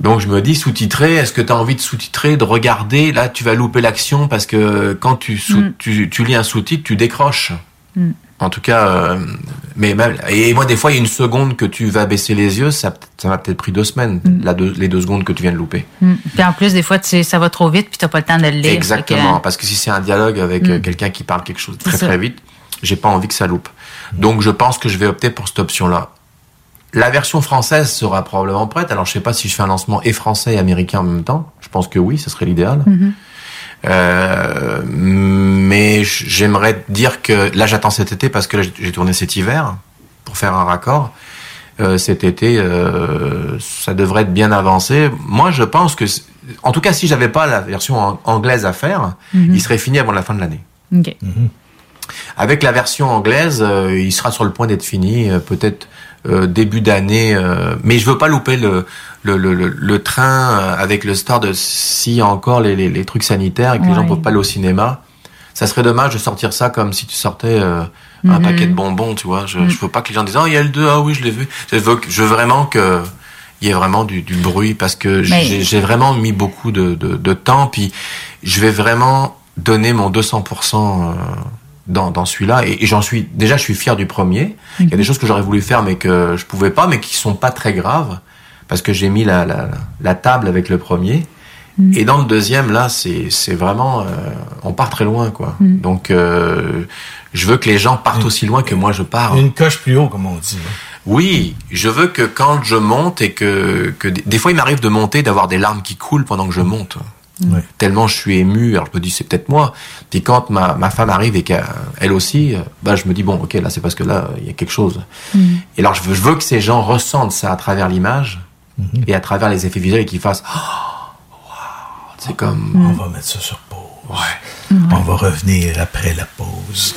Speaker 6: Donc je me dis sous-titrer, est-ce que tu as envie de sous-titrer, de regarder? Là, tu vas louper l'action parce que quand tu, sous-
Speaker 2: Mm.
Speaker 6: tu, tu lis un sous-titre, tu décroches.
Speaker 2: Mm.
Speaker 6: En tout cas, euh, mais même, et moi des fois il y a une seconde que tu vas baisser les yeux, ça, ça m'a peut-être pris deux semaines, la deux- les deux secondes que tu viens de louper.
Speaker 2: Mm. Puis en plus, des fois, tu, ça va trop vite, puis t'as pas le temps de le lire.
Speaker 6: Exactement,
Speaker 2: que-
Speaker 6: parce que si c'est un dialogue avec
Speaker 2: Mm.
Speaker 6: quelqu'un qui parle quelque chose de très très vite, j'ai pas envie que ça loupe. Donc je pense que je vais opter pour cette option-là. La version française sera probablement prête. Alors je sais pas si je fais un lancement et français et américain en même temps. Je pense que oui, ce serait l'idéal.
Speaker 2: Mhm.
Speaker 6: Euh, mais j'aimerais dire que là j'attends cet été parce que là, j'ai- tourné cet hiver pour faire un raccord. Euh, cet été, euh, ça devrait être bien avancé. Moi, je pense que, en tout cas, si j'avais pas la version an- anglaise à faire,
Speaker 2: Mhm.
Speaker 6: il serait fini avant la fin de l'année.
Speaker 2: OK.
Speaker 6: Avec la version anglaise, euh, il sera sur le point d'être fini, euh, peut-être euh, début d'année. mais je veux pas louper le le, le, le, train avec le start de a encore les, les, les trucs sanitaires et que les gens peuvent pas aller au cinéma. Ça serait dommage de sortir ça comme si tu sortais un
Speaker 2: Mhm.
Speaker 6: paquet de bonbons, tu vois. Je, je veux pas que les gens disent oh il y a le 2, ah oui je l'ai vu. Je veux, que- je veux vraiment que il y ait vraiment du, du bruit parce que j'ai j'ai vraiment mis beaucoup de, de, de temps puis je vais vraiment donner mon 200% euh, dans, dans celui-là et, et j'en suis déjà je suis fier du premier. Il y a des choses que j'aurais voulu faire mais que je pouvais pas mais qui sont pas très graves parce que j'ai mis la, la, la table avec le premier. Et dans le deuxième, là, c'est c'est vraiment, euh, on part très loin, quoi.
Speaker 5: Mm.
Speaker 6: Donc, euh, je veux que les gens partent aussi loin que moi je pars.
Speaker 5: Une coche plus haut, comme on dit. hein.
Speaker 6: Oui, je veux que quand je monte et que, que des des fois il m'arrive de monter, d'avoir des larmes qui coulent pendant que je monte.
Speaker 5: Ouais.
Speaker 6: Tellement je suis ému, alors je me dis c'est peut-être moi. Puis quand ma, ma femme arrive et qu'elle elle aussi, euh, bah je me dis bon ok là c'est parce que là il y a quelque chose. Et alors je veux, je veux que ces gens ressentent ça à travers l'image et à travers les effets visuels et qu'ils fassent oh, wow, c'est comme
Speaker 5: On va mettre ça sur pause. On va revenir après la pause.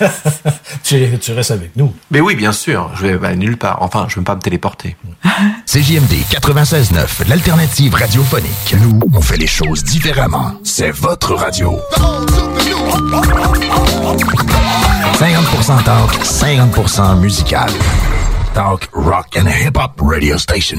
Speaker 5: tu, tu restes avec nous.
Speaker 6: Mais oui bien sûr, je vais bah, nulle part. Enfin je vais pas me téléporter.
Speaker 4: CJMD 96.9, l'alternative radiophonique. Nous, on fait les choses différemment. C'est votre radio. 50% talk, 50% musical. Talk, rock and hip-hop radio station.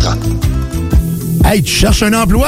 Speaker 11: Hey, tu cherches un emploi?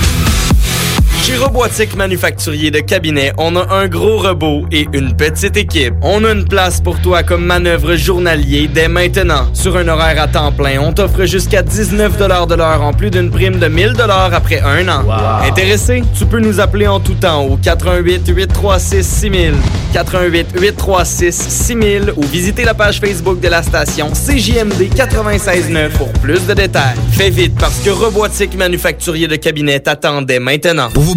Speaker 22: Chez Robotique Manufacturier de Cabinet, on a un gros robot et une petite équipe. On a une place pour toi comme manœuvre journalier dès maintenant. Sur un horaire à temps plein, on t'offre jusqu'à 19 de l'heure en plus d'une prime de 1000 après un an. Intéressé? Tu peux nous appeler en tout temps au 88 836 6000, 88 836 6000 ou visiter la page Facebook de la station CJMD 969 pour plus de détails. Fais vite parce que Robotique Manufacturier de Cabinet t'attend dès maintenant.
Speaker 12: Pour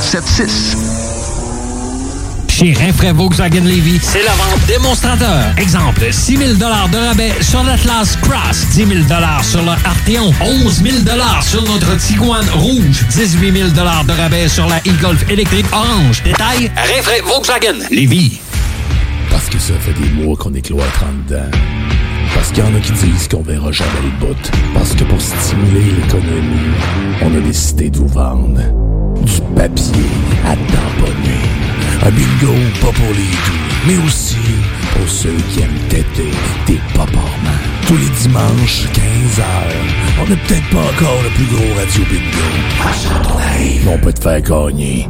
Speaker 12: 681 4476.
Speaker 9: Chez Rinfraie Volkswagen Levy, c'est la vente démonstrateur. Exemple, 6 000 de rabais sur l'Atlas Cross, 10 000 sur le Arteon, 11 000 sur notre Tiguan Rouge, 18 000 de rabais sur la e-Golf électrique orange. Détail, Rinfraie Volkswagen Levy.
Speaker 17: Parce que ça fait des mois qu'on est cloître en dedans. Parce qu'il y en a qui disent qu'on verra jamais le bout. Parce que pour stimuler l'économie, on a décidé de vous vendre du papier à tamponner. Un bingo pas pour les doux, mais aussi pour ceux qui aiment têter des paparmans. Tous les dimanches, 15h, on n'est peut-être pas encore le plus gros radio bingo. À on peut te faire gagner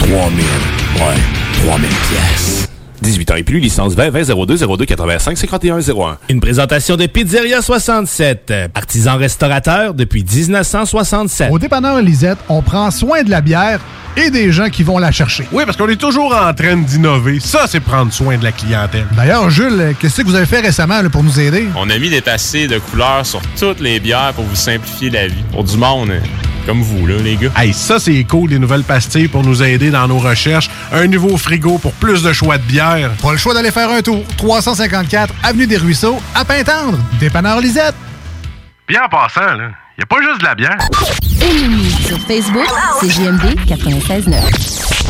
Speaker 17: 3000, ouais, 3000 pièces.
Speaker 23: 18 ans et plus, licence 20 20 02 02 85 51 01. Une présentation de Pizzeria 67, artisan restaurateur depuis 1967.
Speaker 21: Au dépanneur Lisette, on prend soin de la bière et des gens qui vont la chercher.
Speaker 7: Oui, parce qu'on est toujours en train d'innover. Ça, c'est prendre soin de la clientèle.
Speaker 21: D'ailleurs, Jules, qu'est-ce que vous avez fait récemment là, pour nous aider?
Speaker 24: On a mis des tassés de couleurs sur toutes les bières pour vous simplifier la vie. Pour du monde, hein, comme vous, là, les gars.
Speaker 7: Hey, ça, c'est cool, des nouvelles pastilles pour nous aider dans nos recherches. Un nouveau frigo pour plus de choix de bière.
Speaker 21: Pas le choix d'aller faire un tour. 354 Avenue des Ruisseaux, à Pintendre. Dépanneur Lisette.
Speaker 7: Bien en passant, là, y a pas juste de la bière.
Speaker 25: Ennemis sur Facebook, c'est JMD 96.9.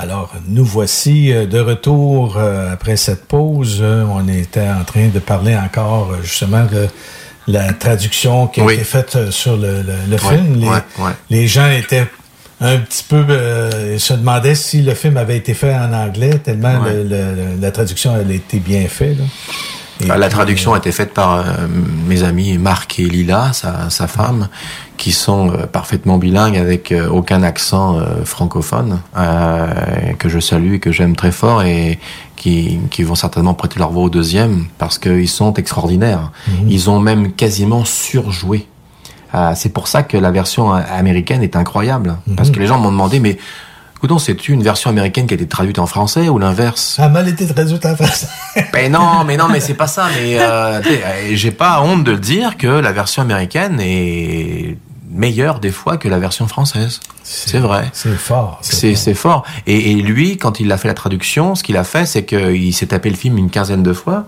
Speaker 5: Alors, nous voici euh, de retour euh, après cette pause. Euh, On était en train de parler encore justement de la traduction qui a
Speaker 6: Oui.
Speaker 5: été faite sur le, le- le
Speaker 6: Ouais,
Speaker 5: film. Les,
Speaker 6: ouais, ouais.
Speaker 5: les gens étaient un petit peu euh, se demandaient si le film avait été fait en anglais, tellement le- la traduction elle a été bien faite.
Speaker 6: Euh, La traduction a été faite par euh, mes amis Marc et Lila, sa, sa femme, qui sont euh, parfaitement bilingues avec euh, aucun accent euh, francophone, euh, que je salue et que j'aime très fort et qui, qui vont certainement prêter leur voix au deuxième parce qu'ils sont extraordinaires.
Speaker 5: Mhm.
Speaker 6: Ils ont même quasiment surjoué. Euh, c'est pour ça que la version euh, américaine est incroyable. Parce que les gens m'ont demandé, mais Coudon, c'est-tu une version américaine qui a été traduite en français ou l'inverse?
Speaker 5: Ça a mal été traduit en français.
Speaker 6: Ben non, mais non, mais c'est pas ça. Mais euh, euh, j'ai pas honte de le dire que la version américaine est meilleure des fois que la version française. C'est vrai.
Speaker 5: C'est fort.
Speaker 6: C'est c'est fort. Et, et lui, quand il a fait la traduction, ce qu'il a fait, c'est qu'il s'est tapé le film une quinzaine de fois.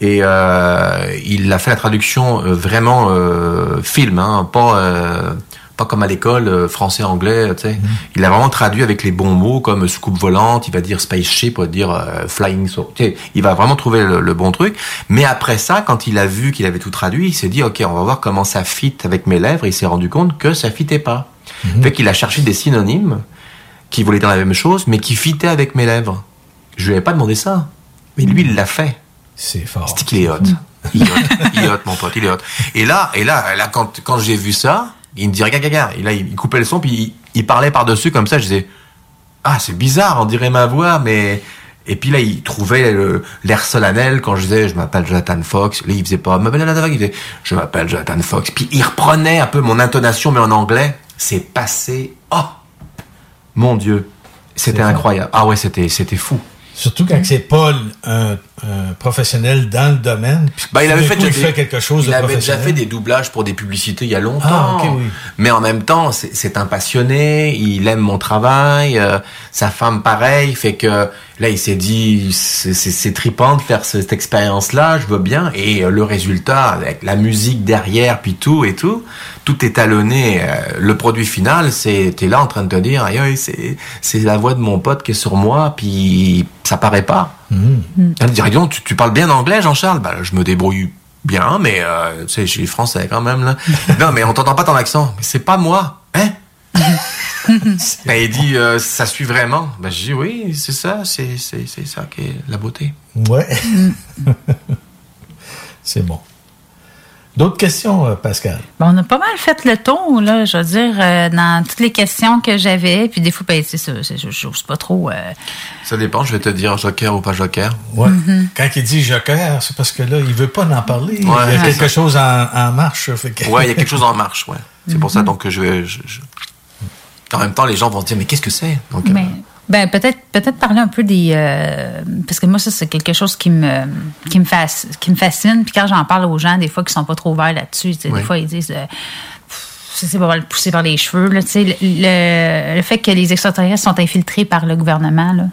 Speaker 6: Et euh, il a fait la traduction euh, vraiment euh, film, hein, pas euh, pas comme à l'école euh, français-anglais. Tu sais, il a vraiment traduit avec les bons mots comme soucoupe volante. Il va dire spaceship, il va dire euh, flying. sau- Tu sais, il va vraiment trouver le, le bon truc. Mais après ça, quand il a vu qu'il avait tout traduit, il s'est dit ok, on va voir comment ça fit avec mes lèvres. Et il s'est rendu compte que ça fitait pas. Fait qu'il a cherché des synonymes qui voulaient dire la même chose, mais qui fitaient avec mes lèvres. Je lui avais pas demandé ça. Mais lui, il l'a fait.
Speaker 5: C'est fort.
Speaker 6: C'est qu'il est hot. Il est hot. Il est hot, mon pote, il est hot. Et là, et là, là quand, quand j'ai vu ça, il me dit, regarde, regarde, et là, il coupait le son, puis il, il parlait par-dessus comme ça, je disais, ah, c'est bizarre, on dirait ma voix, mais... Et puis là, il trouvait l'air solennel quand je disais, je m'appelle Jonathan Fox. Là, il faisait pas, m'appelle Jonathan Fox, il faisait, je m'appelle Jonathan Fox. Puis il reprenait un peu mon intonation, mais en anglais. C'est passé, oh, mon Dieu. C'était incroyable. Ah ouais, c'était, c'était fou.
Speaker 5: Surtout quand c'est pas un, un professionnel dans le domaine.
Speaker 6: Bah, il avait fait,
Speaker 5: coup, il
Speaker 6: déjà
Speaker 5: fait quelque chose
Speaker 6: il
Speaker 5: de
Speaker 6: avait déjà fait des doublages pour des publicités il y a longtemps.
Speaker 5: Ah, ok, oui.
Speaker 6: Mais en même temps, c'est c'est un passionné, il aime mon travail, euh, sa femme pareil, fait que là il s'est dit c'est- trippant de faire cette expérience-là, je veux bien. Et euh, le résultat avec la musique derrière, puis tout et tout, tout est talonné. Euh, le produit final, c'est t'es là en train de te dire, c'est c'est la voix de mon pote qui est sur moi, puis ça paraît pas.
Speaker 5: Mhm.
Speaker 6: Elle me dit, dis donc, tu, tu parles bien anglais, Jean-Charles? Bah, Je me débrouille bien, mais euh, tu sais, je suis français quand même. Là. non, mais on t'entend pas ton accent. Mais c'est pas moi. Hein? Ben, il dit, euh, ça suit vraiment. Ben, je dis, oui, c'est ça, c'est, c'est, c'est ça qui est la beauté.
Speaker 5: Ouais. c'est bon. D'autres questions, euh, Pascal?
Speaker 2: Bon, on a pas mal fait le tour, là, je veux dire, euh, dans toutes les questions que j'avais. Puis des fois, ben, c'est ça, c'est- j'ose pas trop. euh,
Speaker 6: Ça dépend, je vais te dire joker ou pas joker.
Speaker 5: Ouais.
Speaker 2: Mhm.
Speaker 5: Quand il dit joker, c'est parce que là, il veut pas en parler. il y a quelque
Speaker 6: ça.
Speaker 5: chose en, en marche. fait que-
Speaker 6: Ouais, il y a quelque chose en marche, ouais. C'est pour ça donc que je vais. je- je- En même temps, les gens vont se dire, mais qu'est-ce que c'est? Donc, euh,
Speaker 2: ben peut-être peut-être parler un peu des euh, parce que moi ça c'est quelque chose qui me qui me fasse qui me fascine. Puis quand j'en parle aux gens des fois qui sont pas trop ouverts là-dessus,
Speaker 6: Oui.
Speaker 2: des fois ils disent euh, c'est pas mal poussé par les cheveux là, le, le, le fait que les extraterrestres sont infiltrés par le gouvernement là,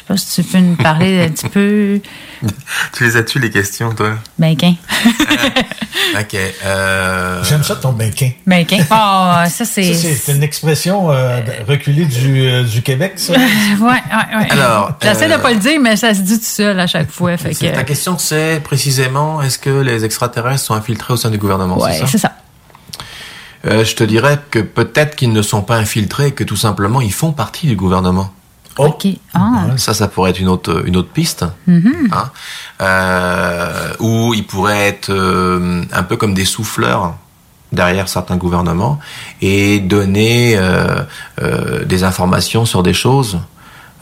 Speaker 2: sais. Pas si tu peux nous parler un petit peu
Speaker 6: tu les as-tu les questions, toi?
Speaker 2: Ben qu'un.
Speaker 6: Ok. Euh...
Speaker 5: J'aime ça ton benquin.
Speaker 2: Ben qu'un. Ah, ça c'est
Speaker 5: c'est une expression euh, reculée du, euh, du Québec, ça.
Speaker 2: ouais, ouais, ouais.
Speaker 6: Alors,
Speaker 2: J'essaie
Speaker 6: euh,
Speaker 2: de pas le dire, mais ça se dit tout seul à chaque fois. Fait
Speaker 6: C'est-
Speaker 2: que,
Speaker 6: Ta question, c'est précisément est-ce que les extraterrestres sont infiltrés au sein du gouvernement
Speaker 2: ouais,
Speaker 6: c'est ça?
Speaker 2: c'est ça.
Speaker 6: Euh, Je te dirais que peut-être qu'ils ne sont pas infiltrés, que tout simplement ils font partie du gouvernement.
Speaker 2: OK. Ah.
Speaker 6: Ça, ça pourrait être une autre, une autre piste.
Speaker 2: Mhm.
Speaker 6: Hein euh, ou ils pourraient être euh, un peu comme des souffleurs derrière certains gouvernements et donner euh, des informations sur des choses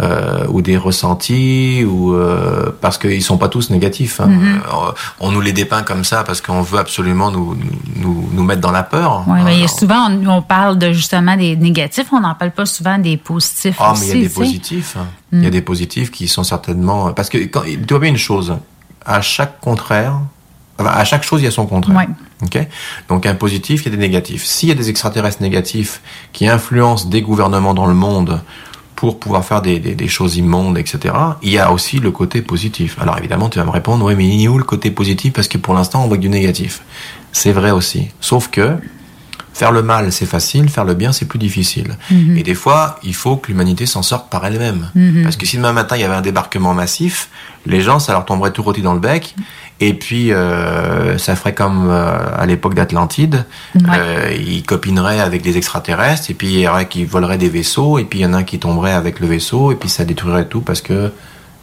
Speaker 6: euh, ou des ressentis ou euh, parce qu'ils sont pas tous négatifs. hein.
Speaker 2: Mhm.
Speaker 6: Euh, On nous les dépeint comme ça parce qu'on veut absolument nous, nous, nous mettre dans la peur.
Speaker 2: Oui, mais il y a
Speaker 6: Alors,
Speaker 2: souvent, on, on parle de justement des négatifs, on n'en parle pas souvent des positifs.
Speaker 6: Ah,
Speaker 2: aussi,
Speaker 6: mais il y a des positifs. hein. Il y a
Speaker 2: Mm.
Speaker 6: des positifs qui sont certainement. Parce que, quand, tu vois bien une chose, à chaque contraire, enfin, à chaque chose, il y a son contraire.
Speaker 2: Ouais.
Speaker 6: Ok? Donc, un positif, il y a des négatifs. S'il y a des extraterrestres négatifs qui influencent des gouvernements dans le monde pour pouvoir faire des, des, des choses immondes, etc., il y a aussi le côté positif. Alors, évidemment, tu vas me répondre, oui, mais il est où le côté positif? Parce que pour l'instant, on voit que du négatif. C'est vrai aussi. Sauf que faire le mal, c'est facile, faire le bien, c'est plus difficile.
Speaker 26: Mhm.
Speaker 6: Et des fois, il faut que l'humanité s'en sorte par elle-même.
Speaker 26: Mhm.
Speaker 6: Parce que si demain matin, il y avait un débarquement massif, les gens, ça leur tomberait tout rôti dans le bec. Et puis, euh, ça ferait comme euh, à l'époque d'Atlantide. Euh, ils copineraient avec les extraterrestres, et puis il y aurait qui voleraient des vaisseaux, et puis il y en a un qui tomberait avec le vaisseau, et puis ça détruirait tout parce que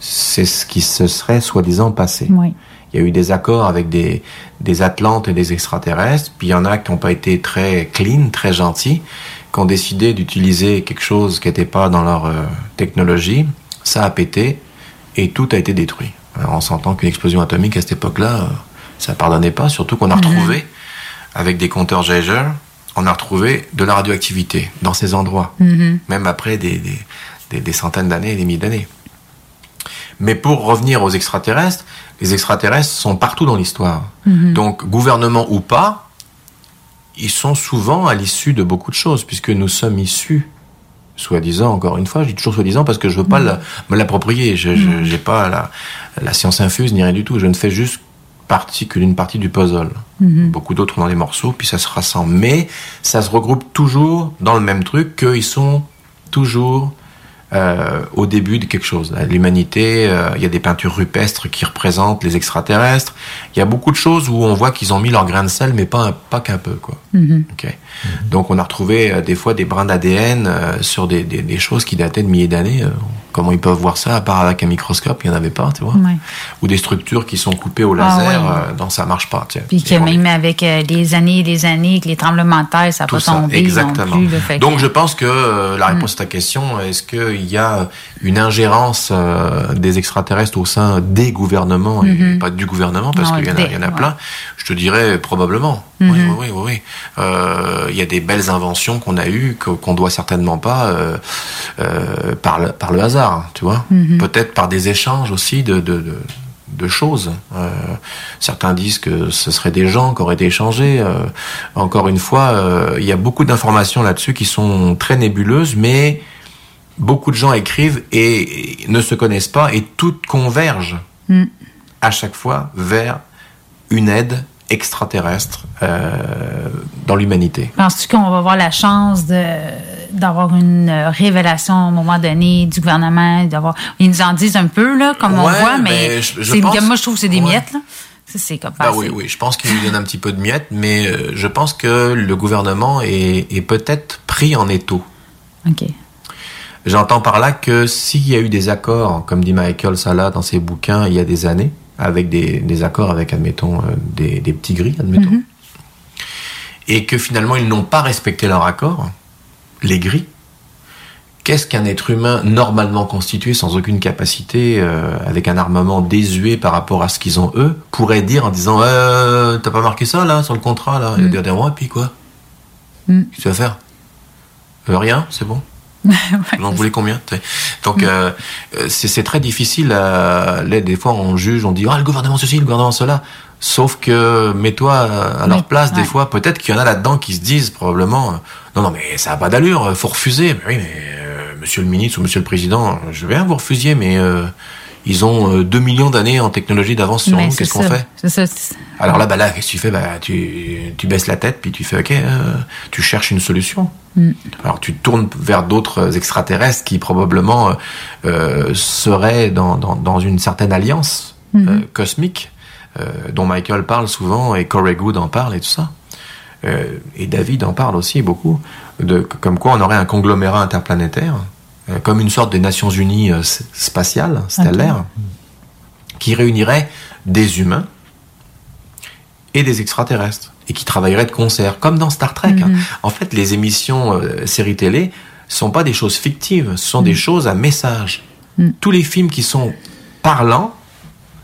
Speaker 6: c'est ce qui se serait soi-disant passé.
Speaker 2: Oui.
Speaker 6: Il y a eu des accords avec des, des Atlantes et des extraterrestres, puis il y en a qui n'ont pas été très clean, très gentils, qui ont décidé d'utiliser quelque chose qui n'était pas dans leur euh, technologie. Ça a pété et tout a été détruit. Alors, on s'entend qu'une explosion atomique à cette époque-là, euh, ça pardonnait pas, surtout qu'on a retrouvé avec des compteurs Geiger, on a retrouvé de la radioactivité dans ces endroits,
Speaker 2: Mhm.
Speaker 6: même après des, des- des- des centaines d'années, des milliers d'années. Mais pour revenir aux extraterrestres, les extraterrestres sont partout dans l'histoire.
Speaker 2: Mhm.
Speaker 6: Donc, gouvernement ou pas, ils sont souvent à l'issue de beaucoup de choses, puisque nous sommes issus, soi-disant, encore une fois, je dis toujours soi-disant parce que je veux pas la- me l'approprier. Je n'ai pas la, la science infuse ni rien du tout. Je ne fais juste partie que d'une partie du puzzle.
Speaker 2: Mhm.
Speaker 6: Beaucoup d'autres dans les morceaux, puis ça se rassemble. Mais ça se regroupe toujours dans le même truc, qu'ils sont toujours euh, au début de quelque chose. L'humanité, euh, il y a des peintures rupestres qui représentent les extraterrestres. Il y a beaucoup de choses où on voit qu'ils ont mis leur grain de sel, mais pas, un- pas qu'un peu. Quoi.
Speaker 2: Mhm.
Speaker 6: Ok. Donc on a retrouvé euh, des fois des brins d'ADN euh, sur des, des, des choses qui dataient de milliers d'années. Euh, comment ils peuvent voir ça à part avec un microscope Il n'y en avait pas, tu vois.
Speaker 2: Ouais.
Speaker 6: Ou des structures qui sont coupées au
Speaker 2: Ah,
Speaker 6: laser,
Speaker 2: ouais.
Speaker 6: euh, donc ça marche pas. tu sais.
Speaker 2: Puis que même avec des années et des années, que les tremblements de terre, ça n'a pas
Speaker 6: ça,
Speaker 2: tombé
Speaker 6: exactement.
Speaker 2: non plus. que-
Speaker 6: Donc je pense que la
Speaker 2: Mm.
Speaker 6: réponse à ta question, est-ce qu'il y a une ingérence euh, des extraterrestres au sein des gouvernements et
Speaker 2: Mhm.
Speaker 6: pas du gouvernement parce
Speaker 2: Non,
Speaker 6: qu'il y en a,
Speaker 2: des-
Speaker 6: il y en a
Speaker 2: ouais.
Speaker 6: plein? Je te dirais probablement. Oui, oui, oui, oui. oui. Euh, Il y a des belles inventions qu'on a eues qu'on doit certainement pas euh, euh, par, le, par le hasard, tu vois.
Speaker 2: Mhm.
Speaker 6: Peut-être par des échanges aussi de, de, de, de choses. Euh, certains disent que ce seraient des gens qui auraient été échangés. Euh, encore une fois, euh, il y a beaucoup d'informations là-dessus qui sont très nébuleuses, mais beaucoup de gens écrivent et, et ne se connaissent pas et toutes convergent
Speaker 2: Mm.
Speaker 6: à chaque fois vers une aide extraterrestre euh, dans l'humanité.
Speaker 2: Penses-tu qu'on va avoir la chance de d'avoir une euh, révélation à un moment donné du gouvernement, d'avoir ils nous en disent un peu là comme on voit, mais,
Speaker 6: mais je- pense-
Speaker 2: moi je trouve que c'est des
Speaker 6: Ouais.
Speaker 2: miettes là. C'est comme assez.
Speaker 6: oui, oui, je pense qu'il nous donne un petit peu de miettes, mais euh, je pense que le gouvernement est, est peut-être pris en étau.
Speaker 2: OK.
Speaker 6: J'entends par là que s'il y a eu des accords, comme dit Michael Sala dans ses bouquins il y a des années, avec des, des accords avec, admettons, euh, des, des petits gris, admettons,
Speaker 2: Mhm.
Speaker 6: et que finalement ils n'ont pas respecté leur accord, les gris, qu'est-ce qu'un être humain normalement constitué, sans aucune capacité, euh, avec un armement désuet par rapport à ce qu'ils ont eux, pourrait dire en disant euh, T'as pas marqué ça là, sur le contrat là?
Speaker 2: Mm.
Speaker 6: Il va dire Ouais, puis quoi?
Speaker 2: Mm.
Speaker 6: Qu'est-ce que tu vas faire? Euh, Rien, c'est bon? Vous en voulez combien Donc euh, euh, c'est très difficile. À, là, des fois, on juge, on dit ah le gouvernement ceci, le gouvernement cela. Sauf que mets-toi à à leur
Speaker 2: Oui,
Speaker 6: place. Des fois, peut-être qu'il y en a là-dedans qui se disent probablement euh, non non mais ça a pas d'allure, faut refuser. Mais oui mais euh, Monsieur le ministre ou Monsieur le président, je veux bien que vous refusiez, mais euh, ils ont euh, 2 millions d'années en technologie d'avance sur nous. Qu'est-ce qu'on fait alors là, bah là, qu'est-ce que tu fais? Bah, tu, tu baisses la tête, puis tu fais, ok, euh, tu cherches une solution.
Speaker 2: Mm.
Speaker 6: Alors tu tournes vers d'autres extraterrestres qui probablement euh, euh, seraient dans, dans, dans une certaine alliance
Speaker 2: Mhm.
Speaker 6: euh, cosmique, euh, dont Michael parle souvent, et Corey Good en parle et tout ça. Euh, et David en parle aussi beaucoup, de, comme quoi on aurait un conglomérat interplanétaire, euh, comme une sorte des Nations Unies euh, spatiales, stellaires, qui réunirait des humains et des extraterrestres et qui travailleraient de concert, comme dans Star Trek. hein.
Speaker 2: Mhm.
Speaker 6: En fait, les émissions euh, séries télé sont pas des choses fictives, ce sont des choses à message.
Speaker 2: Mhm.
Speaker 6: Tous les films qui sont parlants,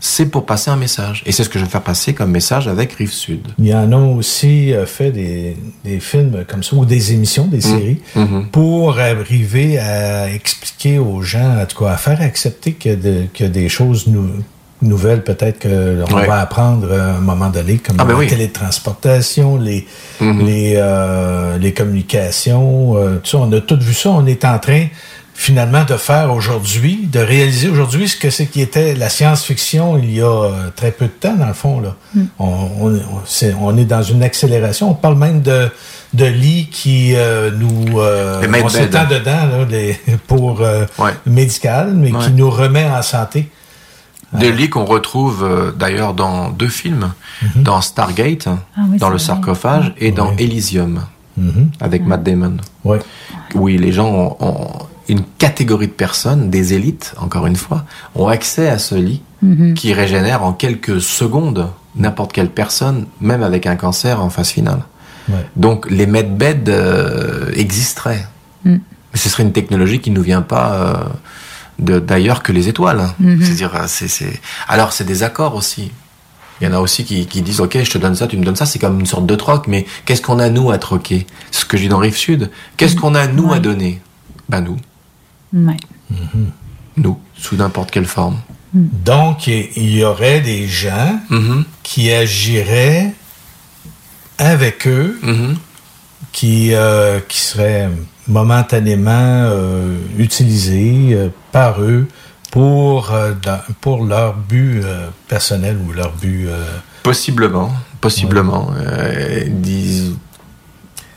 Speaker 6: c'est pour passer un message. Et c'est ce que je vais faire passer comme message avec Rive Sud.
Speaker 5: Il y en a aussi euh, fait des, des films comme ça, ou des émissions, des séries,
Speaker 6: Mhm.
Speaker 5: pour arriver à expliquer aux gens, en tout cas, à faire accepter que, de- que des choses nou- nouvelles, peut-être qu'on
Speaker 6: Ouais.
Speaker 5: va apprendre à un moment donné, comme
Speaker 6: Ah ben
Speaker 5: la
Speaker 6: oui.
Speaker 5: télétransportation, les,
Speaker 6: Mhm.
Speaker 5: les, euh, les communications, euh, tout ça, on a tout vu ça. On est en train finalement de faire aujourd'hui, de réaliser aujourd'hui ce que c'est qui était la science-fiction il y a euh, très peu de temps, dans le fond. Là.
Speaker 2: Mm.
Speaker 5: On, on, on- c'est- on est dans une accélération. On parle même de, de lits qui euh, nous... Euh, on s'étend
Speaker 6: bed.
Speaker 5: dedans là, les- pour euh,
Speaker 6: Ouais.
Speaker 5: médical, mais
Speaker 6: Ouais.
Speaker 5: qui nous remet en santé.
Speaker 6: Des lits qu'on retrouve euh, d'ailleurs dans deux films,
Speaker 5: Mhm.
Speaker 6: dans Stargate,
Speaker 2: Ah oui,
Speaker 6: dans le
Speaker 2: vrai.
Speaker 6: sarcophage, et dans Elysium,
Speaker 5: Mhm.
Speaker 6: avec Matt Damon.
Speaker 5: Ouais.
Speaker 6: Oui, les gens ont, ont- une catégorie de personnes, des élites, encore une fois, ont accès à ce lit
Speaker 2: Mhm.
Speaker 6: qui régénère en quelques secondes n'importe quelle personne, même avec un cancer en phase finale.
Speaker 5: Ouais.
Speaker 6: Donc les medbeds euh, existeraient.
Speaker 2: Mm.
Speaker 6: Mais ce serait une technologie qui ne nous vient pas euh, de- d'ailleurs que les étoiles.
Speaker 2: Mhm.
Speaker 6: C'est-à-dire, euh, c'est, c'est... Alors c'est des accords aussi. Il y en a aussi qui, qui disent, OK, je te donne ça, tu me donnes ça, c'est comme une sorte de troc, mais qu'est-ce qu'on a, nous, à troquer? Ce que je dis dans Rive Sud, qu'est-ce qu'on a, nous, à donner? Ben, nous.
Speaker 2: Ouais.
Speaker 6: Nous, sous n'importe quelle forme.
Speaker 5: Donc, il y aurait des gens
Speaker 6: Mhm.
Speaker 5: qui agiraient avec eux,
Speaker 6: Mhm.
Speaker 5: qui, euh, qui seraient momentanément euh, utilisés euh, par eux pour, euh, dans- pour leur but euh, personnel ou leur but... euh,
Speaker 6: Possiblement, possiblement. Euh, dis-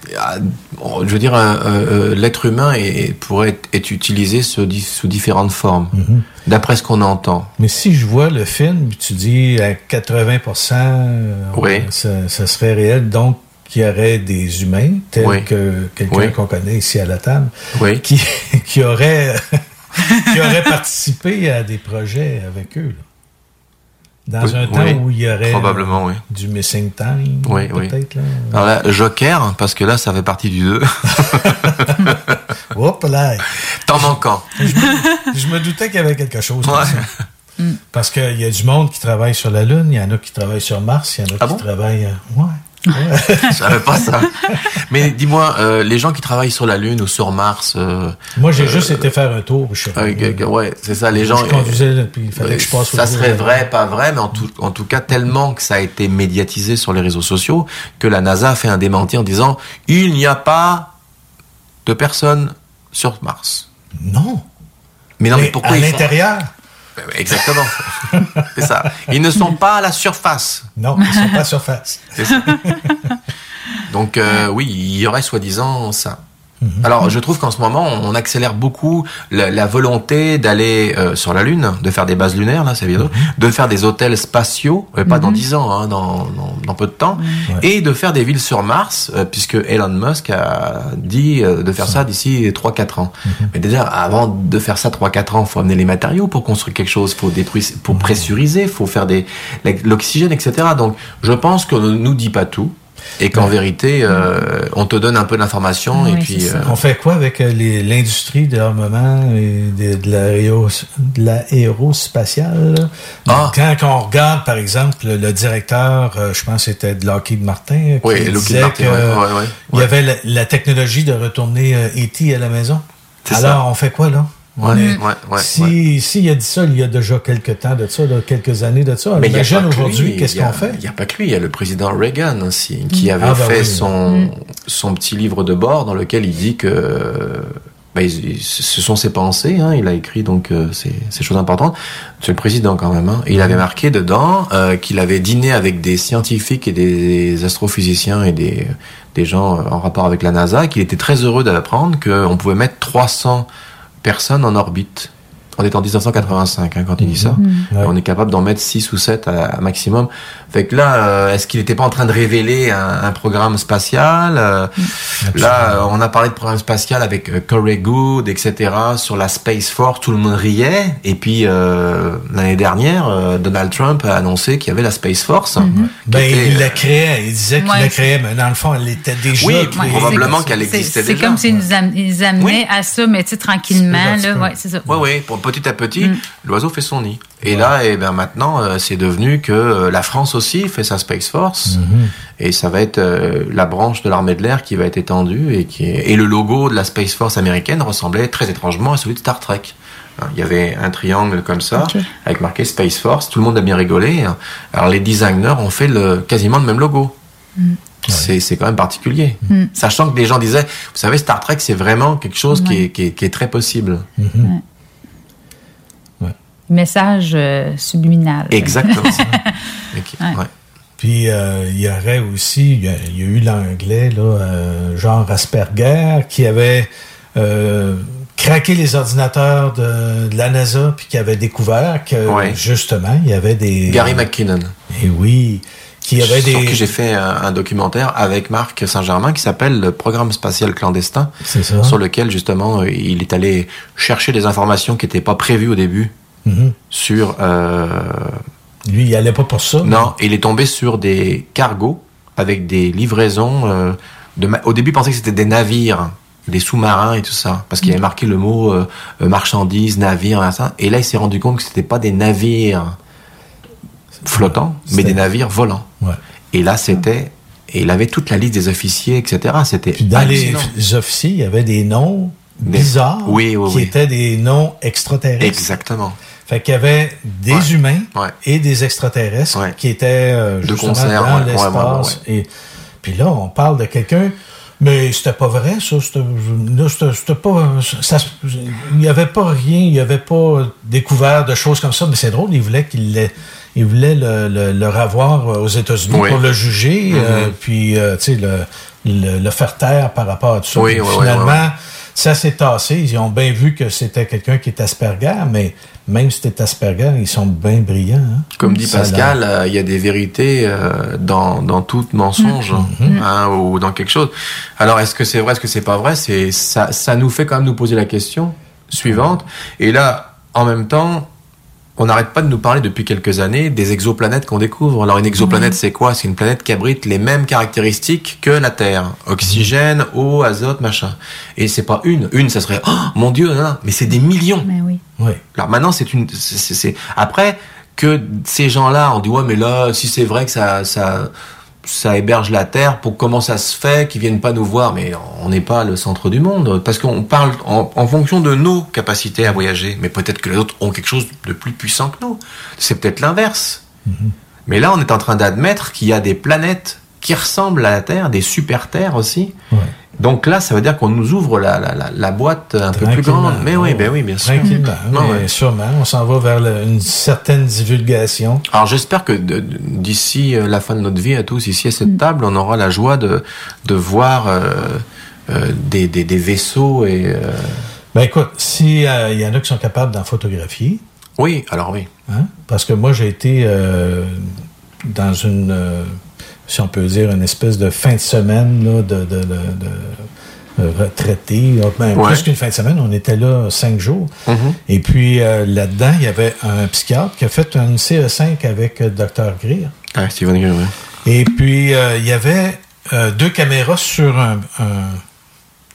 Speaker 6: je veux dire, euh, l'être humain est, pourrait être, être utilisé sous, di- sous différentes formes, d'après ce qu'on entend.
Speaker 5: Mais si je vois le film, tu dis à 80 euh,
Speaker 6: Oui.
Speaker 5: ça, ça serait réel, donc qu'il y aurait des humains, tels
Speaker 6: Oui.
Speaker 5: que quelqu'un
Speaker 6: Oui.
Speaker 5: qu'on connaît ici à la table, qui, qui auraient qui auraient participé à des projets avec eux. là. Dans
Speaker 6: Oui,
Speaker 5: un temps
Speaker 6: oui.
Speaker 5: où il y aurait
Speaker 6: Probablement, oui.
Speaker 5: du missing time,
Speaker 6: Oui, oui.
Speaker 5: peut-être. là.
Speaker 6: Alors là, Joker, parce que là, ça fait partie du 2.
Speaker 5: Hop là!
Speaker 6: T'en manquant.
Speaker 5: Je me, je me doutais qu'il y avait quelque chose. comme ça. Parce qu'il y a du monde qui travaille sur la Lune, il y en a qui travaillent sur Mars, il y en a
Speaker 6: Ah
Speaker 5: qui
Speaker 6: bon?
Speaker 5: travaillent. euh, Ouais.
Speaker 6: Je savais pas ça. Mais dis-moi, euh, les gens qui travaillent sur la Lune ou sur Mars. euh,
Speaker 5: Moi, j'ai
Speaker 6: euh,
Speaker 5: juste été faire un tour. Je sais pas.
Speaker 6: avec, ouais, c'est ça, les gens.
Speaker 5: Je conduisais, puis il fallait que je passe
Speaker 6: Ça serait vrai, pas vrai, mais en tout, en tout cas, tellement que ça a été médiatisé sur les réseaux sociaux que la NASA a fait un démenti en disant il n'y a pas de personnes sur Mars.
Speaker 5: Non.
Speaker 6: Mais non, mais,
Speaker 5: Mais
Speaker 6: pourquoi
Speaker 5: à l'intérieur?
Speaker 6: Exactement. c'est ça. Ils ne sont pas à la surface.
Speaker 5: Non, ils sont pas à surface.
Speaker 6: Donc euh, oui, il y aurait soi-disant ça.
Speaker 5: Mhm.
Speaker 6: Alors, je trouve qu'en ce moment, on accélère beaucoup la, la volonté d'aller euh, sur la Lune, de faire des bases lunaires, là, c'est bien, de faire des hôtels spatiaux, euh, pas dans
Speaker 5: Mhm.
Speaker 6: 10 ans, hein, dans, dans, dans peu de temps, et de faire des villes sur Mars, euh, puisque Elon Musk a dit de faire ça d'ici 3-4 ans.
Speaker 5: Mhm.
Speaker 6: Mais déjà, avant de faire ça 3-4 ans, faut amener les matériaux pour construire quelque chose, faut détruire, pour pressuriser, faut faire des l'oxygène, etc. Donc, je pense qu'on ne nous dit pas tout. Et qu'en vérité, euh, on te donne un peu d'informations et puis euh,
Speaker 5: On fait quoi avec euh, les- l'industrie de l'armement et de, de l'aéro- de l'aérospatiale?
Speaker 6: Ah.
Speaker 5: Quand on regarde, par exemple, le directeur, je pense que c'était de Lockheed Martin, qui
Speaker 6: Oui, Lockheed
Speaker 5: disait
Speaker 6: Martin,
Speaker 5: que
Speaker 6: ouais, ouais, ouais.
Speaker 5: il y avait la, la technologie de retourner E.T. à la maison.
Speaker 6: C'est
Speaker 5: Alors,
Speaker 6: ça.
Speaker 5: on fait quoi, là?
Speaker 6: Ouais, ouais, ouais,
Speaker 5: si, S'il a dit ça il y a déjà quelques temps de ça, quelques années de ça,
Speaker 6: Mais il y a
Speaker 5: imagine aujourd'hui, qu'est-ce qu'on fait?
Speaker 6: Il n'y a pas que lui, il y a le président Reagan aussi, qui avait
Speaker 5: Ah, bah
Speaker 6: fait
Speaker 5: oui.
Speaker 6: son,
Speaker 5: Mm.
Speaker 6: son petit livre de bord dans lequel il dit que bah, il- ce sont ses pensées, hein, il a écrit donc euh, ces, ces choses importantes. C'est le président quand même. Hein, et il avait marqué dedans euh, qu'il avait dîné avec des scientifiques et des astrophysiciens et des, des gens euh, en rapport avec la NASA, qu'il était très heureux d'apprendre qu'on pouvait mettre 300 personnes en orbite. On est en 1985 hein, quand il dit ça.
Speaker 5: Mhm.
Speaker 6: On est capable d'en mettre 6 ou 7 à, à maximum. Fait que là, euh, est-ce qu'il n'était pas en train de révéler un, un programme spatial Euh, Là, euh, on a parlé de programme spatial avec euh, Corey Good, etc. sur la Space Force. Tout le monde riait. Et puis, euh, l'année dernière, euh, Donald Trump a annoncé qu'il y avait la Space Force. qui
Speaker 5: Ben,
Speaker 6: était,
Speaker 5: il la créait. Il disait qu'il
Speaker 2: Ouais,
Speaker 5: la créait, mais dans le fond, elle était déjà
Speaker 6: Oui, probablement qu'elle
Speaker 2: C'est-
Speaker 6: existait
Speaker 2: C'est
Speaker 6: déjà.
Speaker 2: comme s'ils nous amenaient à ça, mais tu sais, tranquillement. Là, ouais, c'est ça.
Speaker 6: Oui, oui, pour petit à petit,
Speaker 2: Mm.
Speaker 6: L'oiseau fait son nid. Et là, eh ben maintenant, euh, c'est devenu que euh, la France aussi fait sa Space Force,
Speaker 5: Mhm.
Speaker 6: et ça va être euh, la branche de l'armée de l'air qui va être étendue, et qui est- et le logo de la Space Force américaine ressemblait très étrangement à celui de Star Trek. Hein, Il y avait un triangle comme ça, avec marqué Space Force. Tout le monde a bien rigolé. Alors les designers ont fait le, quasiment le même logo. C'est c'est quand même particulier.
Speaker 2: Mm.
Speaker 6: Sachant que des gens disaient, vous savez, Star Trek, c'est vraiment quelque chose qui, est, qui, est, qui est très possible.
Speaker 5: Mhm.
Speaker 2: Message euh, subliminal.
Speaker 6: Exactement.
Speaker 2: Ouais.
Speaker 6: ouais.
Speaker 5: Puis euh, il y aurait aussi, il y, a, il y a eu l'anglais, là, euh, genre Asperger, qui avait euh, craqué les ordinateurs de, de la NASA, puis qui avait découvert que
Speaker 6: Ouais.
Speaker 5: justement, il y avait des.
Speaker 6: Gary McKinnon.
Speaker 5: Et oui, qui avait
Speaker 6: Sur
Speaker 5: des.
Speaker 6: qui j'ai fait un, un documentaire avec Marc Saint-Germain qui s'appelle le programme spatial clandestin,
Speaker 5: ça.
Speaker 6: sur lequel justement il est allé chercher des informations qui n'étaient pas prévues au début
Speaker 5: Mhm.
Speaker 6: sur. euh,
Speaker 5: Lui, il allait pas pour ça.
Speaker 6: Non, il est tombé sur des cargos avec des livraisons. euh, de ma- Au début, il pensait que c'était des navires, des sous-marins et tout ça, parce qu'il avait marqué le mot euh, euh, marchandises, navires, et ça. Et là, il s'est rendu compte que c'était pas des navires. flottants, mais des navires volants.
Speaker 5: Ouais.
Speaker 6: Et là, c'était. Et il avait toute la liste des officiers, etc. C'était.
Speaker 5: Puis dans les officiers, il y avait des noms
Speaker 6: Des-
Speaker 5: bizarres
Speaker 6: Oui, oui,
Speaker 5: qui
Speaker 6: oui.
Speaker 5: étaient des noms extraterrestres.
Speaker 6: Exactement.
Speaker 5: Fait qu'il y avait des humains et des extraterrestres qui étaient euh, justement
Speaker 6: concert,
Speaker 5: dans l'espace. Et puis là, on parle de quelqu'un, mais c'était pas vrai, ça. C'était pas. ça il n'y avait pas rien, il n'y avait pas découvert de choses comme ça. Mais c'est drôle, il voulait qu'il voulait le, le- le revoir aux États-Unis
Speaker 6: Oui.
Speaker 5: pour le juger,
Speaker 6: Mhm.
Speaker 5: euh, puis euh, tu sais, le, le, le faire taire par rapport à tout ça.
Speaker 6: Oui, oui,
Speaker 5: finalement, ça s'est tassé. Ils ont bien vu que c'était quelqu'un qui est Asperger, mais même si c'était Asperger, ils sont bien brillants. hein.
Speaker 6: Comme dit. Pascal, euh, il y a des vérités euh, dans, dans tout mensonge
Speaker 5: Mhm.
Speaker 6: hein, ou dans quelque chose. Alors, est-ce que c'est vrai, est-ce que c'est pas vrai? C'est ça, ça nous fait quand même nous poser la question suivante. Et là, en même temps, on n'arrête pas de nous parler depuis quelques années des exoplanètes qu'on découvre. Alors, une exoplanète, c'est quoi? C'est une planète qui abrite les mêmes caractéristiques que la Terre oxygène, eau, azote, machin. Et c'est pas une. Une, ça serait oh, mon Dieu, non, non. mais c'est des millions.
Speaker 2: Mais oui.
Speaker 5: Oui.
Speaker 6: Alors maintenant, c'est une. c'est- Après que ces gens-là, on dit ouais, mais là, si c'est vrai que ça, ça, ça héberge la Terre, pour comment ça se fait qu'ils viennent pas nous voir Mais on n'est pas le centre du monde, parce qu'on parle en, en fonction de nos capacités à voyager. Mais peut-être que les autres ont quelque chose de plus puissant que nous. C'est peut-être l'inverse. Mais là, on est en train d'admettre qu'il y a des planètes qui ressemblent à la Terre, des super terres aussi. Donc là, ça veut dire qu'on nous ouvre la, la, la, la boîte un peu plus grande. Mais oui, ben oui, bien sûr.
Speaker 5: Tranquillement,
Speaker 6: Ouais,
Speaker 5: mais
Speaker 6: ouais.
Speaker 5: sûrement. On s'en va vers le- une certaine divulgation.
Speaker 6: Alors j'espère que d'ici euh, la fin de notre vie à tous ici à cette table, on aura la joie de, de voir euh, euh, des, des, des vaisseaux et... euh,
Speaker 5: Ben écoute, s'il y en a qui sont capables d'en photographier,
Speaker 6: Oui, alors oui.
Speaker 5: Hein? Parce que moi, j'ai été euh, dans une, euh, si on peut dire, une espèce de fin de semaine là, de, de, de, de- de retraité. Ben,
Speaker 6: Ouais.
Speaker 5: Plus qu'une fin de semaine, on était là cinq jours.
Speaker 6: Mhm.
Speaker 5: Et puis euh, là-dedans, il y avait un psychiatre qui a fait une CE5 avec euh, Dr. Greer.
Speaker 6: Ah, Steven Greer, oui.
Speaker 5: Et puis, euh, il y avait euh, deux caméras sur un, un-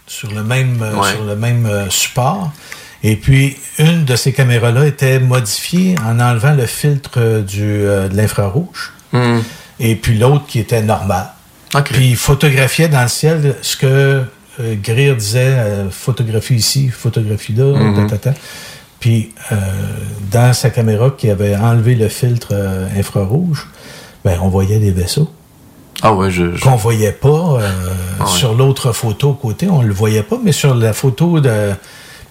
Speaker 5: sur le même,
Speaker 6: Ouais.
Speaker 5: sur le même support. Et puis, une de ces caméras-là était modifiée en enlevant le filtre du, de l'infrarouge.
Speaker 6: Mhm.
Speaker 5: Et puis l'autre qui était normal. Puis il photographiait dans le ciel ce que euh, Greer disait, euh, photographie ici, photographie là,
Speaker 6: Mhm.
Speaker 5: ta, ta, ta. Puis euh, dans sa caméra qui avait enlevé le filtre euh, infrarouge, ben, on voyait des vaisseaux.
Speaker 6: Ah ouais, je... je-
Speaker 5: Qu'on voyait pas euh,
Speaker 6: Ah ouais.
Speaker 5: sur l'autre photo côté, on le voyait pas, mais sur la photo de.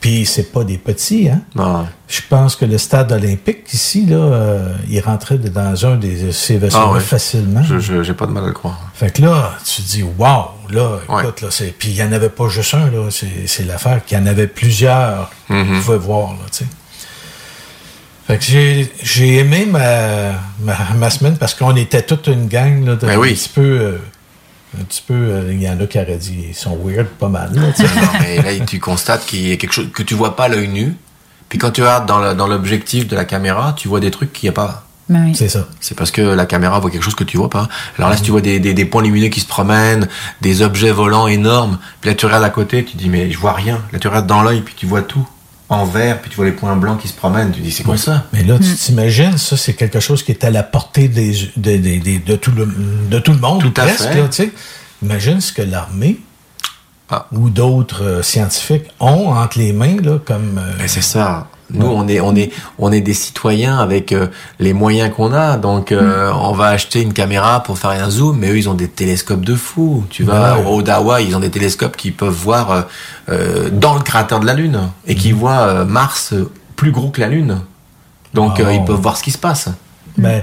Speaker 5: Puis c'est pas des petits, hein.
Speaker 6: Ah,
Speaker 5: Je pense que le stade olympique ici, là, euh, il rentrait dans un de ces vaisseaux
Speaker 6: Ah ouais.
Speaker 5: facilement.
Speaker 6: je- je- j'ai pas de mal à le croire.
Speaker 5: Fait que là, tu te dis, wow, là, écoute, là, c'est. Puis il n'y en avait pas juste un, là. C'est, c'est l'affaire qu'il y en avait plusieurs qu'on pouvait voir, là, tu sais. Fait que j'ai, j'ai aimé ma, ma, ma semaine parce qu'on était toute une gang, là, de,
Speaker 6: Ben oui.
Speaker 5: un petit peu. euh, un petit peu. euh, Il y en a qui auraient dit, ils sont weird pas mal, là.
Speaker 6: Non, mais là, tu constates qu'il y a quelque chose que tu vois pas à l'œil nu. Puis quand tu regardes dans le- dans l'objectif de la caméra, tu vois des trucs qu'il n'y a pas.
Speaker 5: C'est ça.
Speaker 6: C'est parce que la caméra voit quelque chose que tu vois pas. Alors là, si tu vois des, des, des points lumineux qui se promènent, des objets volants énormes, puis là tu regardes à côté, tu dis mais je vois rien. Là tu regardes dans l'œil, puis tu vois tout en vert, puis tu vois les points blancs qui se promènent. Tu dis c'est quoi ça
Speaker 5: Mais là, tu t'imagines, ça, c'est quelque chose qui est à la portée des, de, tout le, de tout le monde,
Speaker 6: Tout à
Speaker 5: presque.
Speaker 6: fait.
Speaker 5: là, tu sais. Imagine ce que l'armée
Speaker 6: Ah.
Speaker 5: ou d'autres euh, scientifiques ont entre les mains, là, comme... euh,
Speaker 6: Mais c'est ça. Nous, on est, on est, on est des citoyens avec euh, les moyens qu'on a. Donc, euh, on va acheter une caméra pour faire un zoom, mais eux, ils ont des télescopes de fou. Tu vas
Speaker 5: Ouais.
Speaker 6: au Odawa, ils ont des télescopes qui peuvent voir euh, dans le cratère de la Lune et qui voient euh, Mars plus gros que la Lune. Donc,
Speaker 5: Wow.
Speaker 6: euh, ils peuvent voir ce qui se passe.
Speaker 5: Ben,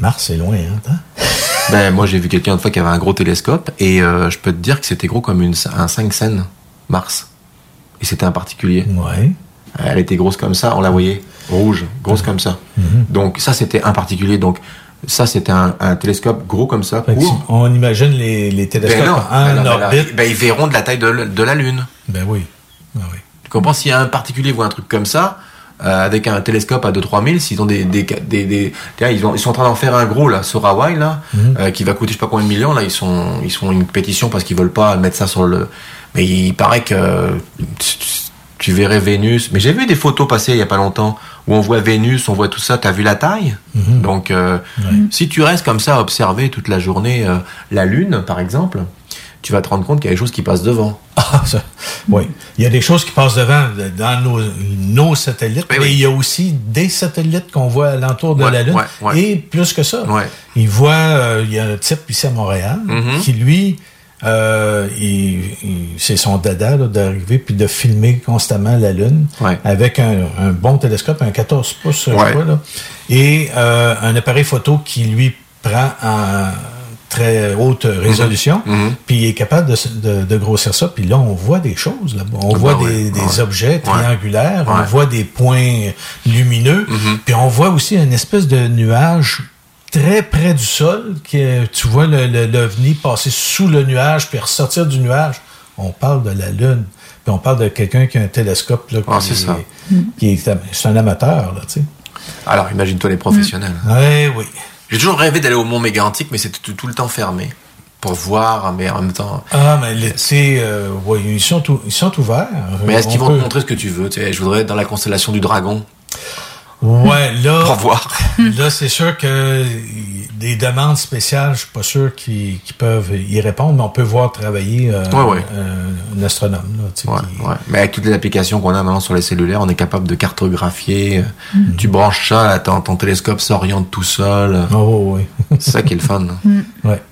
Speaker 5: Mars, c'est loin, hein?
Speaker 6: Ben, moi, j'ai vu quelqu'un une fois qui avait un gros télescope et je peux te dire que c'était gros comme une, un 5 scènes Mars. Et c'était un particulier.
Speaker 5: Ouais.
Speaker 6: Elle était grosse comme ça, on la voyait rouge, grosse comme ça.
Speaker 5: Mhm.
Speaker 6: Donc ça c'était un particulier. Donc ça c'était un, un télescope gros comme ça, court.
Speaker 5: on imagine les, les télescopes
Speaker 6: Ben non,
Speaker 5: en
Speaker 6: ben non, ben
Speaker 5: orbite.
Speaker 6: ben ils verront de la taille de, la Lune.
Speaker 5: Ben oui.
Speaker 6: Tu comprends S'il y a un particulier voit un truc comme ça, euh, avec un télescope à 2-3 000, s'ils ont des, des, des, ils, ont- ils sont en train d'en faire un gros là sur Hawaï là,
Speaker 5: Mhm.
Speaker 6: euh, qui va coûter je sais pas combien de millions là, ils sont ils sont une pétition parce qu'ils veulent pas mettre ça sur le. Mais il paraît que tu, tu- tu verrais Vénus. Mais j'ai vu des photos passer il y a pas longtemps où on voit Vénus, on voit tout ça. T'as vu la taille
Speaker 5: Mhm.
Speaker 6: Donc, euh, si tu restes comme ça à observer toute la journée euh, la Lune, par exemple, tu vas te rendre compte qu'il y a des choses qui passent devant.
Speaker 5: Ah, ça, oui. Il y a des choses qui passent devant dans nos, nos satellites, mais il y a aussi des satellites qu'on voit alentour de
Speaker 6: Ouais,
Speaker 5: la Lune.
Speaker 6: ouais, ouais.
Speaker 5: Et plus que ça, il voit, euh, il y a un type ici à Montréal
Speaker 6: Mhm.
Speaker 5: qui, lui, euh, il- il- c'est son dada là, d'arriver puis de filmer constamment la Lune avec un, un bon télescope, un 14 pouces, je
Speaker 6: Ouais.
Speaker 5: crois, là, et euh, un appareil photo qui lui prend en très haute résolution,
Speaker 6: Mhm.
Speaker 5: puis il est capable de, de- de grossir ça, puis là, on voit des choses. Là. On
Speaker 6: Ah
Speaker 5: voit des,
Speaker 6: ouais,
Speaker 5: des
Speaker 6: ouais.
Speaker 5: objets
Speaker 6: Ouais.
Speaker 5: triangulaires, on
Speaker 6: Ouais.
Speaker 5: voit des points lumineux,
Speaker 6: Mhm.
Speaker 5: puis on voit aussi une espèce de nuage très près du sol, que tu vois le- le- l'OVNI passer sous le nuage, puis ressortir du nuage. On parle de la Lune, puis on parle de quelqu'un qui a un télescope. Là,
Speaker 6: Ah,
Speaker 5: qui,
Speaker 6: c'est ça.
Speaker 5: qui est, c'est un amateur, là, tu sais.
Speaker 6: Alors, imagine-toi les professionnels.
Speaker 5: Ouais, oui.
Speaker 6: J'ai toujours rêvé d'aller au Mont Mégantic, mais c'était tout, tout le temps fermé. Pour voir, mais en même temps.
Speaker 5: Ah, mais l'été, euh, ouais, ils, sont ils sont ouverts.
Speaker 6: Mais est-ce qu'ils
Speaker 5: On
Speaker 6: vont te montrer ce que tu veux tu sais, Je voudrais être dans la constellation du dragon.
Speaker 5: Ouais, là.
Speaker 6: Pour voir.
Speaker 5: Là, c'est sûr que des demandes spéciales, je suis pas sûr qu'ils peuvent y répondre, mais on peut voir travailler euh,
Speaker 6: Ouais, ouais.
Speaker 5: euh, un astronome. Là, tu sais,
Speaker 6: Ouais,
Speaker 5: qui-
Speaker 6: ouais. Mais avec toutes les applications qu'on a maintenant sur les cellulaires, on est capable de cartographier. euh,
Speaker 5: Mhm.
Speaker 6: Tu branches ça, là, ton, ton télescope s'oriente tout seul.
Speaker 5: Oh, oui.
Speaker 6: C'est ça qui est le fun. là.
Speaker 5: Ouais.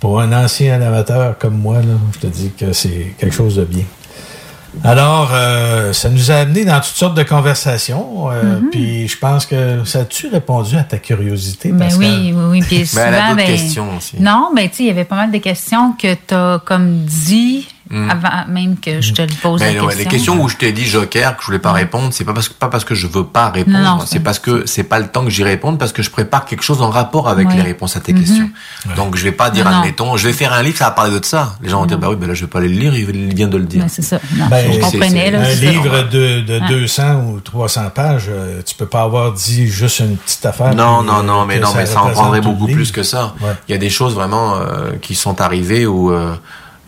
Speaker 5: Pour un ancien amateur comme moi, là, je te dis que c'est quelque chose de bien. Alors, euh, ça nous a amené dans toutes sortes de conversations. euh,
Speaker 2: Mhm.
Speaker 5: Puis je pense que ça a-tu répondu à ta curiosité,
Speaker 2: Ben
Speaker 5: Pascal?
Speaker 2: oui, oui, oui. Puis
Speaker 5: Mais
Speaker 2: souvent,
Speaker 5: elle a d'autres
Speaker 2: ben,
Speaker 5: questions aussi.
Speaker 2: Non, ben tu sais, il y avait pas mal de questions que tu as comme dit
Speaker 6: Mm.
Speaker 2: avant même que je te le pose
Speaker 6: Mais
Speaker 2: la
Speaker 6: ouais, les questions où je t'ai dit joker que je voulais pas répondre, c'est pas parce que pas parce que je veux pas répondre,
Speaker 2: Non, non,
Speaker 6: c'est parce que c'est pas le temps que j'y réponde parce que je prépare quelque chose en rapport avec
Speaker 2: Ouais.
Speaker 6: les réponses à tes questions. Donc je vais pas dire
Speaker 2: Non, non.
Speaker 6: admettons, je vais faire un livre ça va parler de ça. Les gens vont dire bah oui, ben là je vais pas aller le lire, il vient de le dire.
Speaker 2: C'est ça. Non,
Speaker 5: Ben,
Speaker 2: je comprenais. Là,
Speaker 5: un
Speaker 2: c'est ça.
Speaker 5: livre de, de
Speaker 2: Ouais.
Speaker 5: 200 ou 300 pages, euh, tu peux pas avoir dit juste une petite affaire.
Speaker 6: Non,
Speaker 5: puis,
Speaker 6: non,
Speaker 5: euh,
Speaker 6: non, mais non, mais ça en prendrait beaucoup plus que ça. Il y a des choses vraiment euh, qui sont arrivées où euh,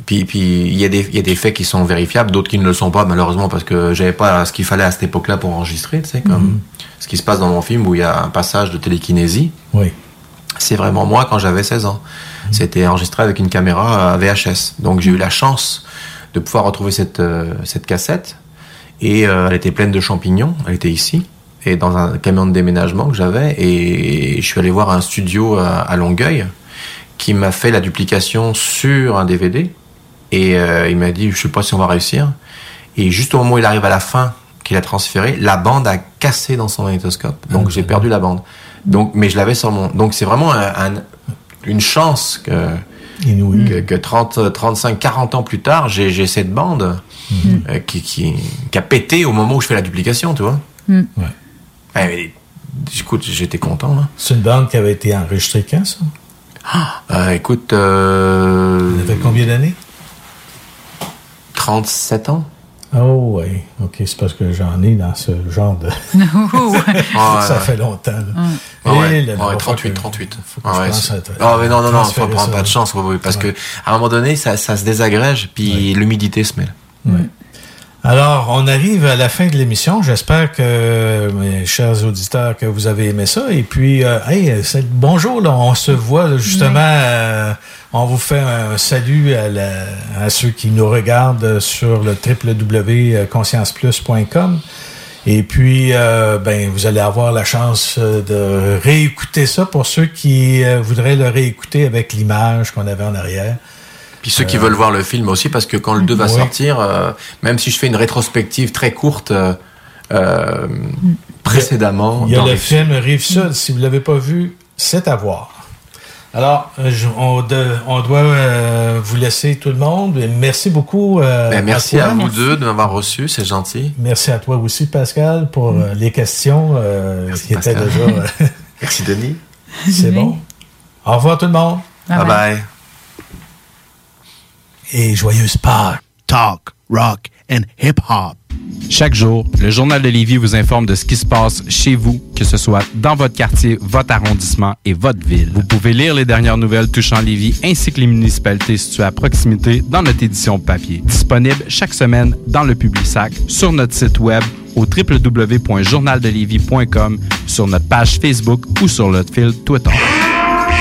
Speaker 6: puis puis il y a des il y a des faits qui sont vérifiables, d'autres qui ne le sont pas malheureusement parce que j'avais pas ce qu'il fallait à cette époque-là pour enregistrer, tu sais comme
Speaker 5: Mhm.
Speaker 6: ce qui se passe dans mon film où il y a un passage de télékinésie.
Speaker 5: Oui.
Speaker 6: C'est vraiment moi quand j'avais 16 ans. C'était enregistré avec une caméra à VHS. Donc j'ai eu la chance de pouvoir retrouver cette euh, cette cassette et euh, elle était pleine de champignons, elle était ici et dans un camion de déménagement que j'avais et je suis allé voir un studio à, à Longueuil qui m'a fait la duplication sur un DVD et euh, il m'a dit je sais pas si on va réussir et juste au moment où il arrive à la fin qu'il a transféré la bande a cassé dans son magnétoscope donc j'ai perdu la bande donc mais je l'avais sur mon donc c'est vraiment un- un- une chance que que, que 30, 35, 40 ans plus tard, j'ai cette bande euh, qui, qui, qui a pété au moment où je fais la duplication, tu vois.
Speaker 2: Mm.
Speaker 5: Ouais.
Speaker 6: Ouais, mais, écoute, j'étais content. Là.
Speaker 5: C'est une bande qui avait été enregistrée quand, ça?
Speaker 6: Euh, écoute, euh,
Speaker 5: Ça fait combien d'années?
Speaker 6: 37 ans?
Speaker 5: Oh, oui. OK, c'est parce que j'en ai dans ce genre de...
Speaker 6: Ah,
Speaker 5: ça
Speaker 6: ouais.
Speaker 5: fait longtemps. là.
Speaker 6: Ah ouais,
Speaker 5: là,
Speaker 6: ouais,
Speaker 5: là,
Speaker 6: 38,
Speaker 5: faut que-
Speaker 6: 38.
Speaker 5: faut que
Speaker 6: Ah ouais,
Speaker 5: te-
Speaker 6: Ah, mais non, non, non, prendre
Speaker 5: ça.
Speaker 6: pas de chance, parce
Speaker 5: Ouais.
Speaker 6: que à un moment donné, ça, ça se désagrège, puis l'humidité se mêle.
Speaker 5: Alors, on arrive à la fin de l'émission. J'espère que, mes chers auditeurs, que vous avez aimé ça. Et puis, euh, hey, bonjour, là, on se voit là, justement. euh, on vous fait un salut à, la- à ceux qui nous regardent sur le www.conscienceplus.com. Et puis, euh, ben, vous allez avoir la chance de réécouter ça pour ceux qui euh, voudraient le réécouter avec l'image qu'on avait en arrière.
Speaker 6: Puis ceux qui
Speaker 5: Euh,
Speaker 6: veulent voir le film aussi, parce que quand le 2 va sortir, euh, même si je fais une rétrospective très courte euh, euh, précédemment,
Speaker 5: Il y a
Speaker 6: dans
Speaker 5: le film Rive Sud. Si vous ne l'avez pas vu, c'est à voir. Alors, euh, je- on, de- on doit euh, vous laisser tout le monde. Et merci beaucoup. euh,
Speaker 6: Ben, merci à,
Speaker 5: toi.
Speaker 6: vous deux de m'avoir reçu, c'est gentil.
Speaker 5: Merci à toi aussi, Pascal, pour euh, les questions euh, qui étaient déjà. euh,
Speaker 6: Merci Denis.
Speaker 5: c'est bon. Au revoir tout le monde.
Speaker 6: Bye bye.
Speaker 5: Et joyeuse Pâques.
Speaker 7: Talk, rock and hip-hop.
Speaker 26: Chaque jour, le Journal de Lévis vous informe de ce qui se passe chez vous, que ce soit dans votre quartier, votre arrondissement et votre ville. Vous pouvez lire les dernières nouvelles touchant Lévis ainsi que les municipalités situées à proximité dans notre édition papier. Disponible chaque semaine dans le Publisac, sur notre site web au www.journaldelivie.com, sur notre page Facebook ou sur notre fil Twitter.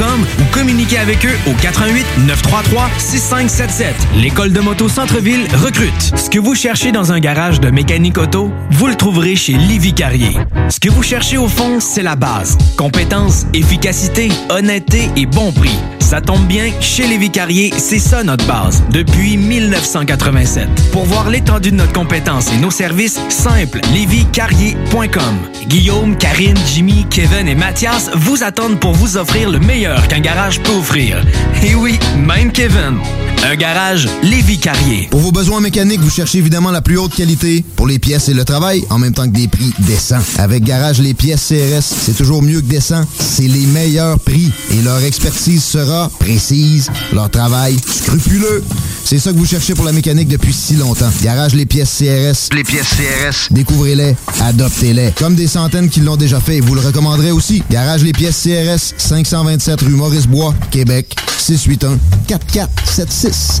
Speaker 16: ou communiquez avec eux au 88 933 6577. L'école de moto Centre-ville recrute. Ce que vous cherchez dans un garage de mécanique auto, vous le trouverez chez Livy Carrier. Ce que vous cherchez au fond, c'est la base. Compétence, efficacité, honnêteté et bon prix. Ça tombe bien, chez Lévi Carrier, c'est ça notre base, depuis 1987. Pour voir l'étendue de notre compétence et nos services, simple, lévicarrier.com. Guillaume, Karine, Jimmy, Kevin et Mathias vous attendent pour vous offrir le meilleur qu'un garage peut offrir. Et oui, même Kevin. Un garage Lévi Carrier.
Speaker 12: Pour vos besoins mécaniques, vous cherchez évidemment la plus haute qualité pour les pièces et le travail, en même temps que des prix décents. Avec Garage Les Pièces CRS, c'est toujours mieux que décent. C'est les meilleurs prix et leur expertise sera précise, leur travail scrupuleux. C'est ça que vous cherchez pour la mécanique depuis si longtemps. Garage Les Pièces CRS. Les pièces CRS. Découvrez-les, adoptez-les. Comme des centaines qui l'ont déjà fait, vous le recommanderez aussi. Garage Les Pièces CRS, 527 rue Maurice-Bois, Québec, 681 4476.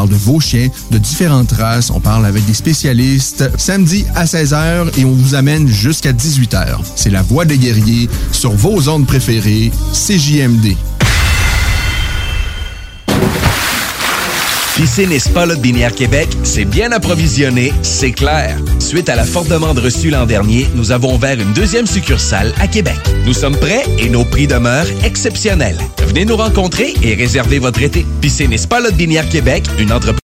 Speaker 27: de vos chiens, de différentes races. On parle avec des spécialistes. Samedi à 16h et on vous amène jusqu'à 18h. C'est la voix des guerriers sur vos ondes préférées, CJMD.
Speaker 28: Piscine et Binière Québec, c'est bien approvisionné, c'est clair. Suite à la forte demande reçue l'an dernier, nous avons ouvert une deuxième succursale à Québec. Nous sommes prêts et nos prix demeurent exceptionnels. Venez nous rencontrer et réserver votre été. Piscine et Binière Québec, une entreprise